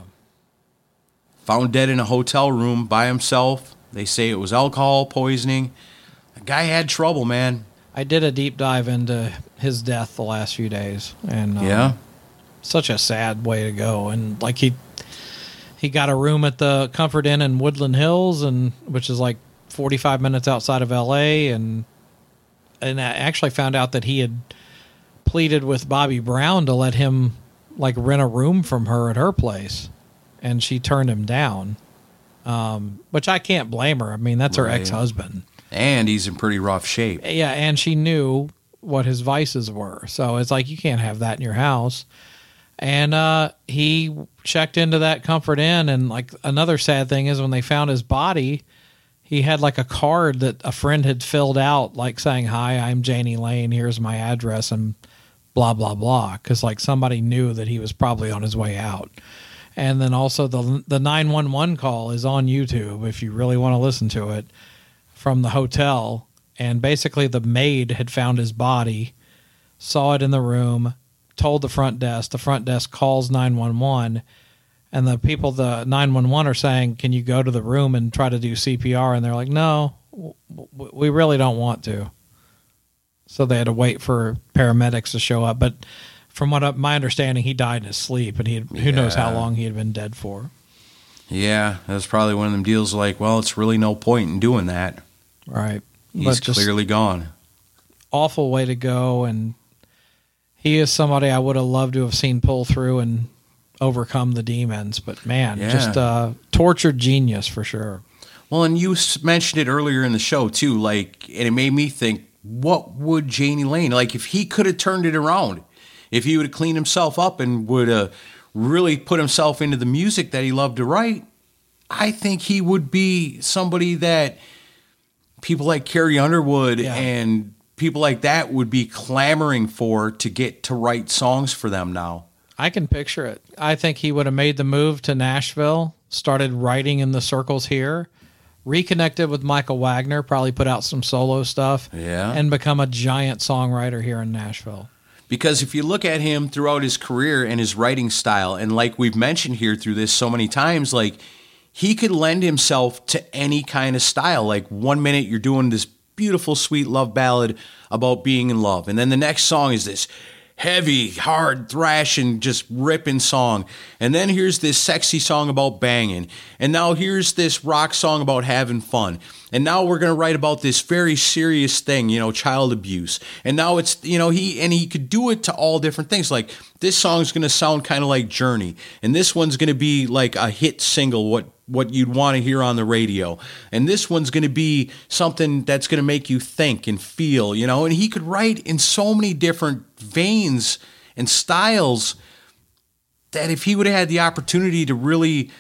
Found dead in a hotel room by himself. They say it was alcohol poisoning. The guy had trouble, man. I did a deep dive into his death the last few days, and uh, Yeah. such a sad way to go. And like he he got a room at the Comfort Inn in Woodland Hills, and which is like forty five minutes outside of L.A. and and I actually found out that he had pleaded with Bobbie Brown to let him like rent a room from her at her place, and she turned him down. Um, which I can't blame her. I mean, that's her Right. ex husband. And he's in pretty rough shape. Yeah, and she knew what his vices were. So it's like you can't have that in your house. And uh, he checked into that Comfort Inn, and like another sad thing is when they found his body, he had like a card that a friend had filled out, like saying, "Hi, I'm Jani Lane. Here's my address," and blah blah blah. Because like somebody knew that he was probably on his way out, And then also the the 911 call is on YouTube if you really want to listen to it from the hotel. And basically, the maid had found his body, saw it in the room, told the front desk. The front desk calls 911, and the people, the 911, are saying, Can you go to the room and try to do CPR? And they're like, No, we really don't want to. So they had to wait for paramedics to show up. But from what I- my understanding, he died in his sleep, and he had, who knows how long he had been dead for. Yeah, that's probably one of them deals like, well, it's really no point in doing that. Right. He's clearly gone. awful way to go and he is somebody I would have loved to have seen pull through and overcome the demons but man Yeah. just uh tortured genius for sure Well, and you mentioned it earlier in the show too, like, and it made me think, what would Jani Lane like if he could have turned it around, if he would have cleaned himself up and would have really put himself into the music that he loved to write? I think he would be somebody that people like Carrie Underwood and people like that would be clamoring for to get to write songs for them now. I can picture it I think he would have made the move to Nashville started writing in the circles here reconnected with Michael Wagener probably put out some solo stuff Yeah. and become a giant songwriter here in Nashville Because if you look at him throughout his career and his writing style, and like we've mentioned here through this so many times, like he could lend himself to any kind of style. Like one minute you're doing this beautiful, sweet love ballad about being in love, and then the next song is this heavy, hard, thrashing, just ripping song. And then here's this sexy song about banging. And now here's this rock song about having fun. And now we're going to write about this very serious thing, you know, child abuse. And now it's, you know, he, and he could do it to all different things. Like this song's going to sound kind of like Journey. And this one's going to be like a hit single, what, what you'd want to hear on the radio. And this one's going to be something that's going to make you think and feel, you know, and he could write in so many different veins and styles that if he would have had the opportunity to really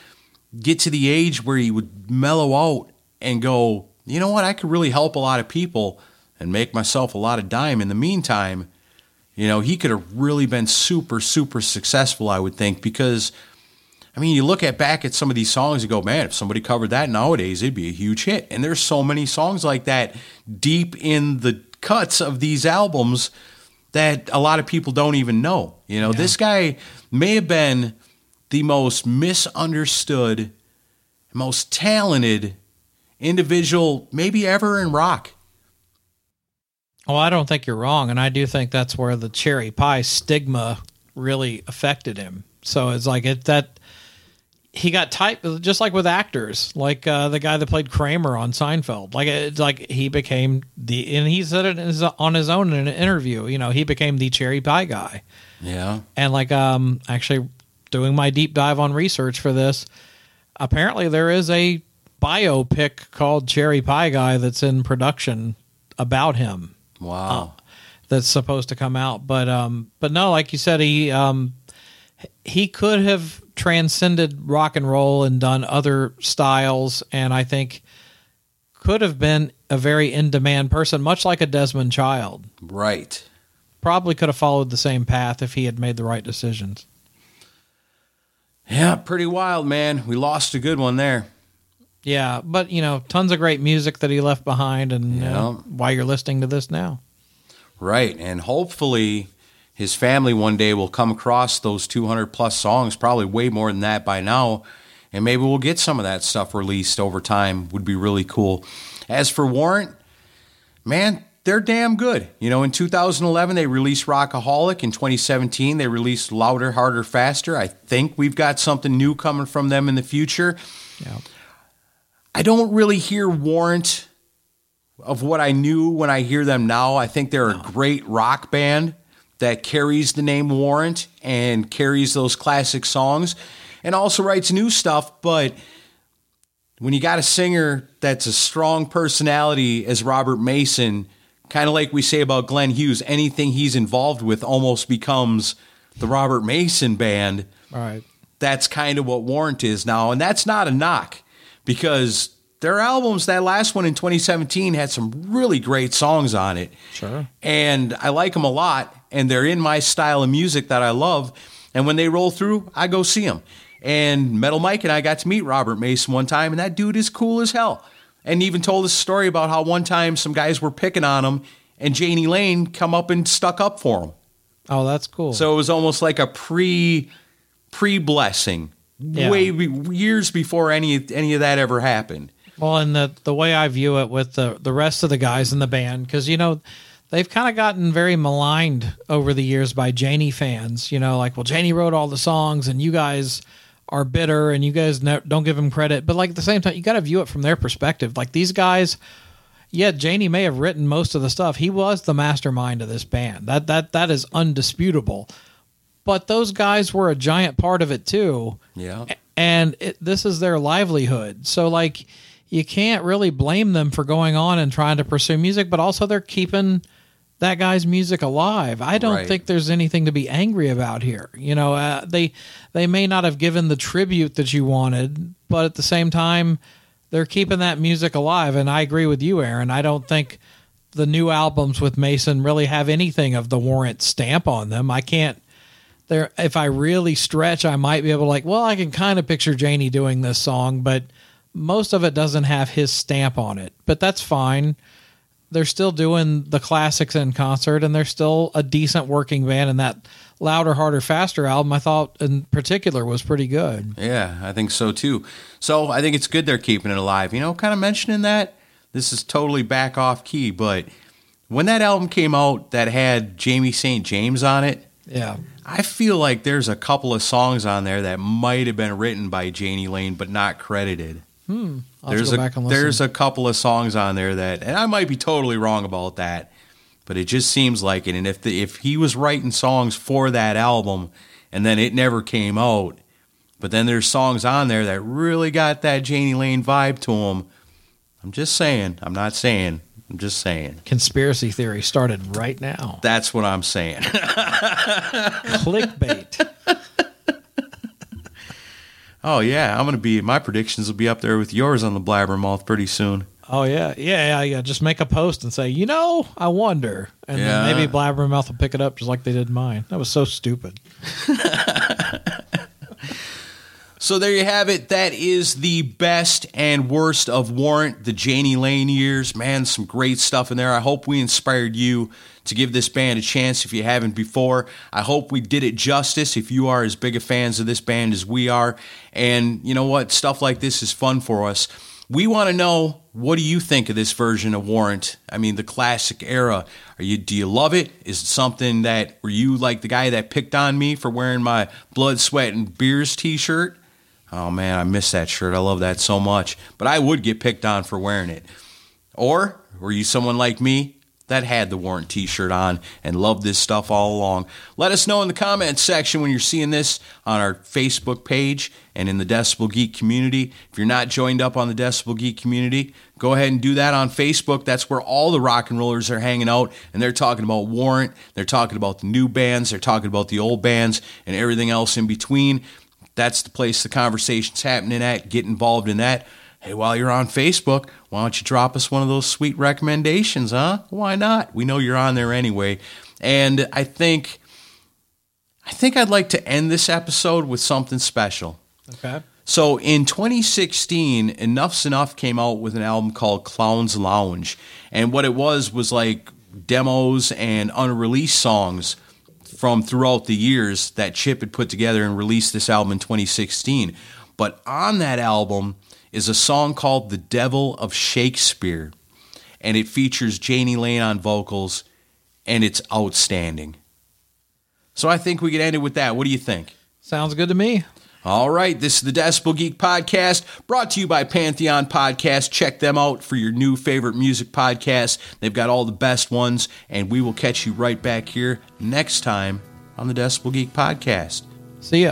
get to the age where he would mellow out and go, you know what, I could really help a lot of people and make myself a lot of dime in the meantime, you know, he could have really been super, super successful, I would think, because I mean, you look at back at some of these songs and go, man, if somebody covered that nowadays, it'd be a huge hit. And there's so many songs like that deep in the cuts of these albums that a lot of people don't even know. You know, this guy may have been the most misunderstood, most talented individual maybe ever in rock. Well, I don't think you're wrong, and I do think that's where the cherry pie stigma really affected him. So it's like it that he got type just like with actors, like uh, the guy that played Kramer on Seinfeld. Like it's like he became the and he said it his, on his own in an interview. You know, he became the cherry pie guy. Yeah. And like um actually doing my deep dive on research for this, apparently there is a biopic called Cherry Pie Guy that's in production about him. Wow. that's supposed to come out. But um but no, like you said, he um he could have transcended rock and roll and done other styles and I think could have been a very in demand person, much like a Desmond Child. Right. Probably could have followed the same path if he had made the right decisions. Yeah, pretty wild, man. We lost a good one there. Yeah, but you know, tons of great music that he left behind, and Yeah. uh, why you're listening to this now. Right. And hopefully his family one day will come across those 200 plus songs, probably way more than that by now. And maybe we'll get some of that stuff released over time. Would be really cool. As for Warrant, man, they're damn good. You know, in 2011, they released Rockaholic. In 2017, they released Louder, Harder, Faster. I think we've got something new coming from them in the future. Yeah. I don't really hear Warrant of what I knew when I hear them now. I think they're a great rock band that carries the name Warrant and carries those classic songs and also writes new stuff. But when you got a singer that's a strong personality as Robert Mason, kind of like we say about Glenn Hughes, anything he's involved with almost becomes the Robert Mason band All right. that's kind of what Warrant is now. And that's not a knock because their albums, that last one in 2017, had some really great songs on it. Sure. And I like them a lot. And they're in my style of music that I love. And when they roll through, I go see them. And Metal Mike and I got to meet Robert Mason one time, and that dude is cool as hell. And even told us a story about how one time some guys were picking on him, and Jani Lane come up and stuck up for him. Oh, that's cool. So it was almost like a pre pre blessing, Yeah. way be, years before any any of that ever happened. Well, and the the way I view it with the the rest of the guys in the band, because you know they've kind of gotten very maligned over the years by Jani fans. You know, like well, Jani wrote all the songs, and you guys are bitter, and you guys ne- don't give him credit. But like at the same time, you got to view it from their perspective. Like these guys. Yeah, Jani may have written most of the stuff. He was the mastermind of this band. That that that is undisputable. But those guys were a giant part of it too Yeah. and it, this is their livelihood. So like you can't really blame them for going on and trying to pursue music, but also they're keeping that guy's music alive. I don't Right. think there's anything to be angry about here. You know, uh, they they may not have given the tribute that you wanted, but at the same time they're keeping that music alive and I agree with you Aaron. I don't think the new albums with Mason really have anything of the Warrant stamp on them. I can't there if I really stretch, I might be able to like, well, I can kind of picture Jani doing this song, but most of it doesn't have his stamp on it. But that's fine. They're still doing the classics in concert and they're still a decent working band and that Louder, Harder, Faster album I thought in particular was pretty good. Yeah, I think so too. So I think it's good they're keeping it alive. You know, kind of mentioning that, this is totally back off key, but when that album came out that had Jamie St. James on it, Yeah. I feel like there's a couple of songs on there that might have been written by Jani Lane but not credited. Hmm. I'll there's go a back and there's a couple of songs on there that, and I might be totally wrong about that, but it just seems like it. And if the, if he was writing songs for that album, and then it never came out, but then there's songs on there that really got that Jani Lane vibe to them. I'm just saying. I'm not saying. I'm just saying. conspiracy theory started right now. That's what I'm saying. Clickbait. oh yeah, I'm gonna be. My predictions will be up there with yours on the Blabbermouth pretty soon. Oh yeah, yeah, yeah, yeah. Just make a post and say, you know, I wonder, and Yeah. then maybe Blabbermouth will pick it up just like they did mine. That was so stupid. So there you have it. That is the best and worst of Warrant, the Jani Lane years. Man, some great stuff in there. I hope we inspired you to give this band a chance if you haven't before. I hope we did it justice if you are as big a fans of this band as we are. And you know what? Stuff like this is fun for us. We want to know what do you think of this version of Warrant? I mean, the classic era. Are you do you love it? Is it something that were you like the guy that picked on me for wearing my blood, sweat, and beers T-shirt? Oh man, I miss that shirt. I love that so much. But I would get picked on for wearing it. Or were you someone like me that had the Warrant t shirt on and loved this stuff all along? Let us know in the comments section when you're seeing this on our Facebook page and in the Decibel Geek community. If you're not joined up on the Decibel Geek community, go ahead and do that on Facebook. That's where all the rock and rollers are hanging out and they're talking about Warrant, they're talking about the new bands, they're talking about the old bands, and everything else in between. That's the place the conversation's happening at. Get involved in that. Hey, while you're on Facebook, why don't you drop us one of those sweet recommendations, huh? Why not? We know you're on there anyway. And I think I think I'd like to end this episode with something special. Okay. So in 2016, Enuff Z'Nuff came out with an album called Clown's Lounge. And what it was was like demos and unreleased songs from throughout the years that Chip had put together and released this album in 2016. But on that album is a song called The Devil of Shakespeare. And it features Jani Lane on vocals, and it's outstanding. So I think we could end it with that. What do you think? Sounds good to me. All right, this is the Decibel Geek Podcast, brought to you by Pantheon Podcast. Check them out for your new favorite music podcast. They've got all the best ones, and we will catch you right back here next time on the Decibel Geek Podcast. See ya.